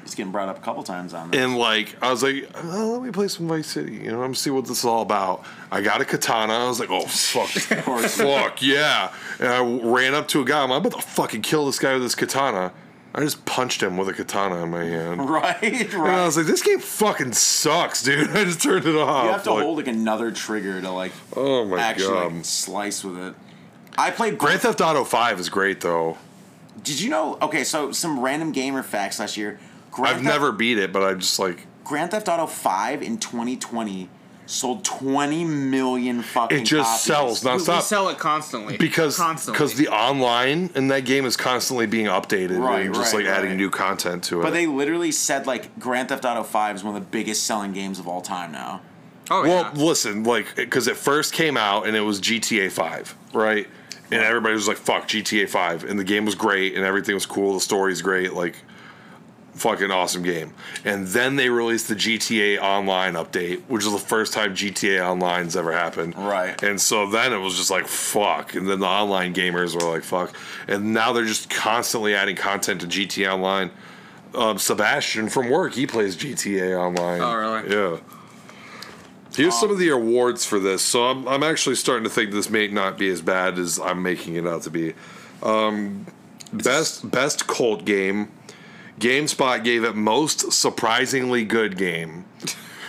He's getting brought up a couple times on this. And like, I was like, oh, let me play some Vice City. You know, I'm see what this is all about. I got a katana. I was like, oh fuck, fuck yeah! And I ran up to a guy. I'm about to fucking kill this guy with this katana. I just punched him with a katana in my hand. right, And I was like, this game fucking sucks, dude. I just turned it off. You have to Like, hold like another trigger to like Oh my actually god. like, slice with it. I played Grand Theft Auto 5 is great though. Did you know? Okay, so some random gamer facts last year. Grand I've Theft, never beat it, but I just like Grand Theft Auto Five in 2020 sold 20 million fucking. it just copies. sells We, we nonstop. sell it constantly because constantly. because the online in that game is constantly being updated Right, and just right, like adding right. new content to it. But they literally said like Grand Theft Auto Five is one of the biggest selling games of all time now. oh yeah. well, yeah. listen, like because it first came out and it was GTA 5, right? And everybody was like, "Fuck GTA 5," and the game was great and everything was cool. The story's great, like fucking awesome game. And then they released the GTA Online update, which is the first time GTA Online's ever happened. Right. And so then it was just like fuck, and then the online gamers were like fuck, and now they're just constantly adding content to GTA Online. Um, Sebastian from work, he plays GTA Online. Oh, really? Yeah. Here's some of the awards for this. So I'm, I'm actually starting to think this may not be as bad as I'm making it out to be. Um, best best cult game. GameSpot gave it most surprisingly good game.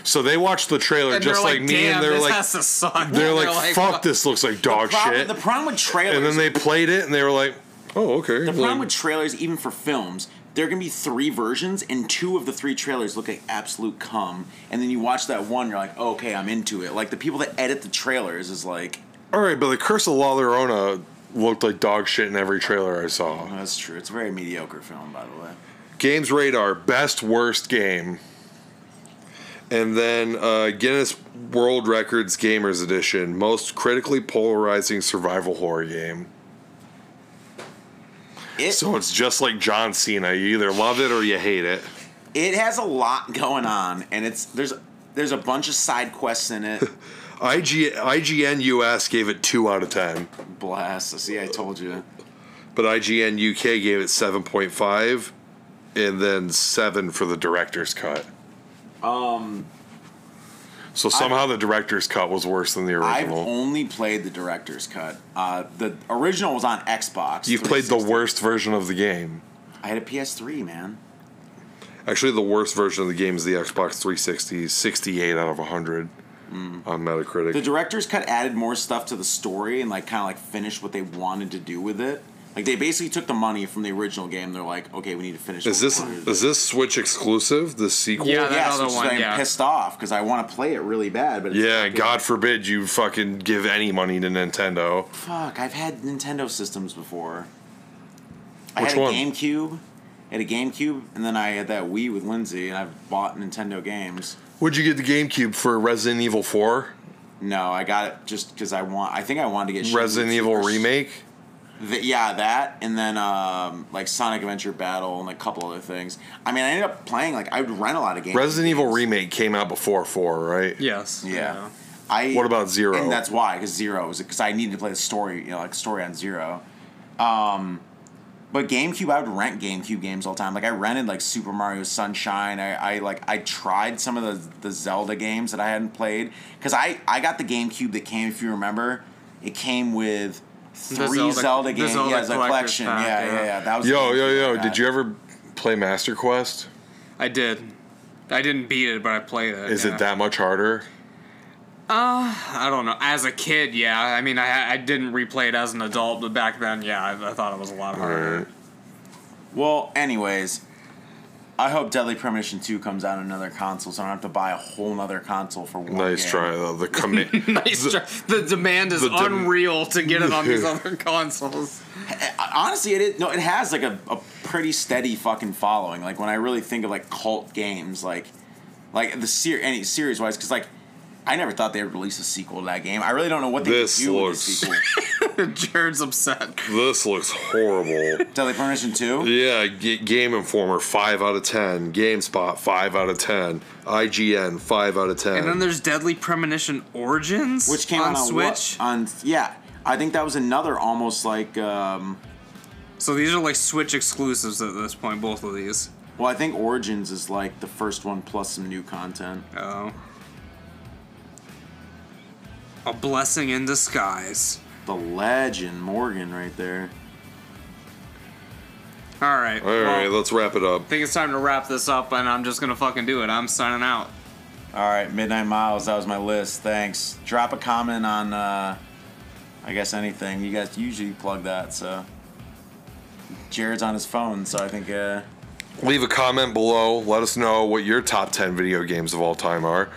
So they watched the trailer and just like, like, me, and they're like, has to suck. they're like, fuck, what- this looks like dog Problem- shit. The problem with trailers. And then they played it, and they were like, oh okay. The problem Like, with trailers, even for films, there are gonna be three versions, and two of the three trailers look like absolute cum. And then you watch that one, you're like, oh, okay, I'm into it. Like the people that edit the trailers is like, all right, but the Curse of La Llorona looked like dog shit in every trailer I saw. that's true. It's a very mediocre film, by the way. Games Radar best worst game, and then uh, Guinness World Records Gamers Edition most critically polarizing survival horror game. It So it's just like John Cena. You either love it or you hate it. it has a lot going on, and it's there's there's a bunch of side quests in it. IG, IGN US gave it two out of ten, Blast! See, I told you. but IGN UK gave it seven point five, and then seven for the director's cut. Um, So somehow the director's cut was worse than the original. I've only played the director's cut. Uh, the original was on Xbox. You've played the worst version of the game. I had a PS3, man. Actually, the worst version of the game is the Xbox 360, 68 out of 100 on Metacritic. The director's cut added more stuff to the story and like kind of like finished what they wanted to do with it. Like they basically took the money from the original game. They're like, okay, we need to finish. is this wanted to do. is this Switch exclusive? The sequel? Yeah, that Yes, other one, I'm yeah. pissed off because I want to play it really bad. But it's Yeah, God forbid you fucking give any money to Nintendo. fuck, I've had Nintendo systems before. I Which had a one? GameCube. I had a GameCube, and then I had that Wii with Lindsay, and I've bought Nintendo games. Would you get the GameCube for Resident Evil 4? No, I got it just because I want. I think I wanted to get Resident Evil S- Remake? Th- yeah, that, and then um, like Sonic Adventure Battle and a couple other things. I mean, I ended up playing like I would rent a lot of games. Resident Evil Remake came out before 4, right? Yes. Yeah. I. What about Zero? And that's why, because Zero was because I needed to play the story, you know, like story on Zero. Um, but GameCube, I would rent GameCube games all the time. Like I rented like Super Mario Sunshine. I, I like I tried some of the the Zelda games that I hadn't played because I I got the GameCube that came, if you remember, it came with three Zelda- Zelda, the games. Zelda yeah, the collector's collection. pack, yeah, yeah, yeah. yeah, That was Yo, yo, yo, did you ever play Master Quest? I did. I didn't beat it, but I played it. Is yeah. it that much harder? Uh, I don't know. As a kid, yeah. I mean, I I didn't replay it as an adult, but back then, yeah, I, I thought it was a lot harder. Alright. Well, anyways, I hope Deadly Premonition 2 comes out on another console, so I don't have to buy a whole nother console for one. Nice game. try, though. The commit. Nice. try. The demand is the dem- unreal to get it on these other consoles. Honestly, it is, no, it has like a, a pretty steady fucking following. Like when I really think of like cult games, like like the ser- any series wise, because like I never thought they would release a sequel to that game. I really don't know what they This could do with a looks- sequel. Jarrod's upset. this looks horrible. Deadly Premonition 2? Yeah, G- Game Informer, 5 out of 10. GameSpot, 5 out of 10. IGN, 5 out of 10. And then there's Deadly Premonition Origins, Which came on out on Switch. What? On yeah, I think that was another almost like um, So these are like Switch exclusives at this point, both of these. Well, I think Origins is like the first one plus some new content. Oh. A blessing in disguise. The legend Morgan right there. All right. All right, well, let's wrap it up. I think it's time to wrap this up, and I'm just gonna fucking do it. I'm signing out. All right, Midnight Miles. That was my list. Thanks. Drop a comment on, uh, I guess anything. You guys usually plug that, so. Jarrod's on his phone, so I think. Uh, Leave a comment below. Let us know what your top 10 video games of all time are.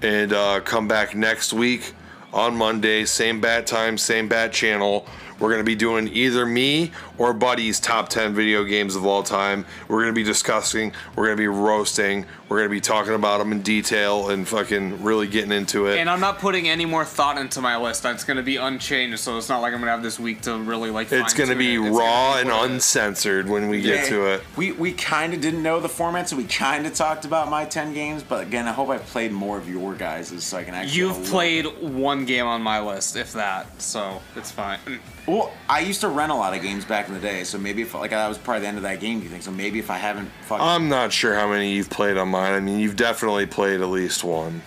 And uh, come back next week on Monday, same bat time, same bat channel. We're going to be doing either me or Buddy's top 10 video games of all time. We're going to be discussing, we're going to be roasting, we're going to be talking about them in detail and fucking really getting into it. And I'm not putting any more thought into my list. That's gonna be unchanged, so it's not like I'm gonna have this week to really like. it's going to be it. Raw be and what it is. uncensored when we get to it. We we kind of didn't know the format, so we kind of talked about my ten games. But again, I hope I played more of your guys's, so I can actually. You've played look. one game on my list, if that, so it's fine. Well, I used to rent a lot of games back in the day, so maybe if like that was probably the end of that game. Do you think so? Maybe if I haven't fucking. I'm not sure how many you've played on mine. I mean, you've definitely played at least one.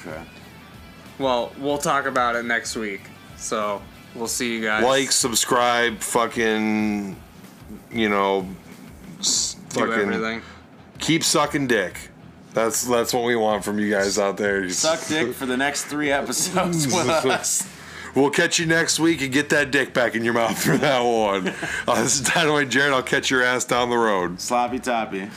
okay. Well, we'll talk about it next week. So we'll see you guys. like, subscribe, fucking, you know, do fucking everything. keep sucking dick. That's that's what we want from you guys out there. Suck dick for the next three episodes with us. We'll catch you next week and get that dick back in your mouth for that one. uh, this is Dynamite Jarrod. I'll catch your ass down the road. Sloppy toppy.